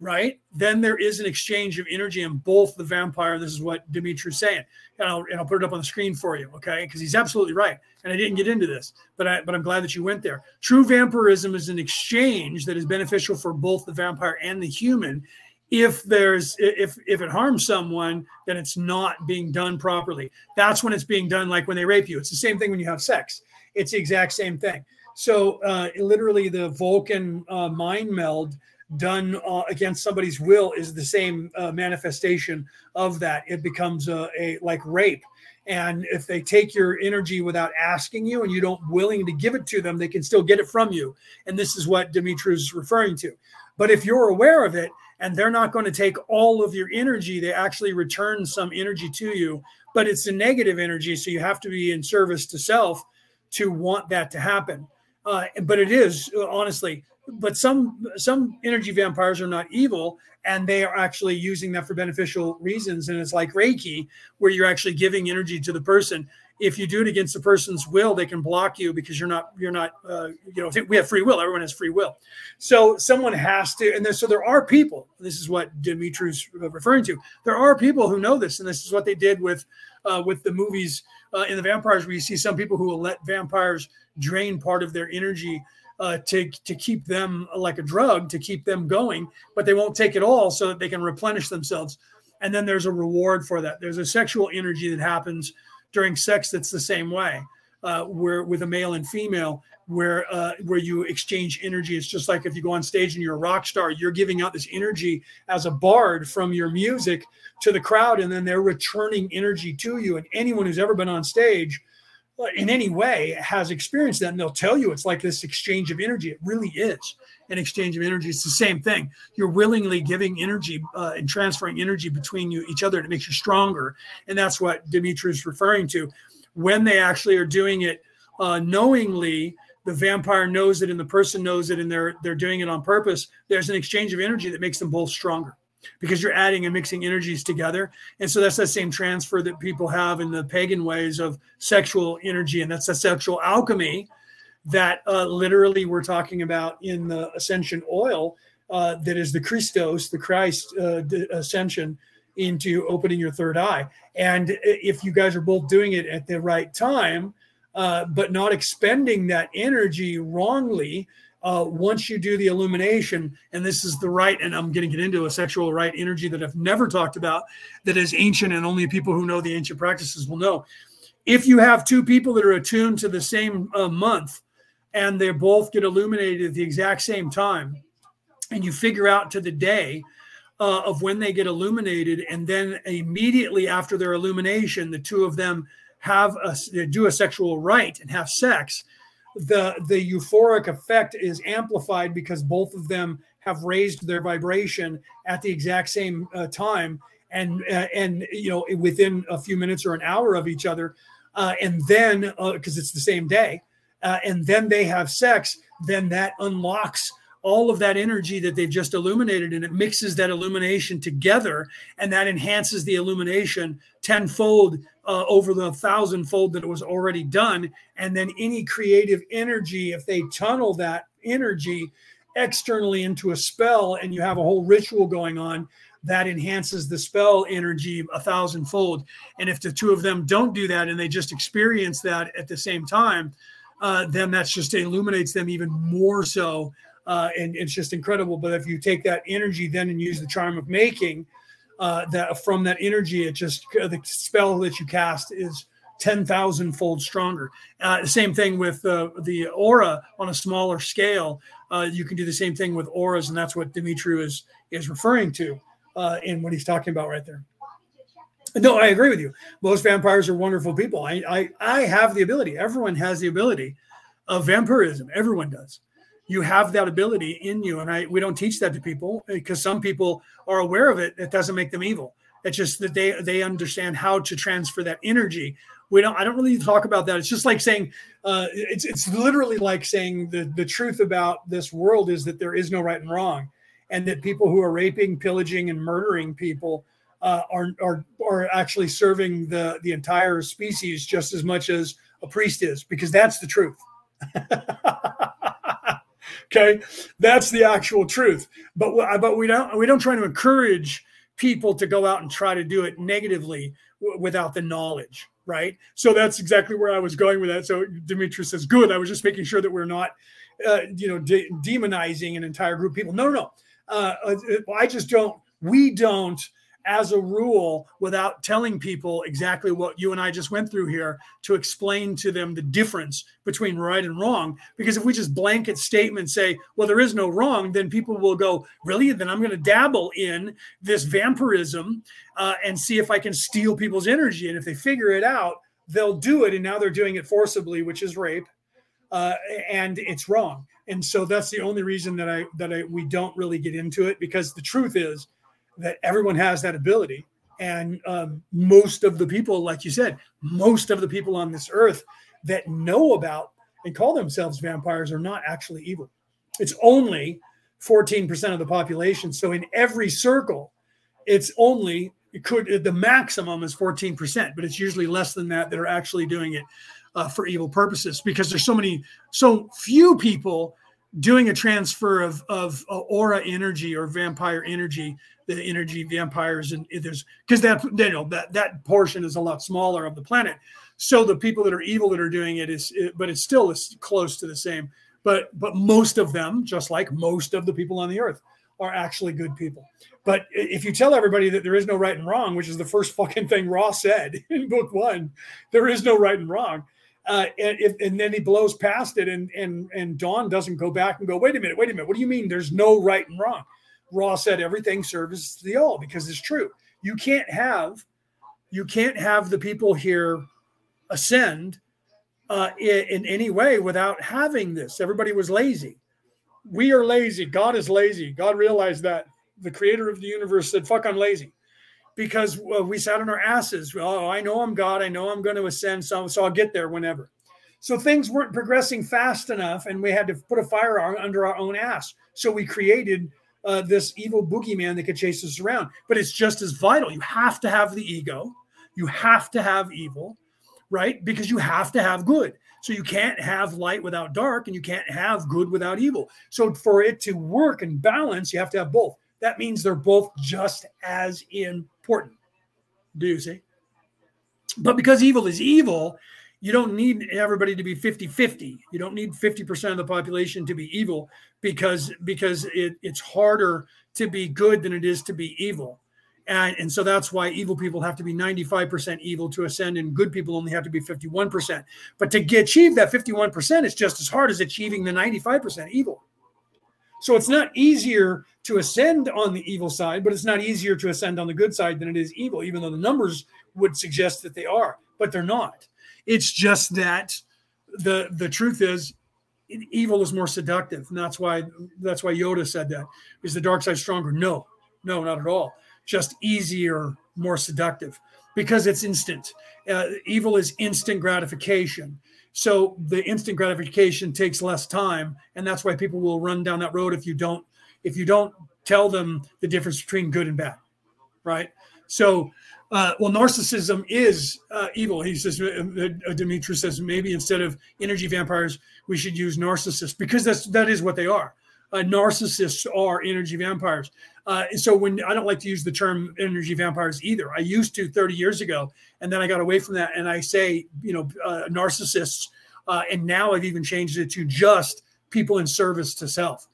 right? Then there is an exchange of energy in both the vampire. This is what Dimitri's saying, and I'll, and I'll put it up on the screen for you, okay? Because he's absolutely right. And I didn't get into this, but I but I'm glad that you went there. True vampirism is an exchange that is beneficial for both the vampire and the human, if there's if if it harms someone then it's not being done properly. That's when it's being done like when they rape you. It's the same thing when you have sex. It's the exact same thing. So uh, literally the vulcan uh, mind meld done uh, against somebody's will is the same uh, manifestation of that. It becomes a, a like rape. And if they take your energy without asking you and you don't willing to give it to them they can still get it from you. And this is what dimitri is referring to. But if you're aware of it and they're not going to take all of your energy. They actually return some energy to you, but it's a negative energy. So you have to be in service to self to want that to happen. Uh, but it is honestly, but some some energy vampires are not evil, and they are actually using that for beneficial reasons. And it's like Reiki, where you're actually giving energy to the person if you do it against a person's will, they can block you because you're not you're not uh, you know we have free will. Everyone has free will, so someone has to. And there, so there are people. This is what Dimitri's referring to. There are people who know this, and this is what they did with uh, with the movies uh, in the vampires, where you see some people who will let vampires drain part of their energy. Uh, to to keep them like a drug to keep them going, but they won't take it all so that they can replenish themselves. And then there's a reward for that. There's a sexual energy that happens during sex that's the same way uh, where with a male and female where uh, where you exchange energy. It's just like if you go on stage and you're a rock star you're giving out this energy as a bard from your music to the crowd and then they're returning energy to you. And anyone who's ever been on stage uh, in any way has experienced that and they'll tell you it's like this exchange of energy. It really is an exchange of energy it's the same thing. You're willingly giving energy uh, and transferring energy between you each other and it makes you stronger. And that's what dimitri is referring to. When they actually are doing it uh, knowingly the vampire knows it and the person knows it and they're they're doing it on purpose there's an exchange of energy that makes them both stronger because you're adding and mixing energies together. And so that's that same transfer that people have in the pagan ways of sexual energy and that's a sexual alchemy that uh, literally we're talking about in the ascension oil uh, that is the Christos, the Christ uh, ascension into opening your third eye. And if you guys are both doing it at the right time, uh, but not expending that energy wrongly, uh, once you do the illumination, and this is the right, and I'm getting it into a sexual rite energy that I've never talked about, that is ancient, and only people who know the ancient practices will know. If you have two people that are attuned to the same uh, month, and they both get illuminated at the exact same time, and you figure out to the day uh, of when they get illuminated, and then immediately after their illumination, the two of them have a do a sexual rite and have sex. The the euphoric effect is amplified because both of them have raised their vibration at the exact same uh, time, and uh, and you know within a few minutes or an hour of each other, uh, and then because uh, it's the same day, uh, and then they have sex, then that unlocks all of that energy that they've just illuminated and it mixes that illumination together and that enhances the illumination tenfold uh, over the thousandfold that it was already done. And then any creative energy if they tunnel that energy externally into a spell and you have a whole ritual going on that enhances the spell energy a thousandfold. And if the two of them don't do that and they just experience that at the same time uh, then that's just illuminates them even more so uh, and it's just incredible. But if you take that energy then and use the charm of making, uh, that from that energy, it just uh, the spell that you cast is ten thousand fold stronger. Uh, same thing with uh, the aura on a smaller scale. You can do the same thing with auras, and that's what Dimitri is is referring to in what he's talking about right there. No, I agree with you. Most vampires are wonderful people. I, I, I have the ability. Everyone has the ability of vampirism. Everyone does you have that ability in you and i we don't teach that to people because some people are aware of it it doesn't make them evil it's just that they they understand how to transfer that energy we don't i don't really talk about that it's just like saying uh, it's it's literally like saying the the truth about this world is that there is no right and wrong and that people who are raping pillaging and murdering people uh, are are are actually serving the the entire species just as much as a priest is because that's the truth Okay, that's the actual truth. But but we don't we don't try to encourage people to go out and try to do it negatively w- without the knowledge, right? So that's exactly where I was going with that. So Dimitri says, "Good." I was just making sure that we're not, uh, you know, de- demonizing an entire group of people. No, no, no. Uh, uh I just don't. We don't as a rule without telling people exactly what you and I just went through here to explain to them the difference between right and wrong. Because if we just blanket statement say, well, there is no wrong, then people will go, really? Then I'm going to dabble in this vampirism uh, and see if I can steal people's energy. And if they figure it out, they'll do it. And now they're doing it forcibly, which is rape. Uh, and it's wrong. And so that's the only reason that I that I we don't really get into it because the truth is that everyone has that ability. And um, most of the people, like you said, most of the people on this earth that know about and call themselves vampires are not actually evil. It's only 14% of the population. So in every circle, it's only it could the maximum is 14%, but it's usually less than that that are actually doing it uh, for evil purposes because there's so many so few people doing a transfer of of uh, aura energy or vampire energy the energy vampires and there's because that you know that that portion is a lot smaller of the planet. So the people that are evil that are doing it is it, but it's still is close to the same. But but most of them just like most of the people on the earth are actually good people. But if you tell everybody that there is no right and wrong which is the first fucking thing Ra said in book one there is no right and wrong uh, and, and then he blows past it and and and Don doesn't go back and go wait a minute wait a minute what do you mean there's no right and wrong Ra said everything serves the all because it's true. You can't have you can't have the people here ascend uh, in, in any way without having this. Everybody was lazy. We are lazy. God is lazy. God realized that. The creator of the universe said, fuck, I'm lazy. Because uh, we sat on our asses. Oh, I know I'm God. I know I'm going to ascend. So, so I'll get there whenever. So things weren't progressing fast enough, and we had to put a fire under our own ass. So we created uh, this evil boogeyman that could chase us around. But it's just as vital. You have to have the ego, you have to have evil, right? Because you have to have good. So you can't have light without dark, and you can't have good without evil. So for it to work and balance, you have to have both. That means they're both just as important. Do you see? But because evil is evil, you don't need everybody to be 50-50 you don't need 50% of the population to be evil because because it, it's harder to be good than it is to be evil. And, and so that's why evil people have to be 95% evil to ascend and good people only have to be 51% but to get, achieve that 51% is just as hard as achieving the 95% evil so it's not easier to ascend on the evil side but it's not easier to ascend on the good side than it is evil even though the numbers would suggest that they are but they're not it's just that the the truth is evil is more seductive. And that's why that's why Yoda said that. Is the dark side stronger? No, no, not at all. Just easier, more seductive. because it's instant. Uh, evil is instant gratification. So the instant gratification takes less time, and that's why people will run down that road if you don't if you don't tell them the difference between good and bad, right? So, uh, well, narcissism is uh, evil. He says, uh, uh Demetrius says, maybe instead of energy vampires, we should use narcissists because that's that is what they are. Uh, narcissists are energy vampires. Uh, so when I don't like to use the term energy vampires either. I used to 30 years ago, and then I got away from that, and I say, you know, uh, narcissists. Uh, and now I've even changed it to just people in service to self,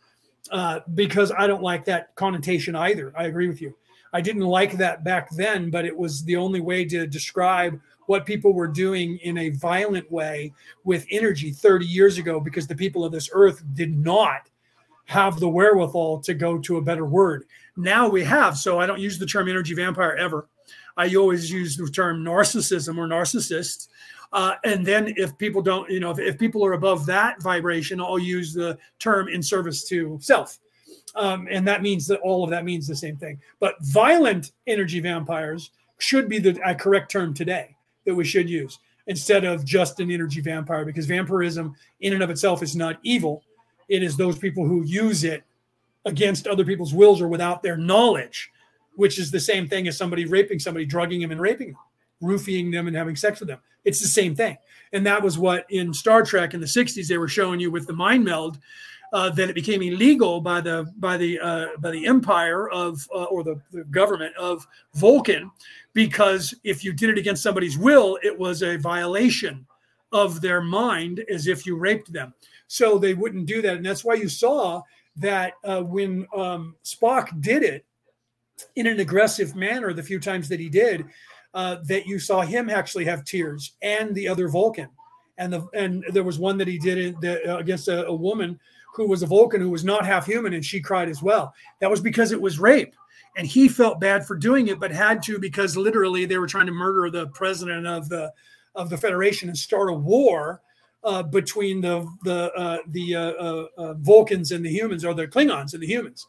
uh, because I don't like that connotation either. I agree with you. I didn't like that back then, but it was the only way to describe what people were doing in a violent way with energy 30 years ago, because the people of this earth did not have the wherewithal to go to a better word. Now we have, so I don't use the term energy vampire ever. I always use the term narcissism or narcissists. Uh, and then if people don't, you know, if, if, people are above that vibration, I'll use the term in service to self. Um, and that means that all of that means the same thing. But violent energy vampires should be the correct term today that we should use instead of just an energy vampire because vampirism in and of itself is not evil it is those people who use it against other people's wills or without their knowledge, which is the same thing as somebody raping somebody, drugging them and raping them, roofing them and having sex with them. It's the same thing. And that was what in Star Trek in the 60s they were showing you with the mind meld. Uh, that it became illegal by the by the uh, by the empire of uh, or the, the government of Vulcan, because if you did it against somebody's will, it was a violation of their mind, as if you raped them so they wouldn't do that. And that's why you saw that uh, when um, Spock did it in an aggressive manner, the few times that he did, uh, that you saw him actually have tears and the other Vulcan. And the and there was one that he did the, uh, against a, a woman who was a Vulcan who was not half human, and she cried as well. That was because it was rape and he felt bad for doing it but had to because literally they were trying to murder the president of the of the federation and start a war uh, between the the uh, the uh, uh, uh, Vulcans and the humans, or the Klingons and the humans,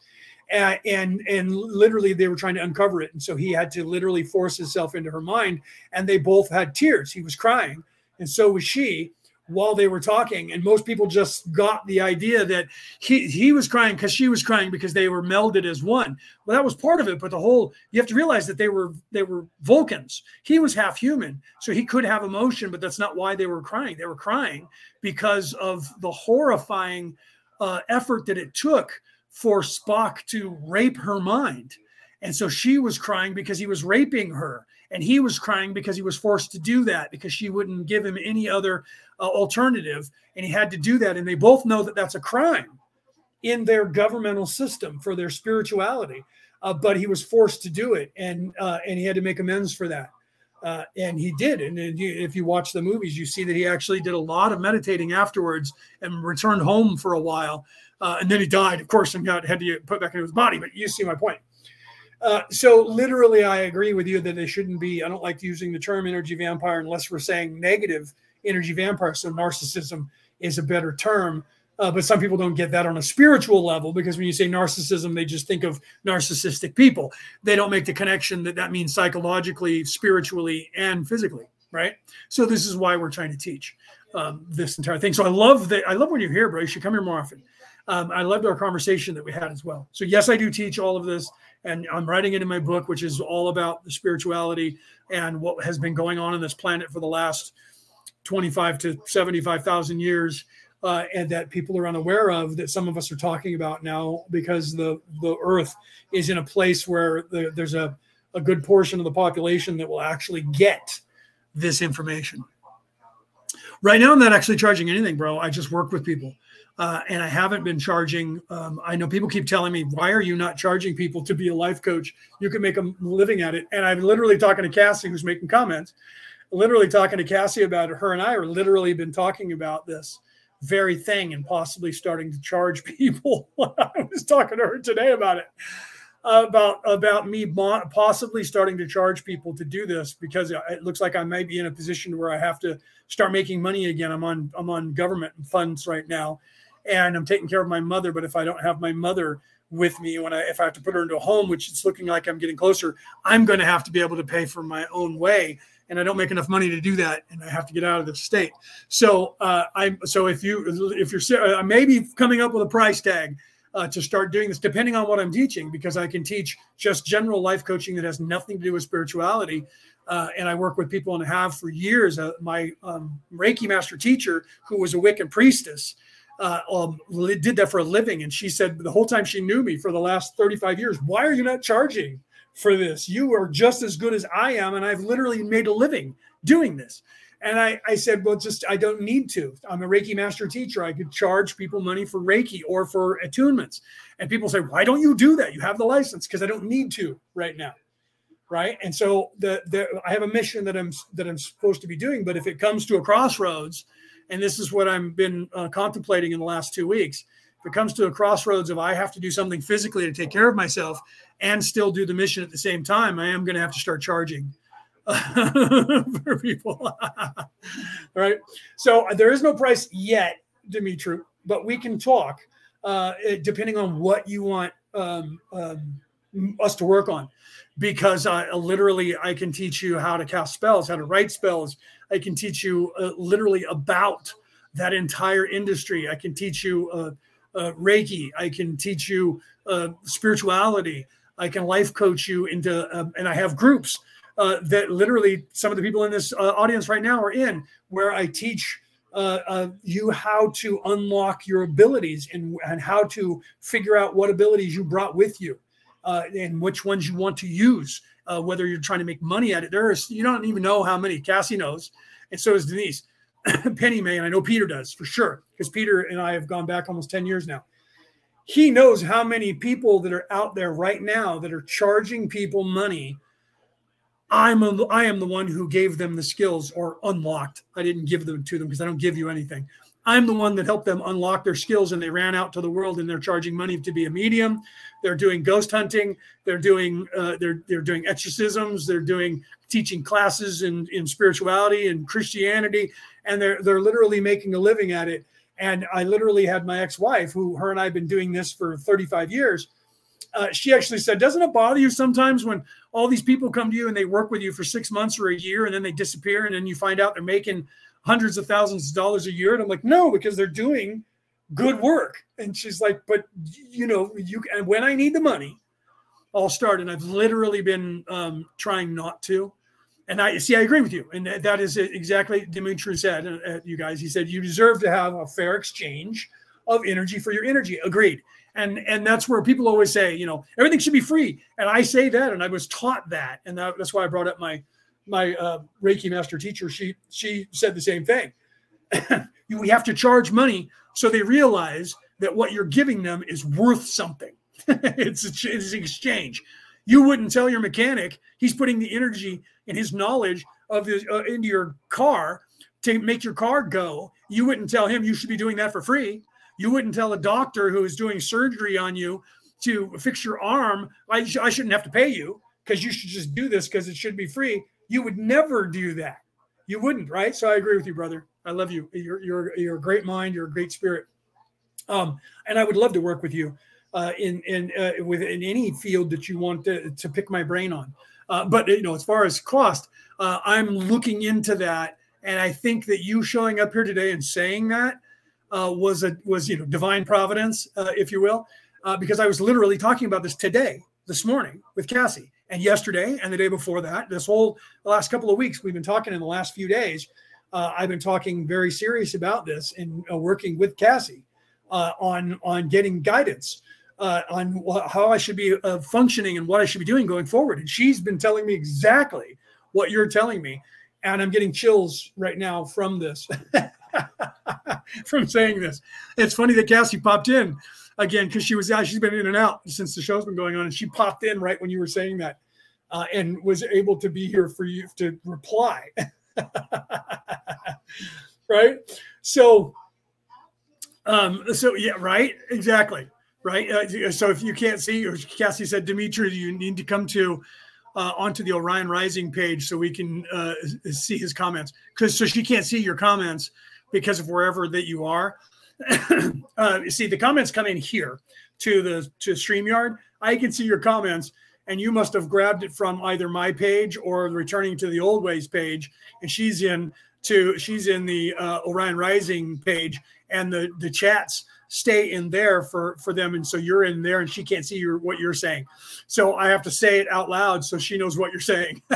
and, and and literally they were trying to uncover it, and so he had to literally force himself into her mind, and they both had tears. He was crying, and so was she, while they were talking. And most people just got the idea that he he was crying because she was crying because they were melded as one. Well that was part of it but the whole you have to realize that they were they were vulcans. He was half human so he could have emotion but that's not why they were crying. They were crying because of the horrifying uh, effort that it took for spock to rape her mind. And so she was crying because he was raping her and he was crying because he was forced to do that because she wouldn't give him any other uh, alternative and he had to do that and they both know that that's a crime in their governmental system for their spirituality uh, but he was forced to do it and uh, and he had to make amends for that uh, and he did and, and you, if you watch the movies you see that he actually did a lot of meditating afterwards and returned home for a while uh, and then he died of course and got had to get put back into his body but you see my point uh, so literally, I agree with you that they shouldn't be. I don't like using the term energy vampire unless we're saying negative energy vampire. So narcissism is a better term. Uh, but some people don't get that on a spiritual level because when you say narcissism, they just think of narcissistic people. They don't make the connection that that means psychologically, spiritually, and physically, right? So this is why we're trying to teach um, this entire thing. So I love that. I love when you're here, bro. You should come here more often. Um, I loved our conversation that we had as well. So yes, I do teach all of this and I'm writing it in my book, which is all about the spirituality and what has been going on in this planet for the last 25 to 75,000 years, uh, and that people are unaware of. That some of us are talking about now because the the Earth is in a place where the, there's a a good portion of the population that will actually get this information. Right now, I'm not actually charging anything, bro. I just work with people. Uh, and I haven't been charging. Um, I know people keep telling me, "Why are you not charging people to be a life coach? You can make a living at it." And I'm literally talking to Cassie, who's making comments. Literally talking to Cassie about it. Her and I are literally been talking about this very thing and possibly starting to charge people. I was talking to her today about it about about me possibly starting to charge people to do this because uh, it looks like I might be in a position where I have to start making money again. I'm on I'm on government funds right now, and I'm taking care of my mother. But if I don't have my mother, with me when I if I have to put her into a home, which it's looking like I'm getting closer, I'm going to have to be able to pay for my own way, and I don't make enough money to do that, and I have to get out of the state. So uh, I'm so if you if you're I may be coming up with a price tag. Uh, to start doing this, depending on what I'm teaching, because I can teach just general life coaching that has nothing to do with spirituality. Uh, and I work with people and have for years. Uh, my um, Reiki master teacher, who was a Wiccan priestess, uh, um, did that for a living. And she said the whole time she knew me for the last 35 years, why are you not charging for this? You are just as good as I am. And I've literally made a living doing this. And I, I said, well, just I don't need to. I'm a Reiki master teacher. I could charge people money for Reiki or for attunements. And people say, why don't you do that? You have the license because I don't need to right now. Right. And so the, the I have a mission that I'm that I'm supposed to be doing. But if it comes to a crossroads and this is what I've been uh, contemplating in the last two weeks. If it comes to a crossroads of I have to do something physically to take care of myself and still do the mission at the same time, I am going to have to start charging for people. All right. So there is no price yet, Dimitri, but we can talk uh, depending on what you want um, um, us to work on because uh, literally I can teach you how to cast spells, how to write spells. I can teach you uh, literally about that entire industry. I can teach you uh, uh Reiki. I can teach you uh, spirituality. I can life coach you into, um, and I have groups uh, that literally some of the people in this audience right now are in, where I teach you how to unlock your abilities and, and how to figure out what abilities you brought with you uh, and which ones you want to use, uh, whether you're trying to make money at it. There is, you don't even know how many. Cassie knows, and so does Denise. Penny may, and I know Peter does for sure, because Peter and I have gone back almost 10 years now. He knows how many people that are out there right now that are charging people money. I'm a, I am the one who gave them the skills or unlocked. I didn't give them to them because I don't give you anything. I'm the one that helped them unlock their skills and they ran out to the world and they're charging money to be a medium. They're doing ghost hunting. They're doing uh, they're they're doing exorcisms. They're doing teaching classes in in spirituality and Christianity, and they're they're literally making a living at it. And I literally had my ex-wife, who her and I have been doing this for 35 years. Uh, she actually said, "Doesn't it bother you sometimes when all these people come to you and they work with you for six months or a year, and then they disappear, and then you find out they're making hundreds of thousands of dollars a year. And I'm like, no, because they're doing good work. And she's like, but you know, you and when I need the money, I'll start. And I've literally been um, trying not to. And I see, I agree with you. And that is exactly Dimitri said, uh, you guys. He said, you deserve to have a fair exchange of energy for your energy. Agreed. And, and that's where people always say, you know, everything should be free. And I say that, and I was taught that. And that, that's why I brought up my my uh, Reiki master teacher, she she said the same thing. we have to charge money so they realize that what you're giving them is worth something. it's, it's an exchange. You wouldn't tell your mechanic he's putting the energy and his knowledge of his, uh, into your car to make your car go. You wouldn't tell him you should be doing that for free. You wouldn't tell a doctor who is doing surgery on you to fix your arm, I, sh- I shouldn't have to pay you because you should just do this because it should be free. You would never do that. You wouldn't, right? So I agree with you, brother. I love you. You're you're you're a great mind. You're a great spirit. Um, and I would love to work with you uh, in in uh, with in any field that you want to, to pick my brain on. Uh, but you know, as far as cost, uh, I'm looking into that, and I think that you showing up here today and saying that uh, was a was you know divine providence, uh, if you will, because I was literally talking about this today, this morning with Cassie, and yesterday and the day before that. This whole last couple of weeks we've been talking in the last few days. Uh, i've been talking very serious about this and uh, working with cassie uh, on on getting guidance uh, on wh- how i should be uh, functioning and what i should be doing going forward. And she's been telling me exactly what you're telling me. And i'm getting chills right now from this from saying this. It's funny that cassie popped in again because she was out. she's been in and out since the show's been going on and she popped in right when you were saying that uh, and was able to be here for you to reply. Right? So um so yeah right? Exactly right? Uh, so if you can't see or cassie said dimitri you need to come to uh, onto the orion rising page so we can uh, see his comments? Because so she can't see your comments because of wherever that you are. Uh, see, the comments come in here to the to StreamYard, I can see your comments, and you must have grabbed it from either my page or returning to the old ways page, and she's in to she's in the uh, Orion Rising page, and the the chats stay in there for for them. And so you're in there and she can't see your what you're saying. So i have to say it out loud so she knows what you're saying.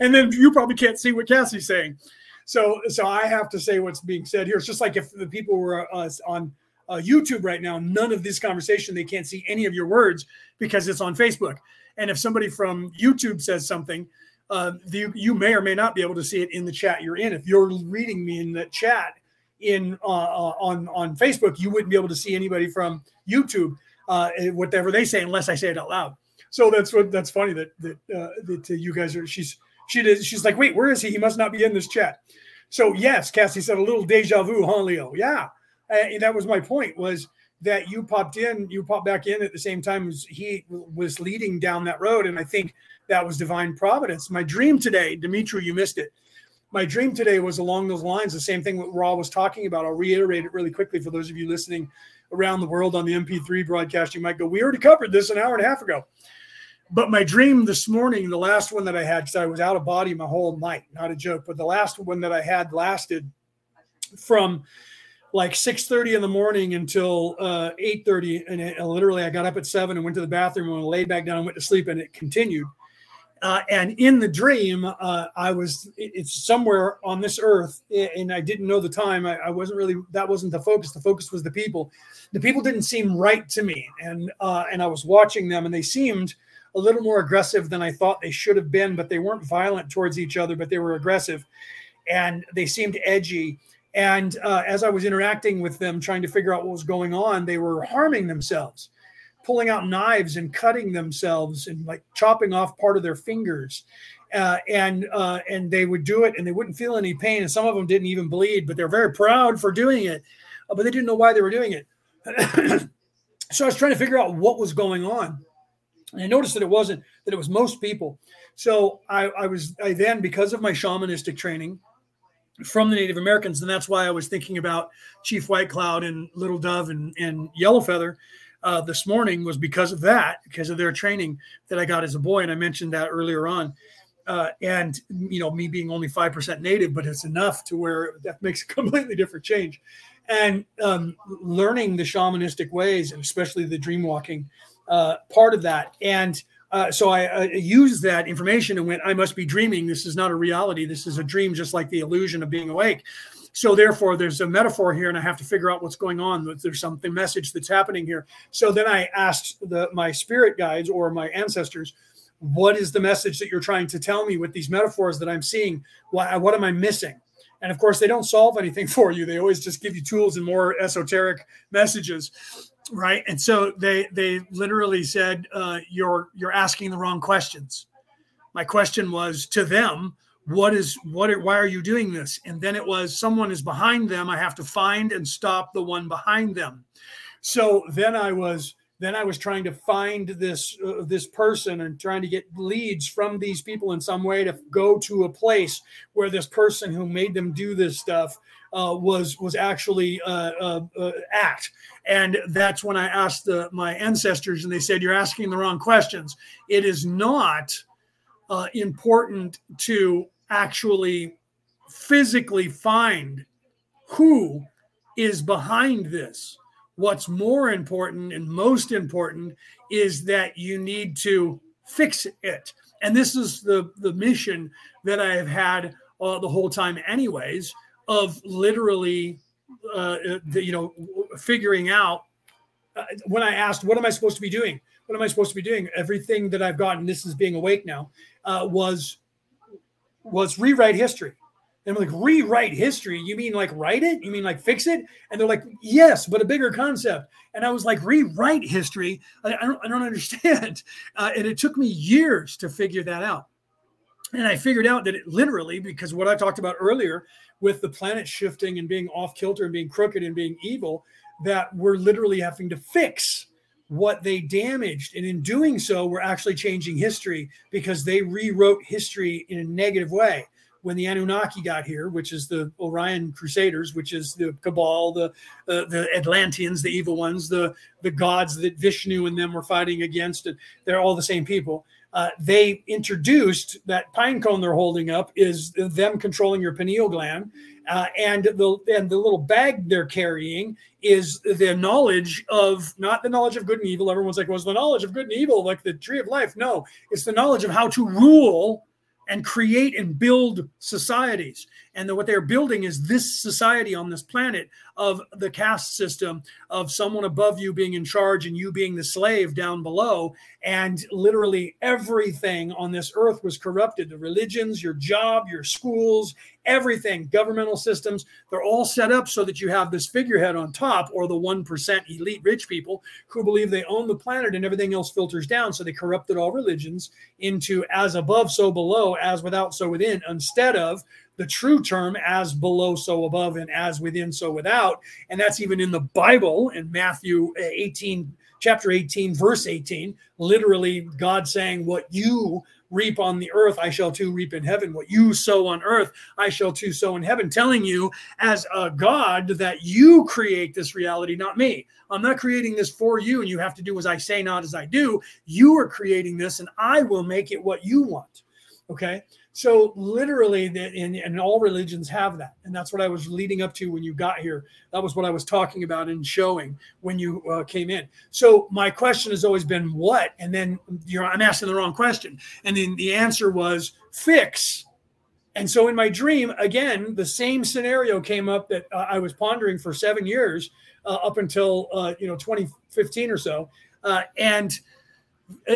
And then you probably can't see what cassie's saying. So so i have to say what's being said here. It's just like if the people were uh, on uh, youtube right now none of this conversation they can't see any of your words because it's on facebook. And if somebody from youtube says something uh, the, you may or may not be able to see it in the chat you're in. If you're reading me in the chat in uh, uh, on on Facebook, you wouldn't be able to see anybody from YouTube, uh, whatever they say, unless I say it out loud. So that's what that's funny that that, uh, that uh, you guys are. She's she did. She's like, wait, where is he? He must not be in this chat. So yes, Cassie said a little deja vu, huh, Leo? Yeah, and that was my point. Was that you popped in, you popped back in at the same time as he was leading down that road, and I think that was divine providence. My dream today, Dimitri, you missed it my dream today was along those lines. The same thing what Ra was talking about. I'll reiterate it really quickly for those of you listening around the world on the MP3 broadcast. You might go, "We already covered this an hour and a half ago." But my dream this morning, the last one that I had, because I was out of body my whole night, not a joke, but the last one that I had lasted from like 6.30 in the morning until uh, 8.30 and it, literally i got up at 7 and went to the bathroom and laid back down and went to sleep and it continued uh, and in the dream, uh, I was, it's somewhere on this earth, and I didn't know the time. I, I, wasn't really, that wasn't the focus. The focus was the people. The people didn't seem right to me. And, uh, and I was watching them, and they seemed a little more aggressive than I thought they should have been, but they weren't violent towards each other, but they were aggressive. And they seemed edgy. And uh, as I was interacting with them, trying to figure out what was going on, they were harming themselves pulling out knives and cutting themselves and like chopping off part of their fingers. Uh, and uh, and they would do it and they wouldn't feel any pain. And some of them didn't even bleed, but they're very proud for doing it. Uh, but they didn't know why they were doing it. so I was trying to figure out what was going on. And I noticed that it wasn't that it was most people. So I, I was I then because of my shamanistic training from the Native Americans, and that's why I was thinking about Chief White Cloud and Little Dove and, and Yellow Feather uh, this morning was because of that, because of their training that I got as a boy. And I mentioned that earlier on. Uh, and, you know, me being only 5% native, but it's enough to where that makes a completely different change. And um, learning the shamanistic ways, and especially the dream walking uh, part of that. And uh, so I, I, used that information and went, I must be dreaming. This is not a reality. This is a dream, just like the illusion of being awake. So therefore, there's a metaphor here, and I have to figure out what's going on. There's something message that's happening here. So then I asked the my spirit guides or my ancestors, what is the message that you're trying to tell me with these metaphors that I'm seeing? What, what am I missing? And of course, they don't solve anything for you. They always just give you tools and more esoteric messages, right? And so they they literally said, uh, "You're you're asking the wrong questions." My question was to them, what is what are, why are you doing this? And then it was someone is behind them. I have to find and stop the one behind them. So then i was then i was trying to find this uh, this person and trying to get leads from these people in some way to go to a place where this person who made them do this stuff uh, was was actually uh, uh, uh act and that's when i asked the, my ancestors and they said you're asking the wrong questions. It is not uh, important to actually physically find who is behind this. What's more important and most important is that you need to fix it. And this is the, the mission that I have had uh, the whole time, anyways, of literally, uh, the, you know, figuring out uh, when I asked, what am I supposed to be doing? What am I supposed to be doing? Everything that I've gotten, this is being awake now, uh, was was rewrite history. And I'm like, rewrite history? You mean like write it? You mean like fix it? And they're like, yes, but a bigger concept. And I was like, rewrite history? I, I, don't, I don't understand. Uh, and it took me years to figure that out. And I figured out that it literally, because what I talked about earlier with the planet shifting and being off kilter and being crooked and being evil, that we're literally having to fix what they damaged. And in doing so, we're actually changing history because they rewrote history in a negative way. when the Anunnaki got here, which is the Orion Crusaders, which is the Cabal, the uh, the Atlanteans, the evil ones, the the gods that Vishnu and them were fighting against, and they're all the same people. Uh, they introduced that pine cone they're holding up is them controlling your pineal gland, uh, and the and the little bag they're carrying is the knowledge of not the knowledge of good and evil. Everyone's like, "Was well, the knowledge of good and evil like the tree of life?" No, it's the knowledge of how to rule and create and build societies. And what they're building is this society on this planet of the caste system of someone above you being in charge and you being the slave down below. And literally everything on this earth was corrupted the religions, your job, your schools, everything, governmental systems, they're all set up so that you have this figurehead on top or the 1% elite rich people who believe they own the planet and everything else filters down. So they corrupted all religions into as above, so below, as without, so within, instead of the true term as below, so above, and as within, so without. And that's even in the Bible in Matthew uh, 18, chapter 18, verse 18. Literally, God saying, What you reap on the earth, I shall too reap in heaven. What you sow on earth, I shall too sow in heaven. Telling you, as a God, that you create this reality, not me. I'm not creating this for you, and you have to do as I say, not as I do. You are creating this, and I will make it what you want. Okay. So literally, and, and all religions have that, and that's what I was leading up to when you got here. That was what I was talking about and showing when you uh, came in. So my question has always been what, and then you're I'm asking the wrong question, and then the answer was fix. And so in my dream, again, the same scenario came up that uh, I was pondering for seven years uh, up until uh, you know 2015 or so, uh, and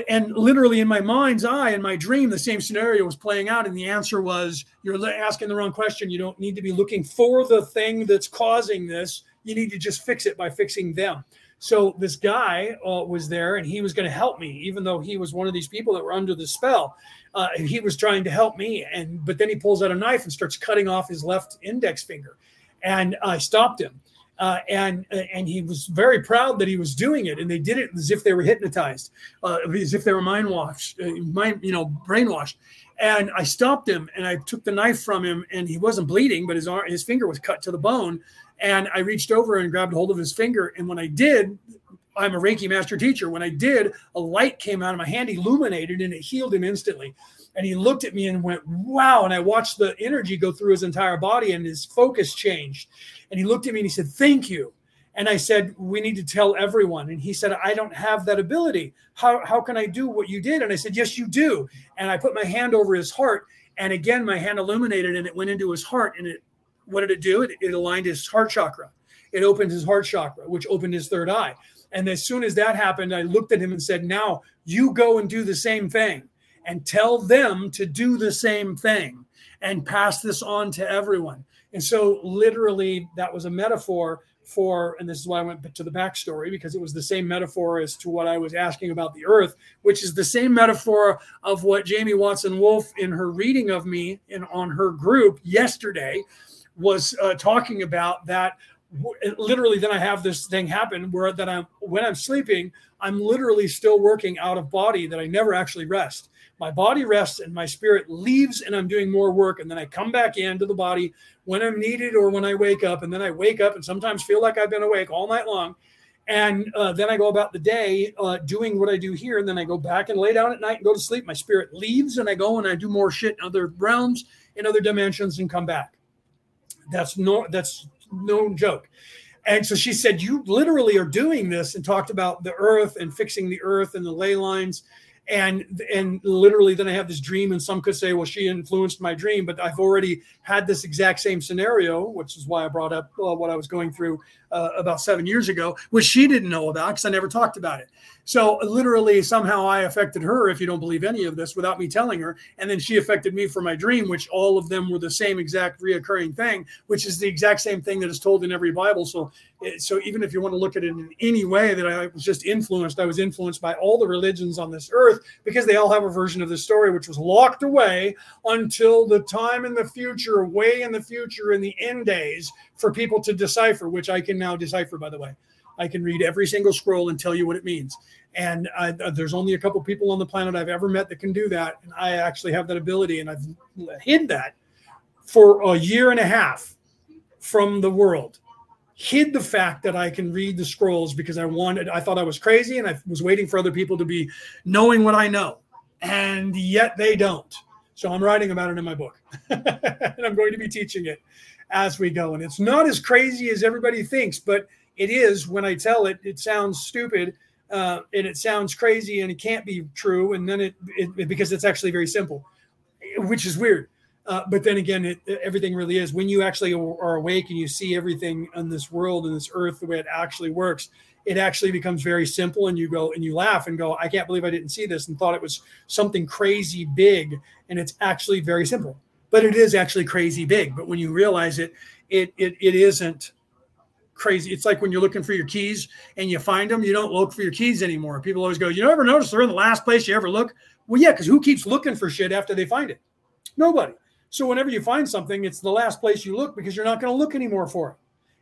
and literally in my mind's eye in my dream the same scenario was playing out and the answer was you're asking the wrong question. You don't need to be looking for the thing that's causing this. You need to just fix it by fixing them. So this guy uh, was there and he was going to help me even though he was one of these people that were under the spell. Uh, he was trying to help me and but then he pulls out a knife and starts cutting off his left index finger. And i stopped him uh, and and he was very proud that he was doing it, and they did it as if they were hypnotized, uh, as if they were mind washed, uh, mind you know brainwashed. And I stopped him, and I took the knife from him, and he wasn't bleeding, but his arm, his finger was cut to the bone. And I reached over and grabbed hold of his finger, and when I did, I'm a Reiki master teacher. When I did, a light came out of my hand, illuminated, and it healed him instantly. And he looked at me and went, "Wow!" And I watched the energy go through his entire body, and his focus changed and he looked at me and he said, Thank you. And I said, We need to tell everyone. And he said, I don't have that ability. How, how can I do what you did? And I said, Yes, you do. And I put my hand over his heart. And again, my hand illuminated and it went into his heart. And it, what did it do? It, it aligned his heart chakra. It opened his heart chakra, which opened his third eye. And as soon as that happened, I looked at him and said, Now you go and do the same thing and tell them to do the same thing and pass this on to everyone. And so, literally, that was a metaphor for, and this is why I went to the backstory because it was the same metaphor as to what I was asking about the earth, which is the same metaphor of what Jamie Watson Wolf, in her reading of me in on her group yesterday, was uh, talking about that literally then i have this thing happen where that i'm when i'm sleeping i'm literally still working out of body that i never actually rest my body rests and my spirit leaves and i'm doing more work. And then i come back into the body when i'm needed or when i wake up. And then i wake up and sometimes feel like i've been awake all night long. And uh, then i go about the day uh, doing what i do here. And then i go back and lay down at night and go to sleep. My spirit leaves and i go and i do more shit in other realms in other dimensions and come back. That's no that's no joke. And so she said you literally are doing this and talked about the earth and fixing the earth and the ley lines and and literally then i have this dream and some could say well she influenced my dream but i've already had this exact same scenario which is why i brought up uh, what i was going through uh, about seven years ago which she didn't know about because i never talked about it so literally, somehow I affected her, if you don't believe any of this, without me telling her. And then she affected me for my dream, which all of them were the same exact reoccurring thing, which is the exact same thing that is told in every Bible. So, eh, so even if you want to look at it in any way that I was just influenced, I was influenced by all the religions on this earth because they all have a version of the story, which was locked away until the time in the future, way in the future, in the end days, for people to decipher, which I can now decipher, by the way. I can read every single scroll and tell you what it means. And I, uh, there's only a couple people on the planet I've ever met that can do that. And I actually have that ability, and I've hid that for a year and a half from the world hid the fact that I can read the scrolls because I wanted, I thought I was crazy and I was waiting for other people to be knowing what I know. And yet they don't. So I'm writing about it in my book and I'm going to be teaching it as we go. And it's not as crazy as everybody thinks, but it is when I tell it, it sounds stupid uh, and it sounds crazy and it can't be true. And then it, it because it's actually very simple, which is weird. Uh, but then again, it, everything really is when you actually are awake and you see everything on this world and this earth the way it actually works. It actually becomes very simple, and you go and you laugh and go, "I can't believe I didn't see this," and thought it was something crazy big, and it's actually very simple. But it is actually crazy big. But when you realize it, it it, it isn't crazy. It's like when you're looking for your keys and you find them, you don't look for your keys anymore. People always go, "You ever notice they're in the last place you ever look?" Well, yeah, because who keeps looking for shit after they find it? Nobody. So whenever you find something, it's the last place you look because you're not going to look anymore for it.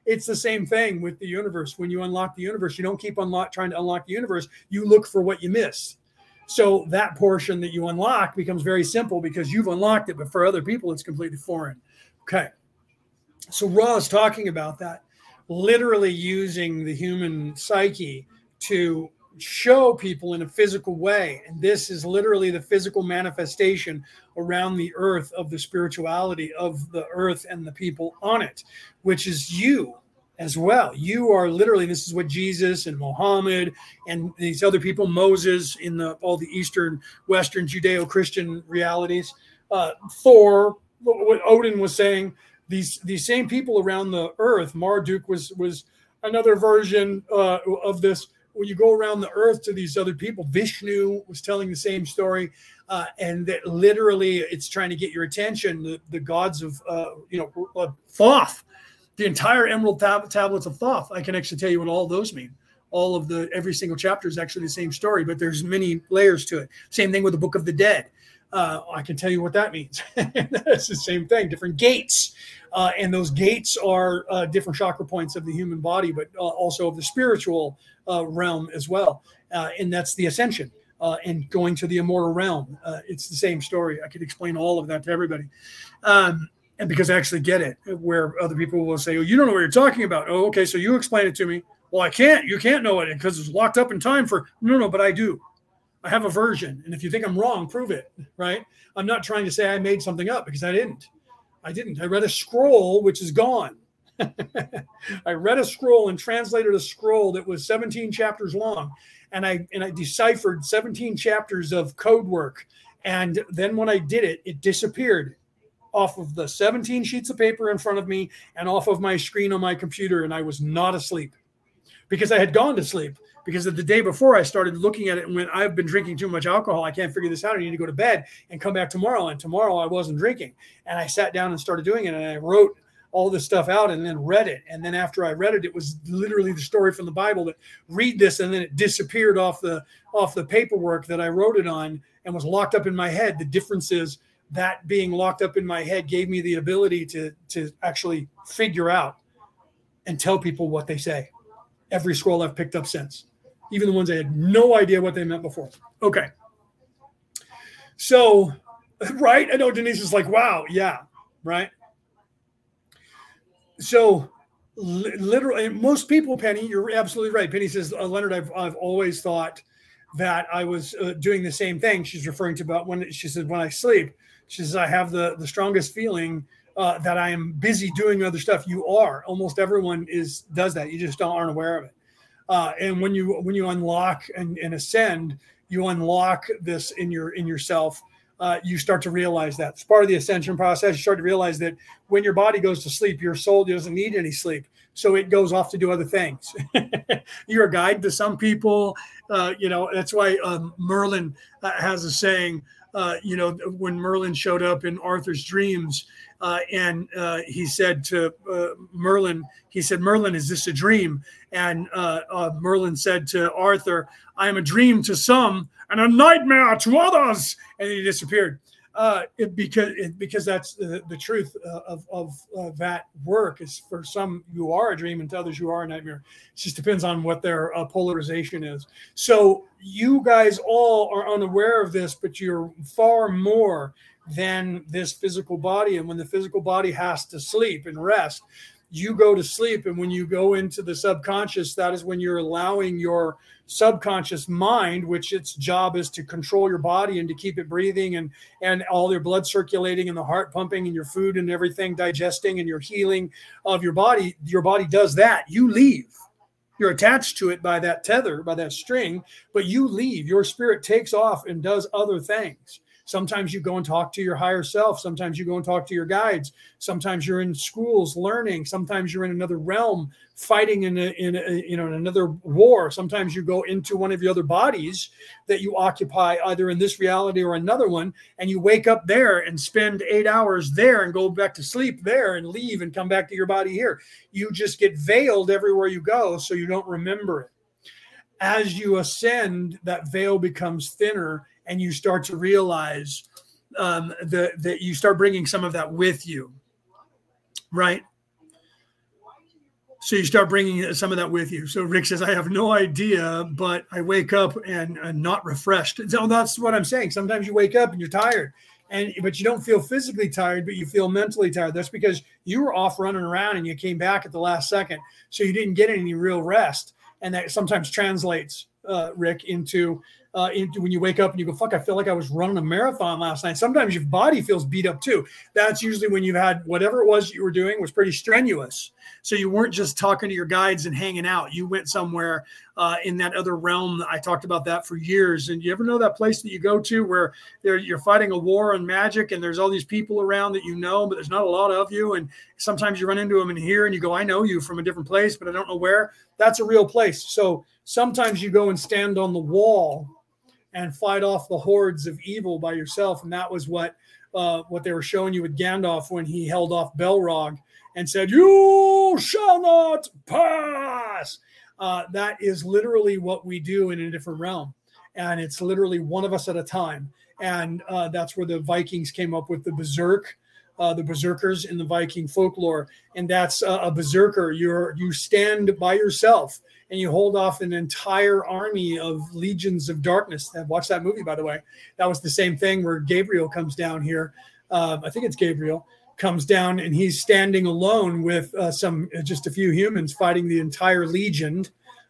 It's the same thing with the universe. When you unlock the universe, you don't keep unlock trying to unlock the universe. You look for what you missed. So that portion that you unlock becomes very simple because you've unlocked it, but for other people, it's completely foreign. Okay. So Ra is talking about that, literally using the human psyche to show people in a physical way. And this is literally the physical manifestation around the earth of the spirituality of the earth and the people on it, which is you as well. You are literally, this is what Jesus and Muhammad and these other people, Moses in the all the Eastern, Western Judeo Christian realities, uh, Thor, what Odin was saying. These these same people around the earth, Marduk was was another version uh, of this when you go around the earth to these other people, Vishnu was telling the same story, uh, and that literally it's trying to get your attention. The, the gods of, uh, you know, Thoth, the entire Emerald tab- tablets of Thoth. I can actually tell you what all those mean. All of the every single chapter is actually the same story, but there's many layers to it. Same thing with the Book of the Dead. Uh, I can tell you what that means. It's the same thing, different gates. Uh, and those gates are uh, different chakra points of the human body, but uh, also of the spiritual uh, realm as well. Uh, and that's the ascension and going to the immortal realm. it's the same story. I could explain all of that to everybody. Um, and because I actually get it, where other people will say, "Oh, you don't know what you're talking about." Oh, okay, so you explain it to me. Well, I can't. You can't know it because it's locked up in time for. No, no, but I do. I have a version. And if you think I'm wrong, prove it, right? I'm not trying to say I made something up because I didn't. I didn't. I read a scroll which is gone. I read a scroll and translated a scroll that was 17 chapters long. And I and I deciphered 17 chapters of code work. And then when I did it, it disappeared off of the 17 sheets of paper in front of me and off of my screen on my computer. And I was not asleep because I had gone to sleep because of the day before I started looking at it and went, I've been drinking too much alcohol. I can't figure this out. I need to go to bed and come back tomorrow. And tomorrow I wasn't drinking. And I sat down and started doing it. And I wrote all this stuff out and then read it. And then after I read it, it was literally the story from the Bible that read this and then it disappeared off the off the paperwork that I wrote it on and was locked up in my head. The difference is that being locked up in my head gave me the ability to to actually figure out and tell people what they say. Every scroll I've picked up since even the ones I had no idea what they meant before. Okay. So, right? I know Denise is like, wow, yeah, right? So, literally, most people, Penny, you're absolutely right. Penny says, uh, Leonard, I've, I've always thought that I was uh, doing the same thing. She's referring to about when she said, when I sleep, she says, I have the, the strongest feeling uh, that I am busy doing other stuff. You are. Almost everyone is does that. You just don't aren't aware of it. Uh, and when you when you unlock and, and, ascend, you unlock this in your in yourself. Uh, you start to realize that it's part of the ascension process. You start to realize that when your body goes to sleep, your soul doesn't need any sleep, so it goes off to do other things. You're a guide to some people. Uh, you know that's why um, Merlin uh, has a saying. Uh, you know when Merlin showed up in Arthur's dreams, uh, and uh, he said to uh, Merlin, he said, Merlin, is this a dream? And uh, Merlin said to Arthur, I am a dream to some and a nightmare to others. And he disappeared. Uh, it, because it, because that's the, the truth uh, of, of uh, that work is for some you are a dream and to others you are a nightmare. It just depends on what their uh, polarization is. So you guys all are unaware of this, but you're far more than this physical body. And when the physical body has to sleep and rest, you go to sleep. And when you go into the subconscious, that is when you're allowing your subconscious mind, which its job is to control your body and to keep it breathing and and all your blood circulating and the heart pumping and your food and everything digesting and your healing of your body. Your body does that. You leave you're attached to it by that tether, by that string, but you leave. Your spirit takes off and does other things. Sometimes you go and talk to your higher self. Sometimes you go and talk to your guides. Sometimes you're in schools learning. Sometimes you're in another realm fighting in a, in a, you know in another war. Sometimes you go into one of your other bodies that you occupy either in this reality or another one, and you wake up there and spend eight hours there and go back to sleep there and leave and come back to your body here. You just get veiled everywhere you go, so you don't remember it. As you ascend, that veil becomes thinner and you start to realize um, the, that you start bringing some of that with you, right? So you start bringing some of that with you. So Rick says, I have no idea, but I wake up and, and not refreshed. So that's what I'm saying. Sometimes you wake up and you're tired, and but you don't feel physically tired, but you feel mentally tired. That's because you were off running around and you came back at the last second, so you didn't get any real rest, and that sometimes translates, uh, Rick, into uh, into when you wake up and you go, fuck, I feel like I was running a marathon last night. Sometimes your body feels beat up too. That's usually when you've had whatever it was you were doing was pretty strenuous. So you weren't just talking to your guides and hanging out. You went somewhere uh, in that other realm. I talked about that for years. And you ever know that place that you go to where you're fighting a war on magic and there's all these people around that you know, but there's not a lot of you. And sometimes you run into them in here and you go, I know you from a different place, but I don't know where. That's a real place. So sometimes you go and stand on the wall and fight off the hordes of evil by yourself. And that was what uh, what they were showing you with Gandalf when he held off Balrog and said, "You shall not pass." Uh, that is literally what we do in a different realm, and it's literally one of us at a time. And uh, that's where the Vikings came up with the berserk. Uh, the berserkers in the Viking folklore, and that's uh, a berserker. You're you stand by yourself, and you hold off an entire army of legions of darkness. Watch that movie, by the way. That was the same thing where Gabriel comes down here. Uh, I think it's Gabriel comes down and he's standing alone with uh, some just a few humans fighting the entire legion.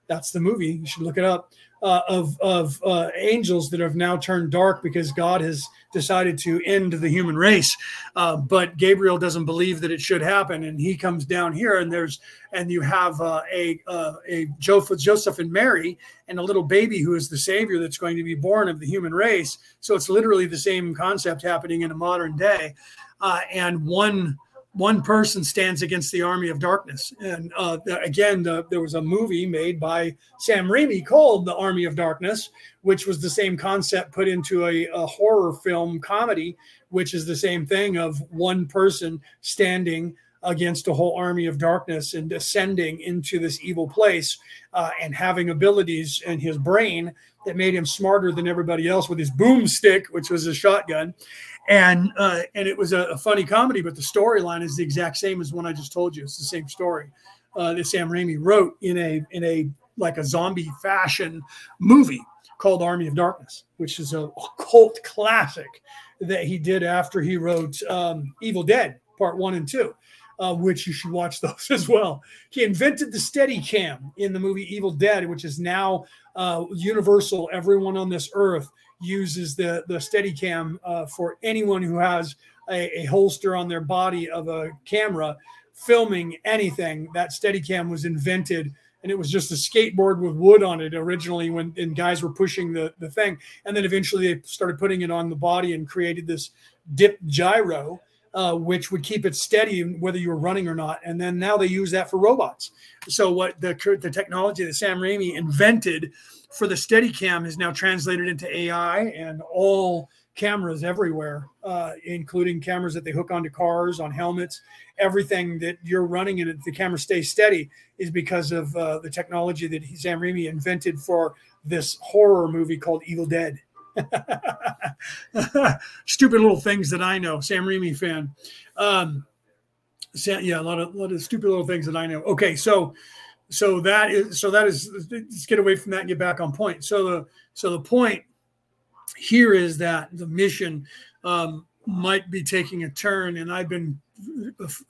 That's the movie. You should look it up. Uh, of of uh, angels that have now turned dark because God has decided to end the human race. Uh, but Gabriel doesn't believe that it should happen, and he comes down here, and there's and you have uh, a uh, a Joseph, Joseph and Mary, and a little baby who is the savior that's going to be born of the human race. So it's literally the same concept happening in a modern day, uh, and one one person stands against the army of darkness. And uh, again, the, there was a movie made by Sam Raimi called The Army of Darkness, which was the same concept put into a, a horror film comedy, which is the same thing of one person standing against a whole army of darkness and descending into this evil place uh, and having abilities in his brain that made him smarter than everybody else with his boomstick, which was a shotgun and uh, and it was a, a, funny comedy, but the storyline is the exact same as one I just told you. It's the same story uh, that Sam Raimi wrote in a in a like a zombie fashion movie called Army of Darkness, which is a cult classic that he did after he wrote um, Evil Dead Part One and Two. Uh, which you should watch those as well. He invented the steady cam in the movie Evil Dead, which is now uh, universal. Everyone on this earth uses the the Steadicam uh, for anyone who has a, a, holster on their body of a camera filming anything. That Steadicam was invented, and it was just a skateboard with wood on it originally when and guys were pushing the the thing, and then eventually they started putting it on the body and created this dip gyro. Uh, which would keep it steady whether you were running or not. And then now they use that for robots. So what the the technology that Sam Raimi invented for the Steadicam is now translated into AI and all cameras everywhere, uh, including cameras that they hook onto cars, on helmets, everything that you're running and the camera stays steady is because of uh, the technology that Sam Raimi invented for this horror movie called Evil Dead. stupid little things that I know. Sam Raimi fan. Um, yeah, a lot of a lot of stupid little things that I know. Okay, so so that is so that is let's get away from that and get back on point. So the so the point here is that the mission um, might be taking a turn, and I've been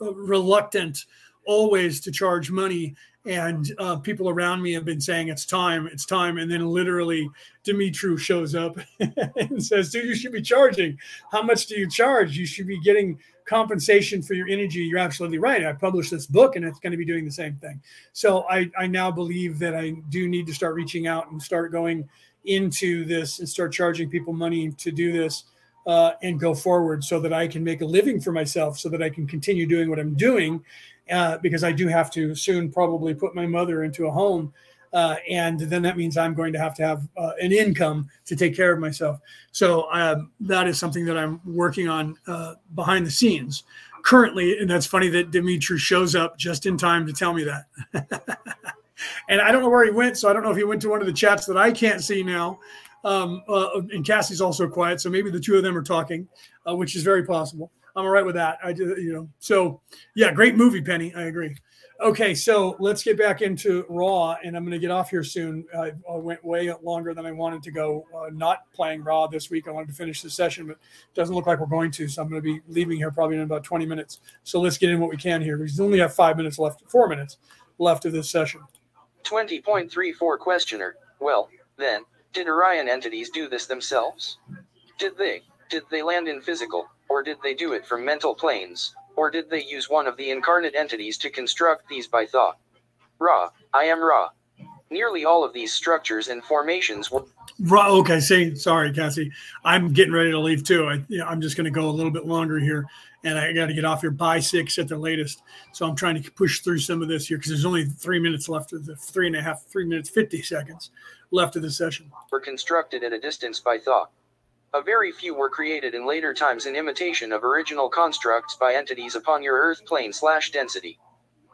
reluctant always to charge money and uh, people around me have been saying it's time it's time and then literally dimitru shows up and says dude you should be charging. How much do you charge? You should be getting compensation for your energy. You're absolutely right. I published this book and it's going to be doing the same thing. So i i now believe that i do need to start reaching out and start going into this and start charging people money to do this uh, and go forward so that I can make a living for myself, so that I can continue doing what I'm doing, uh, because I do have to soon probably put my mother into a home. Uh, and then that means I'm going to have to have uh, an income to take care of myself. So um, that is something that I'm working on uh, behind the scenes currently. And that's funny that Dimitri shows up just in time to tell me that. and I don't know where he went, so I don't know if he went to one of the chats that I can't see now. Um, uh, and Cassie's also quiet, so maybe the two of them are talking, uh, which is very possible. I'm all right with that. I do, you know. So yeah, great movie, Penny. I agree. Okay, so let's get back into Ra, and I'm going to get off here soon. I, I, went way longer than I wanted to go. Uh, not playing Ra this week. I wanted to finish the session, but it doesn't look like we're going to. So I'm going to be leaving here probably in about 20 minutes. So let's get in what we can here. We only have five minutes left, four minutes left of this session. 20.34 questioner. Well, then, did Orion entities do this themselves? Did they? Did they land in physical, or did they do it from mental planes, or did they use one of the incarnate entities to construct these by thought? Ra, I am Ra. Nearly all of these structures and formations were. Ra, okay, see, sorry, Cassie. I'm getting ready to leave too. I, you know, I'm just going to go a little bit longer here, and I got to get off here by six at the latest. So I'm trying to push through some of this here because there's only three minutes left of the three and a half, three minutes, 50 seconds left of the session. Were constructed at a distance by thought. A very few were created in later times in imitation of original constructs by entities upon your Earth plane slash density.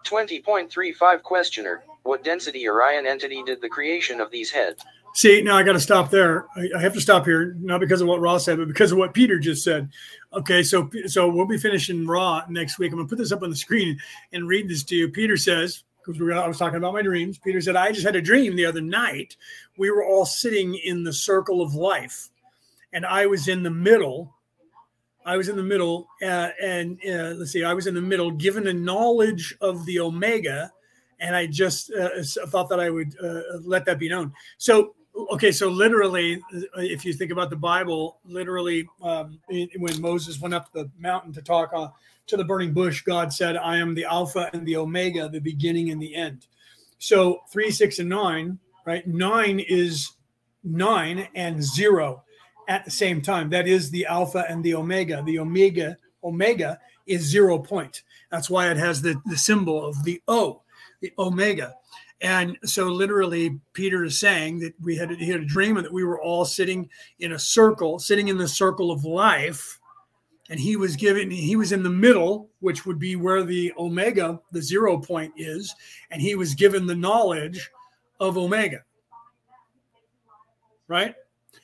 20.35 Questioner What density Orion entity did the creation of these heads? See, now I got to stop there. I, I, have to stop here, not because of what Ross said, but because of what Peter just said. Okay, so so we'll be finishing Ra next week. I'm gonna put this up on the screen and read this to you. Peter says, because I was talking about my dreams. Peter said, I just had a dream the other night. We were all sitting in the circle of life, and I was in the middle. I was in the middle, uh, and uh, let's see, I was in the middle, given a knowledge of the Omega, and I just uh, thought that I would uh, let that be known. So, okay, so literally, uh, if you think about the Bible, literally, um, when Moses went up the mountain to talk on to the burning bush, God said, I am the Alpha and the Omega, the beginning and the end. So three, six, and nine, right? Nine is nine and zero at the same time. That is the Alpha and the Omega. The Omega, Omega is zero point. That's why it has the, the symbol of the O, the Omega. And so, literally, Peter is saying that we had he had a dream and that we were all sitting in a circle, sitting in the circle of life, and he was given he was in the middle which would be where the omega the zero point is and he was given the knowledge of omega right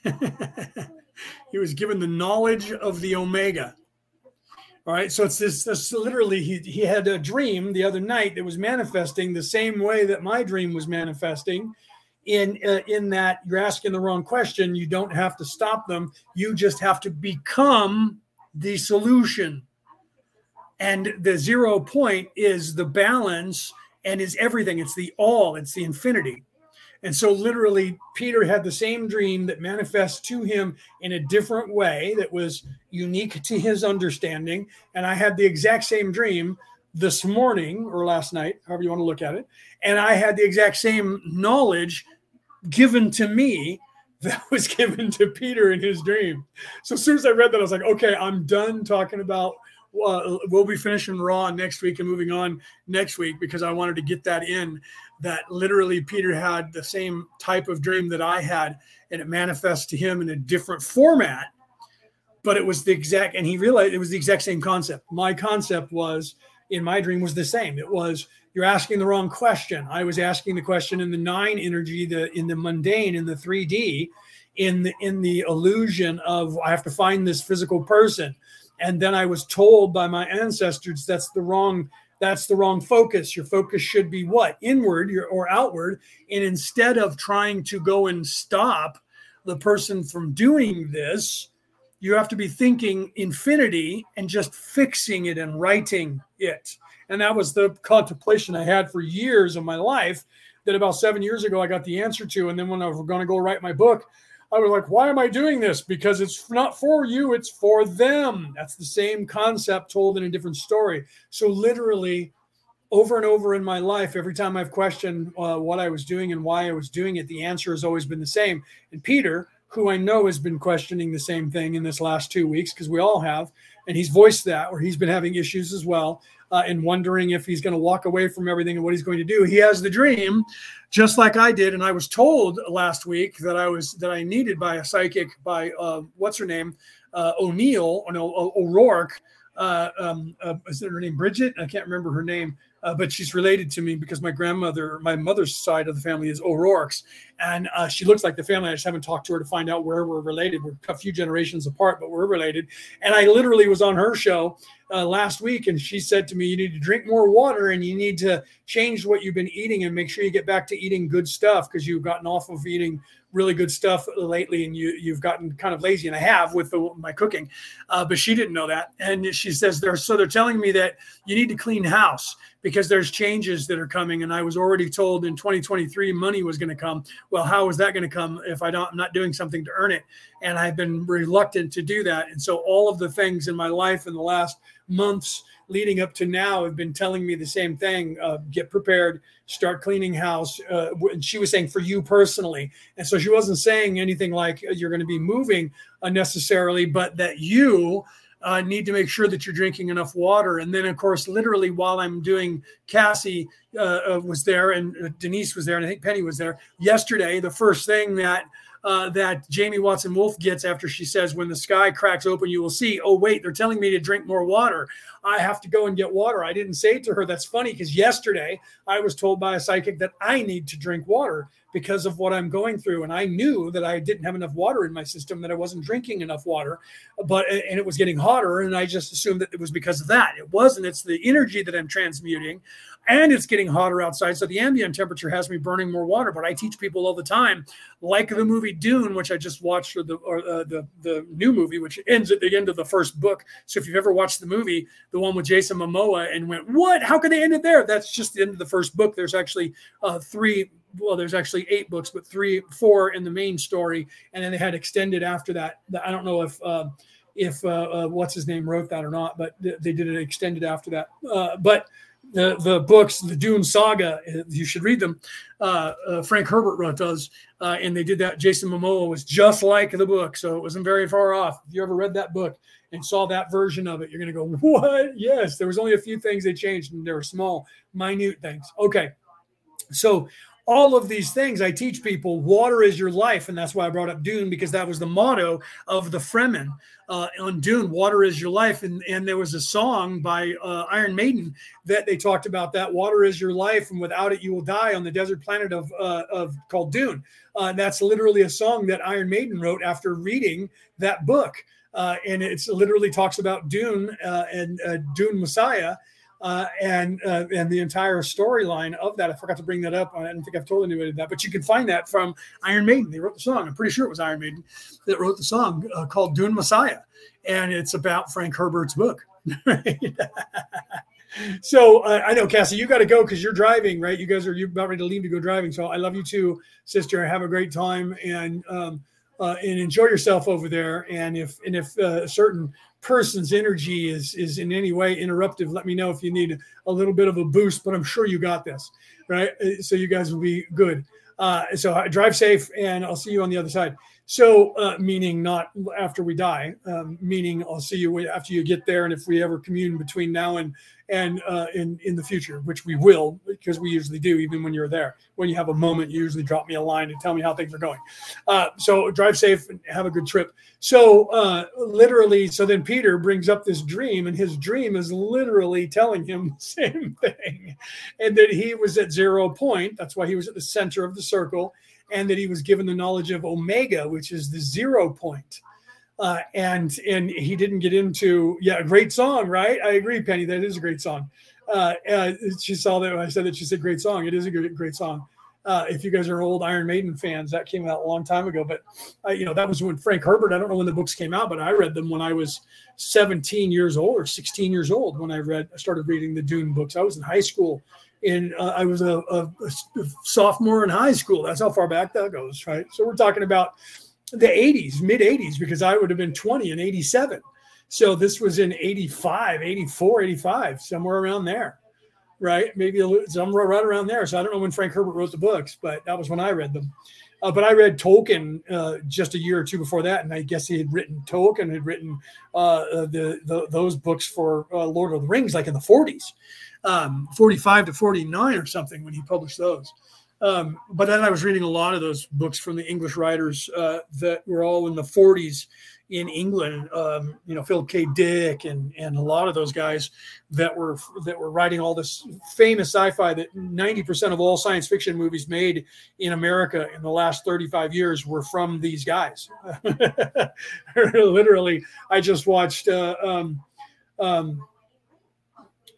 he was given the knowledge of the omega all right so it's this, this literally he, he had a dream the other night that was manifesting the same way that my dream was manifesting in uh, in that you're asking the wrong question you don't have to stop them you just have to become the solution. And the zero point is the balance and is everything. It's the all, it's the infinity. And so, literally, Peter had the same dream that manifests to him in a different way that was unique to his understanding. And I had the exact same dream this morning or last night, however you want to look at it. And I had the exact same knowledge given to me that was given to Peter in his dream. So as soon as I read that, I was like, okay, I'm done talking about. Uh, we'll be finishing Ra next week and moving on next week because I wanted to get that in. That literally Peter had the same type of dream that I had, and it manifests to him in a different format. But it was the exact, and he realized it was the exact same concept. My concept was in my dream was the same. It was you're asking the wrong question. I was asking the question in the nine energy, the in the mundane, in the 3D, in the in the illusion of I have to find this physical person. And then I was told by my ancestors that's the wrong that's the wrong focus. Your focus should be what? Inward or outward. And instead of trying to go and stop the person from doing this, You have to be thinking infinity and just fixing it and writing it. And that was the contemplation I had for years of my life that about seven years ago I got the answer to. And then when I was going to go write my book, I was like, why am I doing this? Because it's not for you, it's for them. That's the same concept told in a different story. So, literally, over and over in my life, every time I've questioned uh, what I was doing and why I was doing it, the answer has always been the same. And Peter, who I know has been questioning the same thing in this last two weeks, because we all have, and he's voiced that, or he's been having issues as well, uh, and wondering if he's going to walk away from everything and what he's going to do. He has the dream, just like I did, and I was told last week that I was that I needed by a psychic by uh, what's her name, uh, O'Neill or no O'Rourke. Uh, um, uh, is her name Bridget? I can't remember her name uh, but she's related to me because my grandmother, my mother's side of the family is O'Rourke's, and uh, she looks like the family. I just haven't talked to her to find out where we're related. We're a few generations apart, but we're related. And I literally was on her show uh, last week, and she said to me, "You need to drink more water, and you need to change what you've been eating, and make sure you get back to eating good stuff because you've gotten off of eating really good stuff lately and you you've gotten kind of lazy and I have with the, my cooking uh, but she didn't know that and she says they're so they're telling me that you need to clean house because there's changes that are coming. And I was already told in 2023 money was going to come. Well how is that going to come if I don't I'm not doing something to earn it? And I've been reluctant to do that. And so all of the things in my life in the last months leading up to now have been telling me the same thing uh, get prepared start cleaning house uh, and she was saying for you personally. And so she wasn't saying anything like you're going to be moving unnecessarily but that you uh, need to make sure that you're drinking enough water. And then, of course, literally while I'm doing, Cassie uh, uh was there and uh, Denise was there, and I think Penny was there yesterday. The first thing that uh, that Jamie Watson Wolf gets after she says, When the sky cracks open, you will see. Oh, wait, they're telling me to drink more water. I have to go and get water. I didn't say to her, That's funny because yesterday I was told by a psychic that I need to drink water because of what I'm going through. And I knew that I didn't have enough water in my system, that I wasn't drinking enough water, but and it was getting hotter. And I just assumed that it was because of that. It wasn't. It's the energy that I'm transmuting, and it's getting hotter outside. So the ambient temperature has me burning more water. But I teach people all the time, like the movie Dune, which I just watched, or the or uh, the the new movie, which ends at the end of the first book. So if you've ever watched the movie, the one with Jason Momoa, and went, "What? How could they end it there?" That's just the end of the first book. There's actually uh, three well, there's actually eight books, but three, four in the main story, and then they had extended after that. I don't know if uh, if uh, uh, what's his name wrote that or not, but they did it extended after that. Uh, but the the books, the Dune saga, uh, you should read them. Uh, Frank Herbert wrote those, and they did that. Jason Momoa was just like the book, so it wasn't very far off. If you ever read that book and saw that version of it, you're going to go, "What? Yes." There was only a few things they changed, and they were small, minute things. Okay, so all of these things I teach people water is your life. And that's why I brought up Dune because that was the motto of the Fremen uh, on Dune water is your life. And, and there was a song by uh, Iron Maiden that they talked about that water is your life. And without it, you will die on the desert planet of, uh, of called Dune. Uh, that's literally a song that Iron Maiden wrote after reading that book. Uh, and it's literally talks about Dune uh, and Dune Messiah uh, and uh, and the entire storyline of that. I forgot to bring that up. I don't think I've told anybody that, but you can find that from Iron Maiden. They wrote the song. I'm pretty sure it was Iron Maiden that wrote the song uh, called Dune Messiah, and it's about Frank Herbert's book. so uh, I know Cassie, you got to go because you're driving, right? You guys are you about ready to leave to go driving. So I love you too, sister. Have a great time and. Um, uh, and enjoy yourself over there. And if and if uh, certain person's energy is is in any way interruptive, let me know if you need a little bit of a boost. But I'm sure you got this, right? Uh, so you guys will be good. Uh, so uh, drive safe, and I'll see you on the other side. So, uh, meaning not after we die, um, meaning I'll see you after you get there, and if we ever commune between now and and uh, in in the future, which we will, because we usually do, even when you're there. When you have a moment, you usually drop me a line and tell me how things are going. Uh, so drive safe and have a good trip. So uh, literally, so then Peter brings up this dream, and his dream is literally telling him the same thing, and that he was at zero point. That's why he was at the center of the circle, and that he was given the knowledge of Omega, which is the zero point. Uh, and and he didn't get into yeah, great song, right? I agree, Penny. That is a great song. Uh, uh, she saw that I said that she said great song. It is a good great song. Uh, if you guys are old Iron Maiden fans, that came out a long time ago. But uh, you know that was when Frank Herbert. I don't know when the books came out, but I read them when I was 17 years old or 16 years old when I read. I started reading the Dune books. I was in high school, and uh, I was a, a, a, sophomore in high school. That's how far back that goes, right? So we're talking about the 80s, mid 80s, because I would have been 20 in 87. So this was in 85, 84, 85, somewhere around there right? Maybe a, somewhere right around there. So I don't know when Frank Herbert wrote the books, but that was when I read them. Uh, but I read Tolkien uh, just a year or two before that, and I guess he had written Tolkien had written uh, uh the, the, those books for uh, Lord of the Rings, like in the 40s, um, 45 to 49 or something when he published those. Um, but then I was reading a lot of those books from the English writers uh, that were all in the 40s in England, um, you know, Philip K. Dick and and a lot of those guys that were that were writing all this famous sci-fi that 90% of all science fiction movies made in America in the last 35 years were from these guys. Literally, I just watched uh, um, um,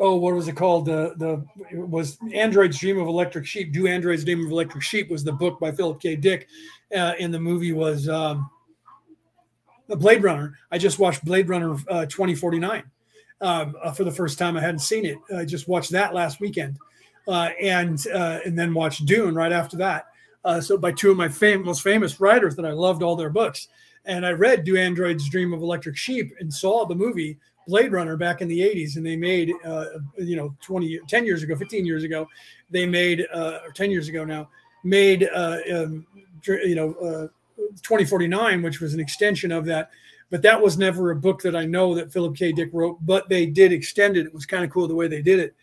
oh, what was it called? The the was Android's Dream of Electric Sheep. Do Android's Dream of Electric Sheep was the book by Philip K. Dick, uh, and the movie was um, Blade Runner. I just watched Blade Runner uh, 2049 um, uh, for the first time. I hadn't seen it. I just watched that last weekend, uh, and uh, and then watched Dune right after that. Uh, so by two of my fam- most famous writers that I loved all their books, and I read Do Androids Dream of Electric Sheep and saw the movie Blade Runner back in the 80s, and they made uh, you know 20 10 years ago, 15 years ago, they made or 10 years ago now made um, you know 2049, which was an extension of that. But that was never a book that I know that Philip K. Dick wrote, but they did extend it. It was kind of cool the way they did it.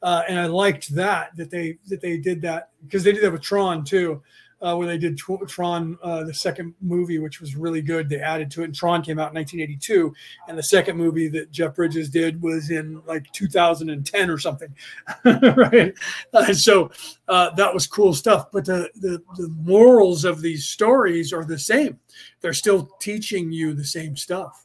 Uh, and I liked that that they that they did that because they did that with Tron too uh, when they did Tron, uh, the second movie, which was really good. They added to it, and Tron came out in 1982, and the second movie that Jeff Bridges did was in like 2010 or something, right? Uh, so uh, that was cool stuff. But the, the the morals of these stories are the same. They're still teaching you the same stuff,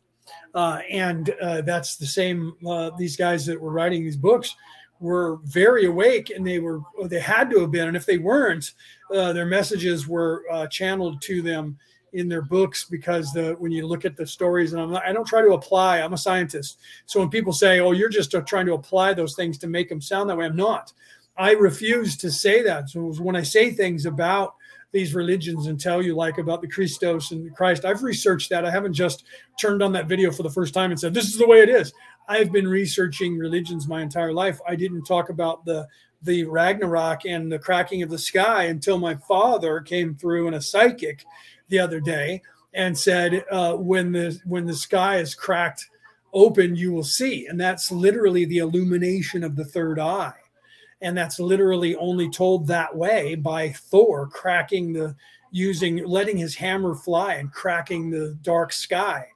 uh, and uh, that's the same. these guys that were writing these books were very awake and they were they had to have been and if they weren't uh, their messages were uh, channeled to them in their books because the when you look at the stories and I'm not, I don't try to apply I'm a scientist so when people say oh you're just uh, trying to apply those things to make them sound that way I'm not I refuse to say that so when I say things about these religions and tell you like about the Christos and Christ. I've researched that. I haven't just turned on that video for the first time and said, this is the way it is. I've been researching religions my entire life. I didn't talk about the the Ragnarok and the cracking of the sky until my father came through in a psychic the other day and said, uh, "When the when the sky is cracked open, you will see." And that's literally the illumination of the third eye, and that's literally only told that way by Thor cracking the using letting his hammer fly and cracking the dark sky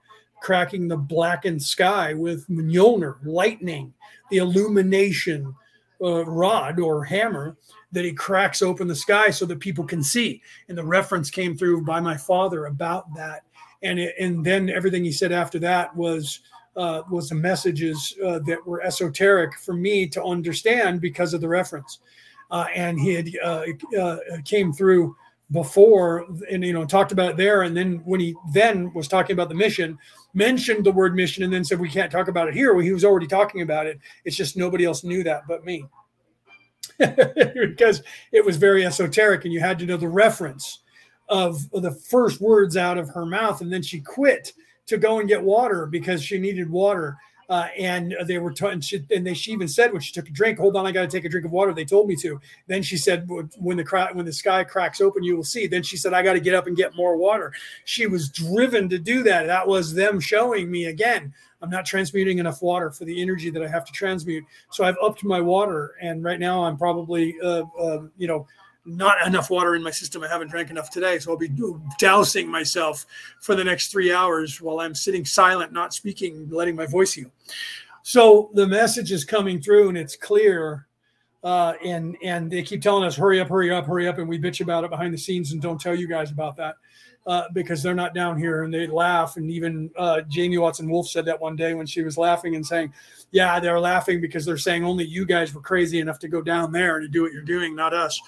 cracking the blackened sky with Mjolnir, lightning, the illumination uh, rod or hammer that he cracks open the sky so that people can see. And the reference came through by my father about that. And it, and then everything he said after that was uh, was the messages uh, that were esoteric for me to understand because of the reference. Uh, and he had uh, uh, came through before and you know talked about it there and then when he then was talking about the mission mentioned the word mission and then said we can't talk about it here. Well, he was already talking about it. It's just nobody else knew that but me. Because it was very esoteric and you had to know the reference of the first words out of her mouth and then she quit to go and get water because she needed water uh, and they were t- and, she, and they, she even said when she took a drink, "Hold on, I got to take a drink of water." They told me to. Then she said, "When the cra- when the sky cracks open, you will see." Then she said, "I got to get up and get more water." She was driven to do that. That was them showing me again. I'm not transmuting enough water for the energy that I have to transmute. So I've upped my water, and right now I'm probably, uh, uh, you know, not enough water in my system. I haven't drank enough today. So I'll be dousing myself for the next three hours while I'm sitting silent, not speaking, letting my voice heal. So the message is coming through and it's clear uh, and and they keep telling us hurry up, hurry up, hurry up, and we bitch about it behind the scenes and don't tell you guys about that uh, because they're not down here and they laugh. And even uh, Jamie Watson Wolf said that one day when she was laughing and saying, "Yeah, they're laughing because they're saying only you guys were crazy enough to go down there to do what you're doing, not us."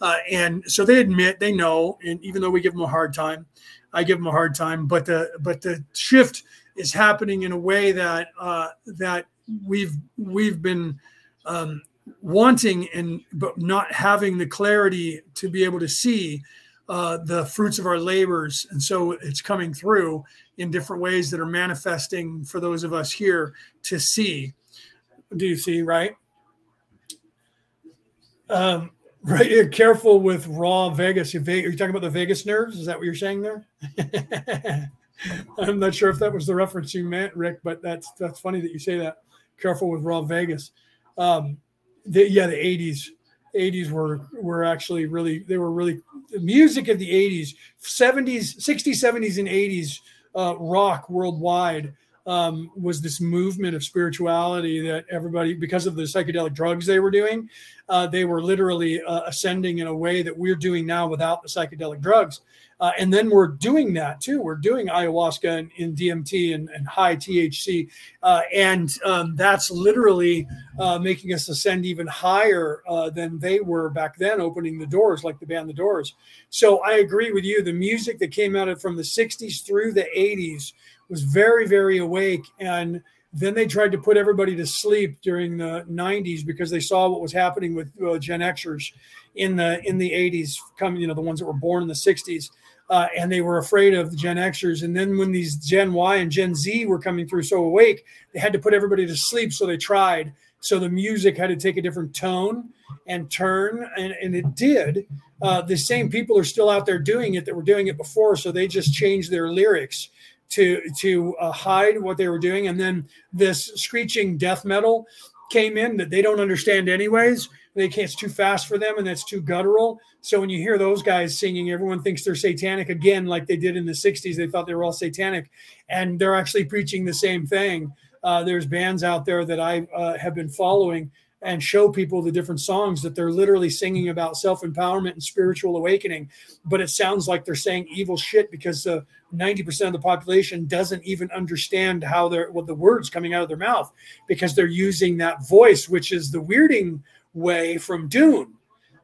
Uh, and so they admit they know, and even though we give them a hard time, I give them a hard time. But the but the shift is happening in a way that uh, that we've we've been um, wanting and but not having the clarity to be able to see uh, the fruits of our labors. And so it's coming through in different ways that are manifesting for those of us here to see. Do you see, right? Um, right. You're careful with raw Vegas. Are you talking about the vagus nerves? Is that what you're saying there? I'm not sure if that was the reference you meant, Rick, but that's that's funny that you say that. Careful with raw Vegas. Um, the, yeah, the 80s 80s were were actually really they were really the music of the 80s 70s 60s 70s and 80s uh, rock worldwide um, was this movement of spirituality that everybody because of the psychedelic drugs they were doing uh, they were literally uh, ascending in a way that we're doing now without the psychedelic drugs uh, and then we're doing that too. We're doing ayahuasca and, DMT and, and, high THC. Uh, and um, that's literally uh, making us ascend even higher uh, than they were back then, opening the doors like the band The Doors. So I agree with you. The music that came out of from the 60s through the 80s was very, very awake. And then they tried to put everybody to sleep during the 90s because they saw what was happening with uh, Gen Xers in the in the 80s, coming you know the ones that were born in the 60s uh, and they were afraid of the Gen Xers. And then when these Gen Y and Gen Z were coming through so awake, they had to put everybody to sleep. So they tried. So the music had to take a different tone and turn, and, and it did. Uh, the same people are still out there doing it that were doing it before. So they just changed their lyrics to to uh, hide what they were doing. And then this screeching death metal came in that they don't understand anyways they can't, it's too fast for them and that's too guttural. So when you hear those guys singing, everyone thinks they're satanic again, like they did in the 60s. They thought they were all satanic, and they're actually preaching the same thing. Uh, there's bands out there that I uh, have been following and show people the different songs that they're literally singing about self empowerment and spiritual awakening. But it sounds like they're saying evil shit because uh, 90% of the population doesn't even understand how they're what the words coming out of their mouth because they're using that voice, which is the weirding way from Dune.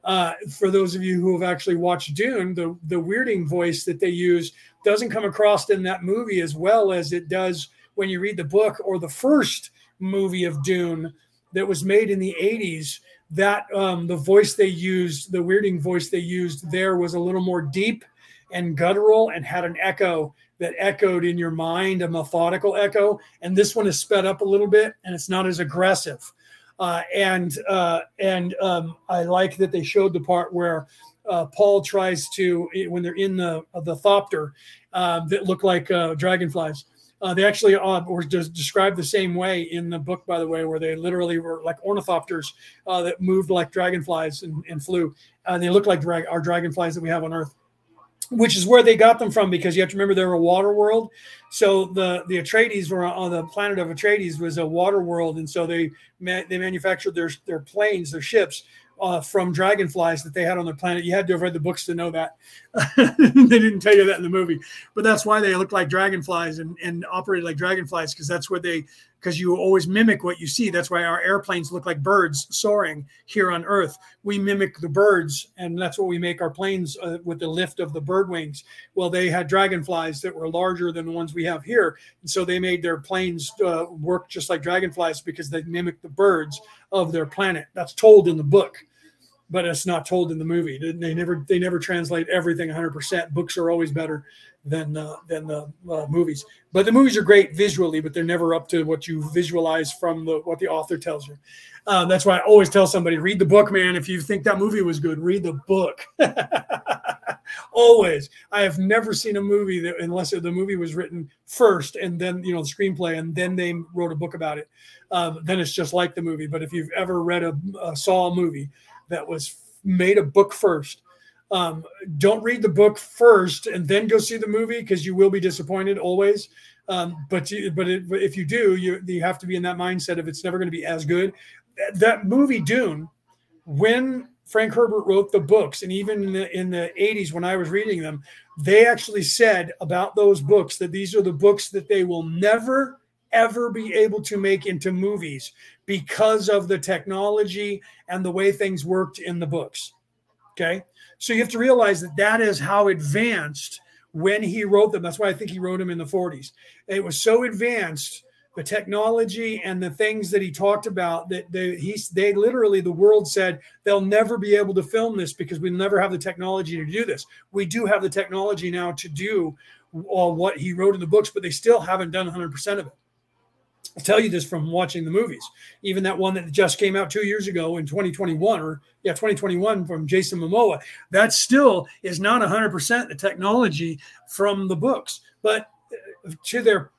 Uh, for those of you who have actually watched Dune, the the weirding voice that they use doesn't come across in that movie as well as it does when you read the book or the first movie of Dune that was made in the 80s. That um, the voice they used, the weirding voice they used there was a little more deep and guttural and had an echo that echoed in your mind, a methodical echo. And this one is sped up a little bit and it's not as aggressive. Uh, and uh, and um, I like that they showed the part where uh, Paul tries to when they're in the the thopter um, that look like uh, dragonflies. Uh, they actually uh, were described the same way in the book, by the way, where they literally were like ornithopters that moved like dragonflies and, and flew. they look like drag- our dragonflies that we have on Earth which is where they got them from because you have to remember they're a water world. So the the Atreides were on the planet of Atreides was a water world, and so they they manufactured their their planes, their ships uh, from dragonflies that they had on their planet. You had to have read the books to know that. they didn't tell you that in the movie, but that's why they look like dragonflies and, and operate like dragonflies because that's where they because you always mimic what you see. That's why our airplanes look like birds soaring here on Earth. We mimic the birds, and that's what we make our planes uh, with the lift of the bird wings. Well, they had dragonflies that were larger than the ones we have here, and so they made their planes uh, work just like dragonflies because they mimic the birds of their planet. That's told in the book but it's not told in the movie. They never they never translate everything 100%. Books are always better than uh, than the uh, movies. But the movies are great visually, but they're never up to what you visualize from the what the author tells you. Uh, that's why I always tell somebody read the book, man. If you think that movie was good, read the book. always. I have never seen a movie that unless the movie was written first and then you know the screenplay and then they wrote a book about it. Um, then it's just like the movie. But if you've ever read a, a Saw movie that was made a book first um, don't read the book first and then go see the movie because you will be disappointed always. Um, but but, it, but if you do, you you have to be in that mindset of it's never going to be as good. That, that movie Dune when Frank Herbert wrote the books, and even in the, in the 80s when I was reading them, they actually said about those books that these are the books that they will never, ever be able to make into movies because of the technology and the way things worked in the books. Okay. So you have to realize that that is how advanced when he wrote them. That's why I think he wrote them in the 40s. It was so advanced the technology and the things that he talked about that they he they literally the world said they'll never be able to film this because we never have the technology to do this. We do have the technology now to do all what he wrote in the books, but they still haven't done 100% of it. I'll tell you this from watching the movies. Even that one that just came out two years ago in 2021, or yeah, 2021 from Jason Momoa, that still is not 100% the technology from the books. But uh, to their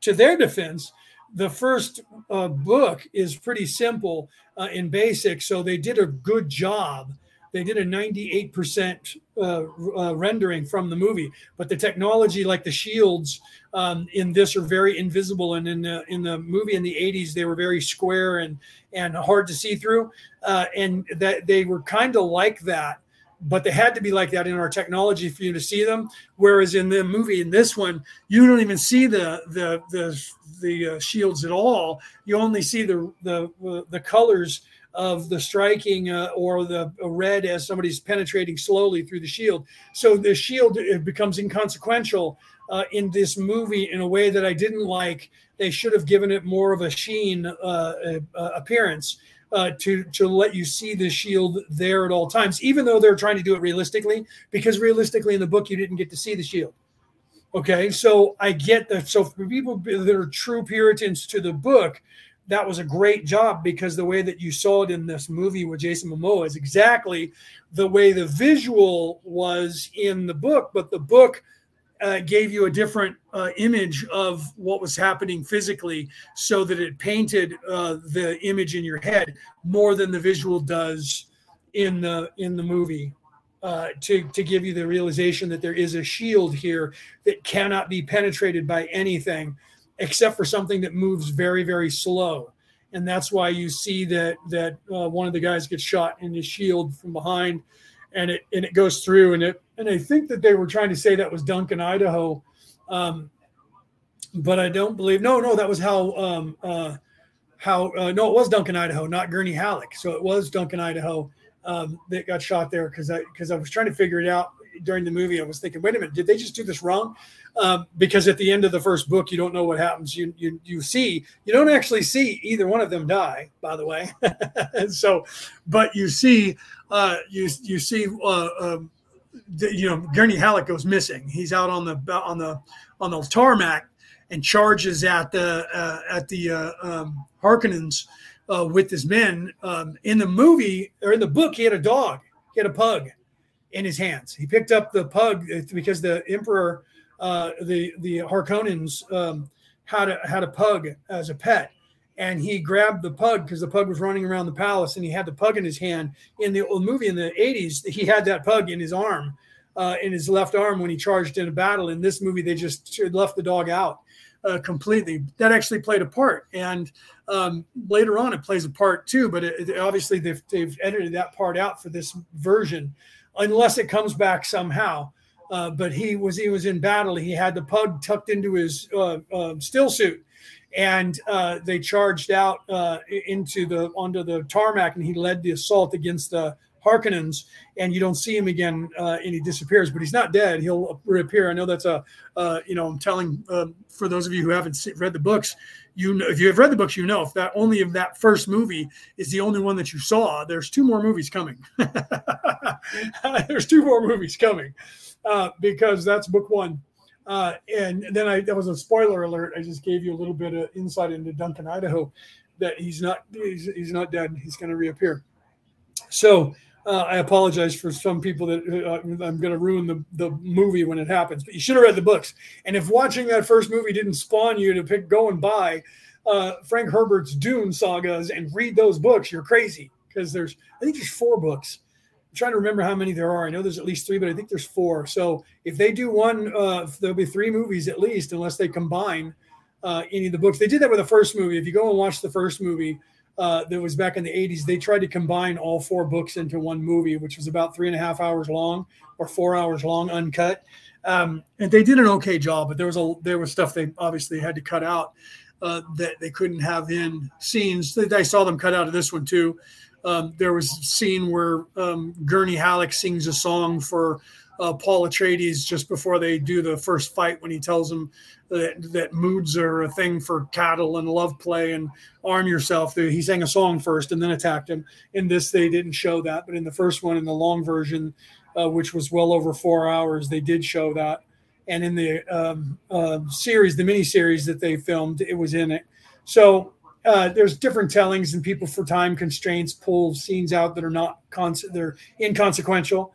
to their defense, the first uh, book is pretty simple uh, in basic, so they did a good job. They did a 98% uh, uh, rendering from the movie, but the technology, like the shields um, in this, are very invisible. And in the in the movie in the 80s, they were very square and and hard to see through, uh, and that they were kind of like that but they had to be like that in our technology for you to see them. Whereas in the movie, in this one, you don't even see the the the the uh, shields at all. You only see the the uh, the colors of the striking uh, or the red as somebody's penetrating slowly through the shield. So the shield becomes inconsequential uh, in this movie in a way that I didn't like. They should have given it more of a sheen uh, uh, appearance uh, to to let you see the shield there at all times, even though they're trying to do it realistically. Because realistically, in the book, you didn't get to see the shield. Okay, so I get that. So for people that are true Puritans to the book, that was a great job because the way that you saw it in this movie with Jason Momoa is exactly the way the visual was in the book, but the book uh, gave you a different uh, image of what was happening physically so that it painted uh, the image in your head more than the visual does in the in the movie uh, to to give you the realization that there is a shield here that cannot be penetrated by anything except for something that moves very very slow and that's why you see that that uh, one of the guys gets shot in the shield from behind and it and it goes through and it and I think that they were trying to say that was Duncan, Idaho, um, but I don't believe. No, no, that was how um, uh, how uh, no, it was Duncan, Idaho, not Gurney Halleck. So it was Duncan, Idaho um, that got shot there because I because I was trying to figure it out during the movie. I was thinking, wait a minute, did they just do this wrong? Um, because at the end of the first book, you don't know what happens. You you you see, you don't actually see either one of them die, by the way. and so, but you see, uh, you you see. Uh, um, the, you know, Gurney Halleck goes missing. He's out on the on the on the tarmac and charges at the uh, at the uh, um, Harkonnens uh, with his men. Um, in the movie or in the book, he had a dog. He had a pug in his hands. He picked up the pug uh, because the emperor, uh, the the Harkonnens, um, had a had a pug as a pet. And he grabbed the pug because the pug was running around the palace and he had the pug in his hand. In the old movie in the 80s he had that pug in his arm uh, in his left arm when he charged in a battle. In this movie they just left the dog out uh, completely. That actually played a part. And um, later on it plays a part too but it, it, obviously they've, they've edited that part out for this version unless it comes back somehow uh, but he was he was in battle he had the pug tucked into his uh, um, still suit and uh, they charged out uh, into the onto the tarmac, and he led the assault against the Harkonnens, and you don't see him again, uh, and he disappears. But he's not dead; he'll reappear. I know that's a, uh, you know, I'm telling um, for those of you who haven't read the books, you know, if you have read the books, you know if that only if that first movie is the only one that you saw, there's two more movies coming. there's two more movies coming uh, because that's book one. Uh, and then I that was a spoiler alert. I just gave you a little bit of insight into Duncan, Idaho, that he's not he's, he's not dead. He's going to reappear. So uh, I apologize for some people that uh, I'm going to ruin the, the movie when it happens, but you should have read the books. And if watching that first movie didn't spawn you to pick go and buy uh, Frank Herbert's Dune sagas and read those books, you're crazy because there's I think there's four books I'm trying to remember how many there are. I know there's at least three, but I think there's four. So if they do one, uh, there'll be three movies at least, unless they combine uh, any of the books. They did that with the first movie. If you go and watch the first movie, uh, that was back in the 80s. They tried to combine all four books into one movie, which was about three and a half hours long or four hours long, uncut. Um, and they did an okay job, but there was a there was stuff they obviously had to cut out uh, that they couldn't have in scenes. I saw them cut out of this one too. Um, there was a scene where um, Gurney Halleck sings a song for uh, Paul Atreides just before they do the first fight when he tells them that, that moods are a thing for cattle and love play and arm yourself. He sang a song first and then attacked him. In this, they didn't show that, but in the first one, in the long version, uh, which was well over four hours, they did show that. And in the um, uh, series, the mini series that they filmed, it was in it. So uh, there's different tellings, and people for time constraints pull scenes out that are not con- they're inconsequential.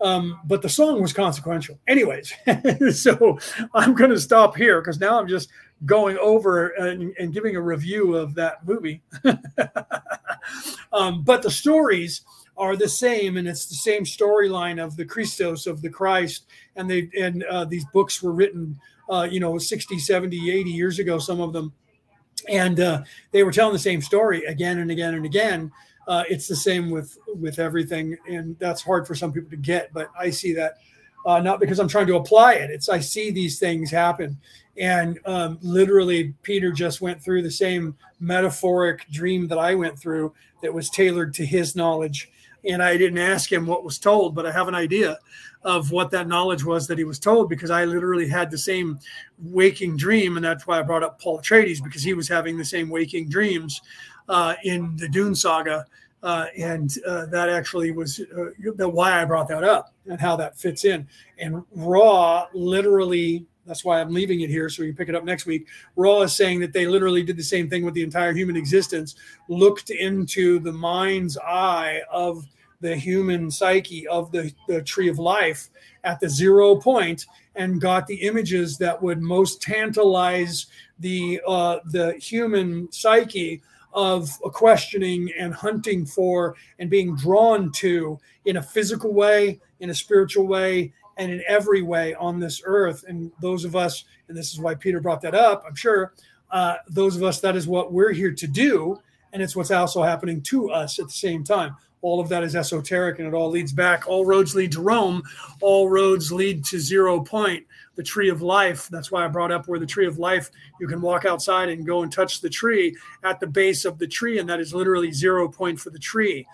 Um, but the song was consequential, anyways. so I'm going to stop here because now I'm just going over and, and, giving a review of that movie. um, but the stories are the same, and it's the same storyline of the Christos of the Christ, and they and uh, these books were written, uh, you know, 60, 70, 80 years ago, some of them, and uh, they were telling the same story again and again and again. Uh, it's the same with with everything and that's hard for some people to get but i see that uh, not because i'm trying to apply it it's i see these things happen. And um, literally peter just went through the same metaphoric dream that i went through that was tailored to his knowledge and i didn't ask him what was told but i have an idea of what that knowledge was that he was told because I literally had the same waking dream, and that's why I brought up Paul Atreides because he was having the same waking dreams uh, in the Dune saga. Uh, and uh, that actually was uh, why I brought that up and how that fits in. And Ra literally, that's why I'm leaving it here so we can pick it up next week. Ra is saying that they literally did the same thing with the entire human existence, looked into the mind's eye of the human psyche of the, the tree of life at the zero point and got the images that would most tantalize the uh, the human psyche of questioning and hunting for and being drawn to in a physical way, in a spiritual way, and in every way on this earth. And those of us, and this is why Peter brought that up, I'm sure, uh, those of us, that is what we're here to do. And it's what's also happening to us at the same time. All of that is esoteric and it all leads back. All roads lead to Rome. All roads lead to zero point the tree of life. That's why I brought up where the tree of life, you can walk outside and go and touch the tree at the base of the tree, and that is literally zero point for the tree.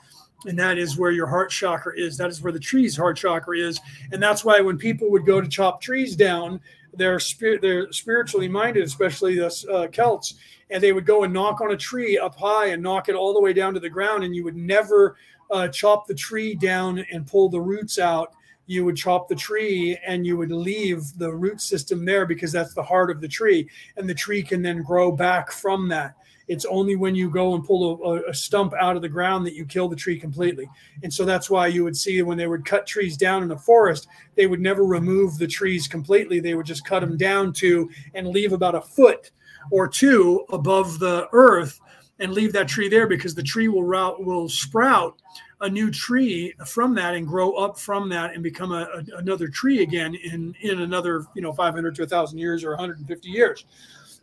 And that is where your heart chakra is. That is where the tree's heart chakra is. And that's why when people would go to chop trees down, they're, spirit, they're spiritually minded, especially the uh, Celts, and they would go and knock on a tree up high and knock it all the way down to the ground, and you would never uh, chop the tree down and pull the roots out. You would chop the tree and you would leave the root system there because that's the heart of the tree. And the tree can then grow back from that it's only when you go and pull a, a, stump out of the ground that you kill the tree completely. And so that's why you would see when they would cut trees down in the forest they would never remove the trees completely. They would just cut them down to and leave about a foot or two above the earth and leave that tree there because the tree will route will sprout a new tree from that and grow up from that and become a, a, another tree again in in another you know 500 to 1000 years or 150 years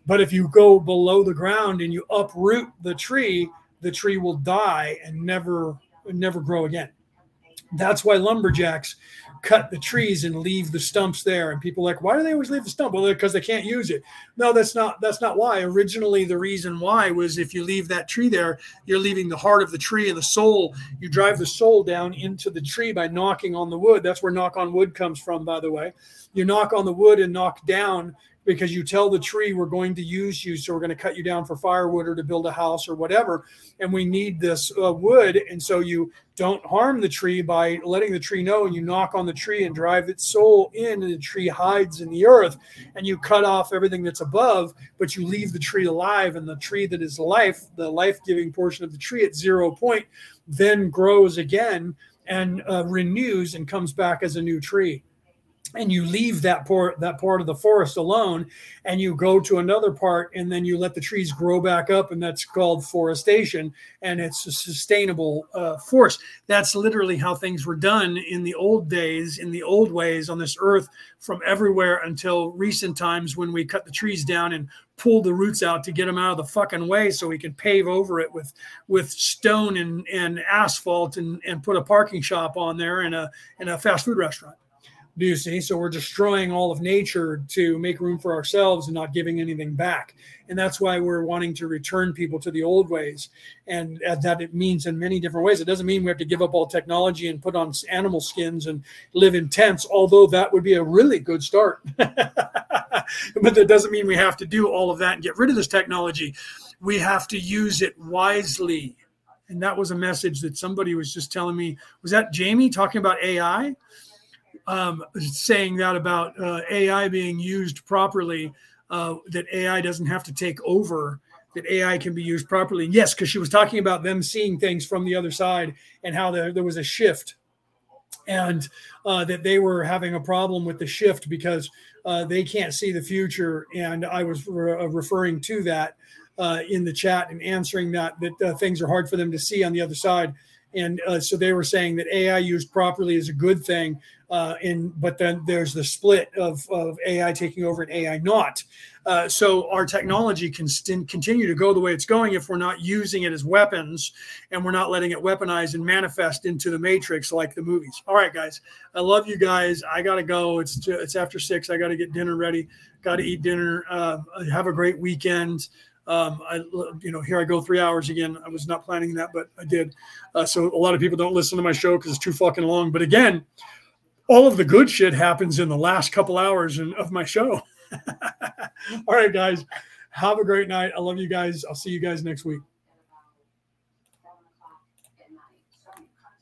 but if you go below the ground and you uproot the tree the tree will die and never never grow again that's why lumberjacks cut the trees and leave the stumps there. And people like, why do they always leave the stump? Well, because they can't use it. No, that's not that's not why. Originally, the reason why was if you leave that tree there, you're leaving the heart of the tree and the soul. You drive the soul down into the tree by knocking on the wood. That's where knock on wood comes from, by the way. You knock on the wood and knock down because you tell the tree we're going to use you so we're going to cut you down for firewood or to build a house or whatever and we need this uh, wood and so you don't harm the tree by letting the tree know and you knock on the tree and drive its soul in and the tree hides in the earth and you cut off everything that's above but you leave the tree alive and the tree that is life the life-giving portion of the tree at zero point then grows again and uh, renews and comes back as a new tree and you leave that part that part of the forest alone and you go to another part and then you let the trees grow back up and that's called forestation and it's a sustainable uh, force. That's literally how things were done in the old days in the old ways on this earth from everywhere until recent times when we cut the trees down and pulled the roots out to get them out of the fucking way so we can pave over it with with stone and, and asphalt and, and put a parking shop on there and a and a fast food restaurant do you see? So we're destroying all of nature to make room for ourselves and not giving anything back. And that's why we're wanting to return people to the old ways. And that it means in many different ways. It doesn't mean we have to give up all technology and put on animal skins and live in tents, although that would be a really good start. but that doesn't mean we have to do all of that and get rid of this technology. We have to use it wisely. And that was a message that somebody was just telling me. Was that Jamie talking about AI? Um, saying that about uh, AI being used properly, uh, that AI doesn't have to take over, that AI can be used properly. Yes, because she was talking about them seeing things from the other side and how there, there was a shift and uh, that they were having a problem with the shift because uh, they can't see the future. And I was re- uh, referring to that uh, in the chat and answering that, that things are hard for them to see on the other side. And uh, so they were saying that AI used properly is a good thing, uh, and but then there's the split of, of AI taking over and AI not. Uh, so our technology can st- continue to go the way it's going if we're not using it as weapons and we're not letting it weaponize and manifest into the matrix like the movies. All right, guys, I love you guys. I gotta go. It's it's after six. I gotta get dinner ready. Got to eat dinner. Uh, have a great weekend. Um, I, you know, here I go three hours again. I was not planning that, but I did. Uh, so a lot of people don't listen to my show because it's too fucking long. But again, all of the good shit happens in the last couple hours in, of my show. all right, guys, have a great night. I love you guys. I'll see you guys next week.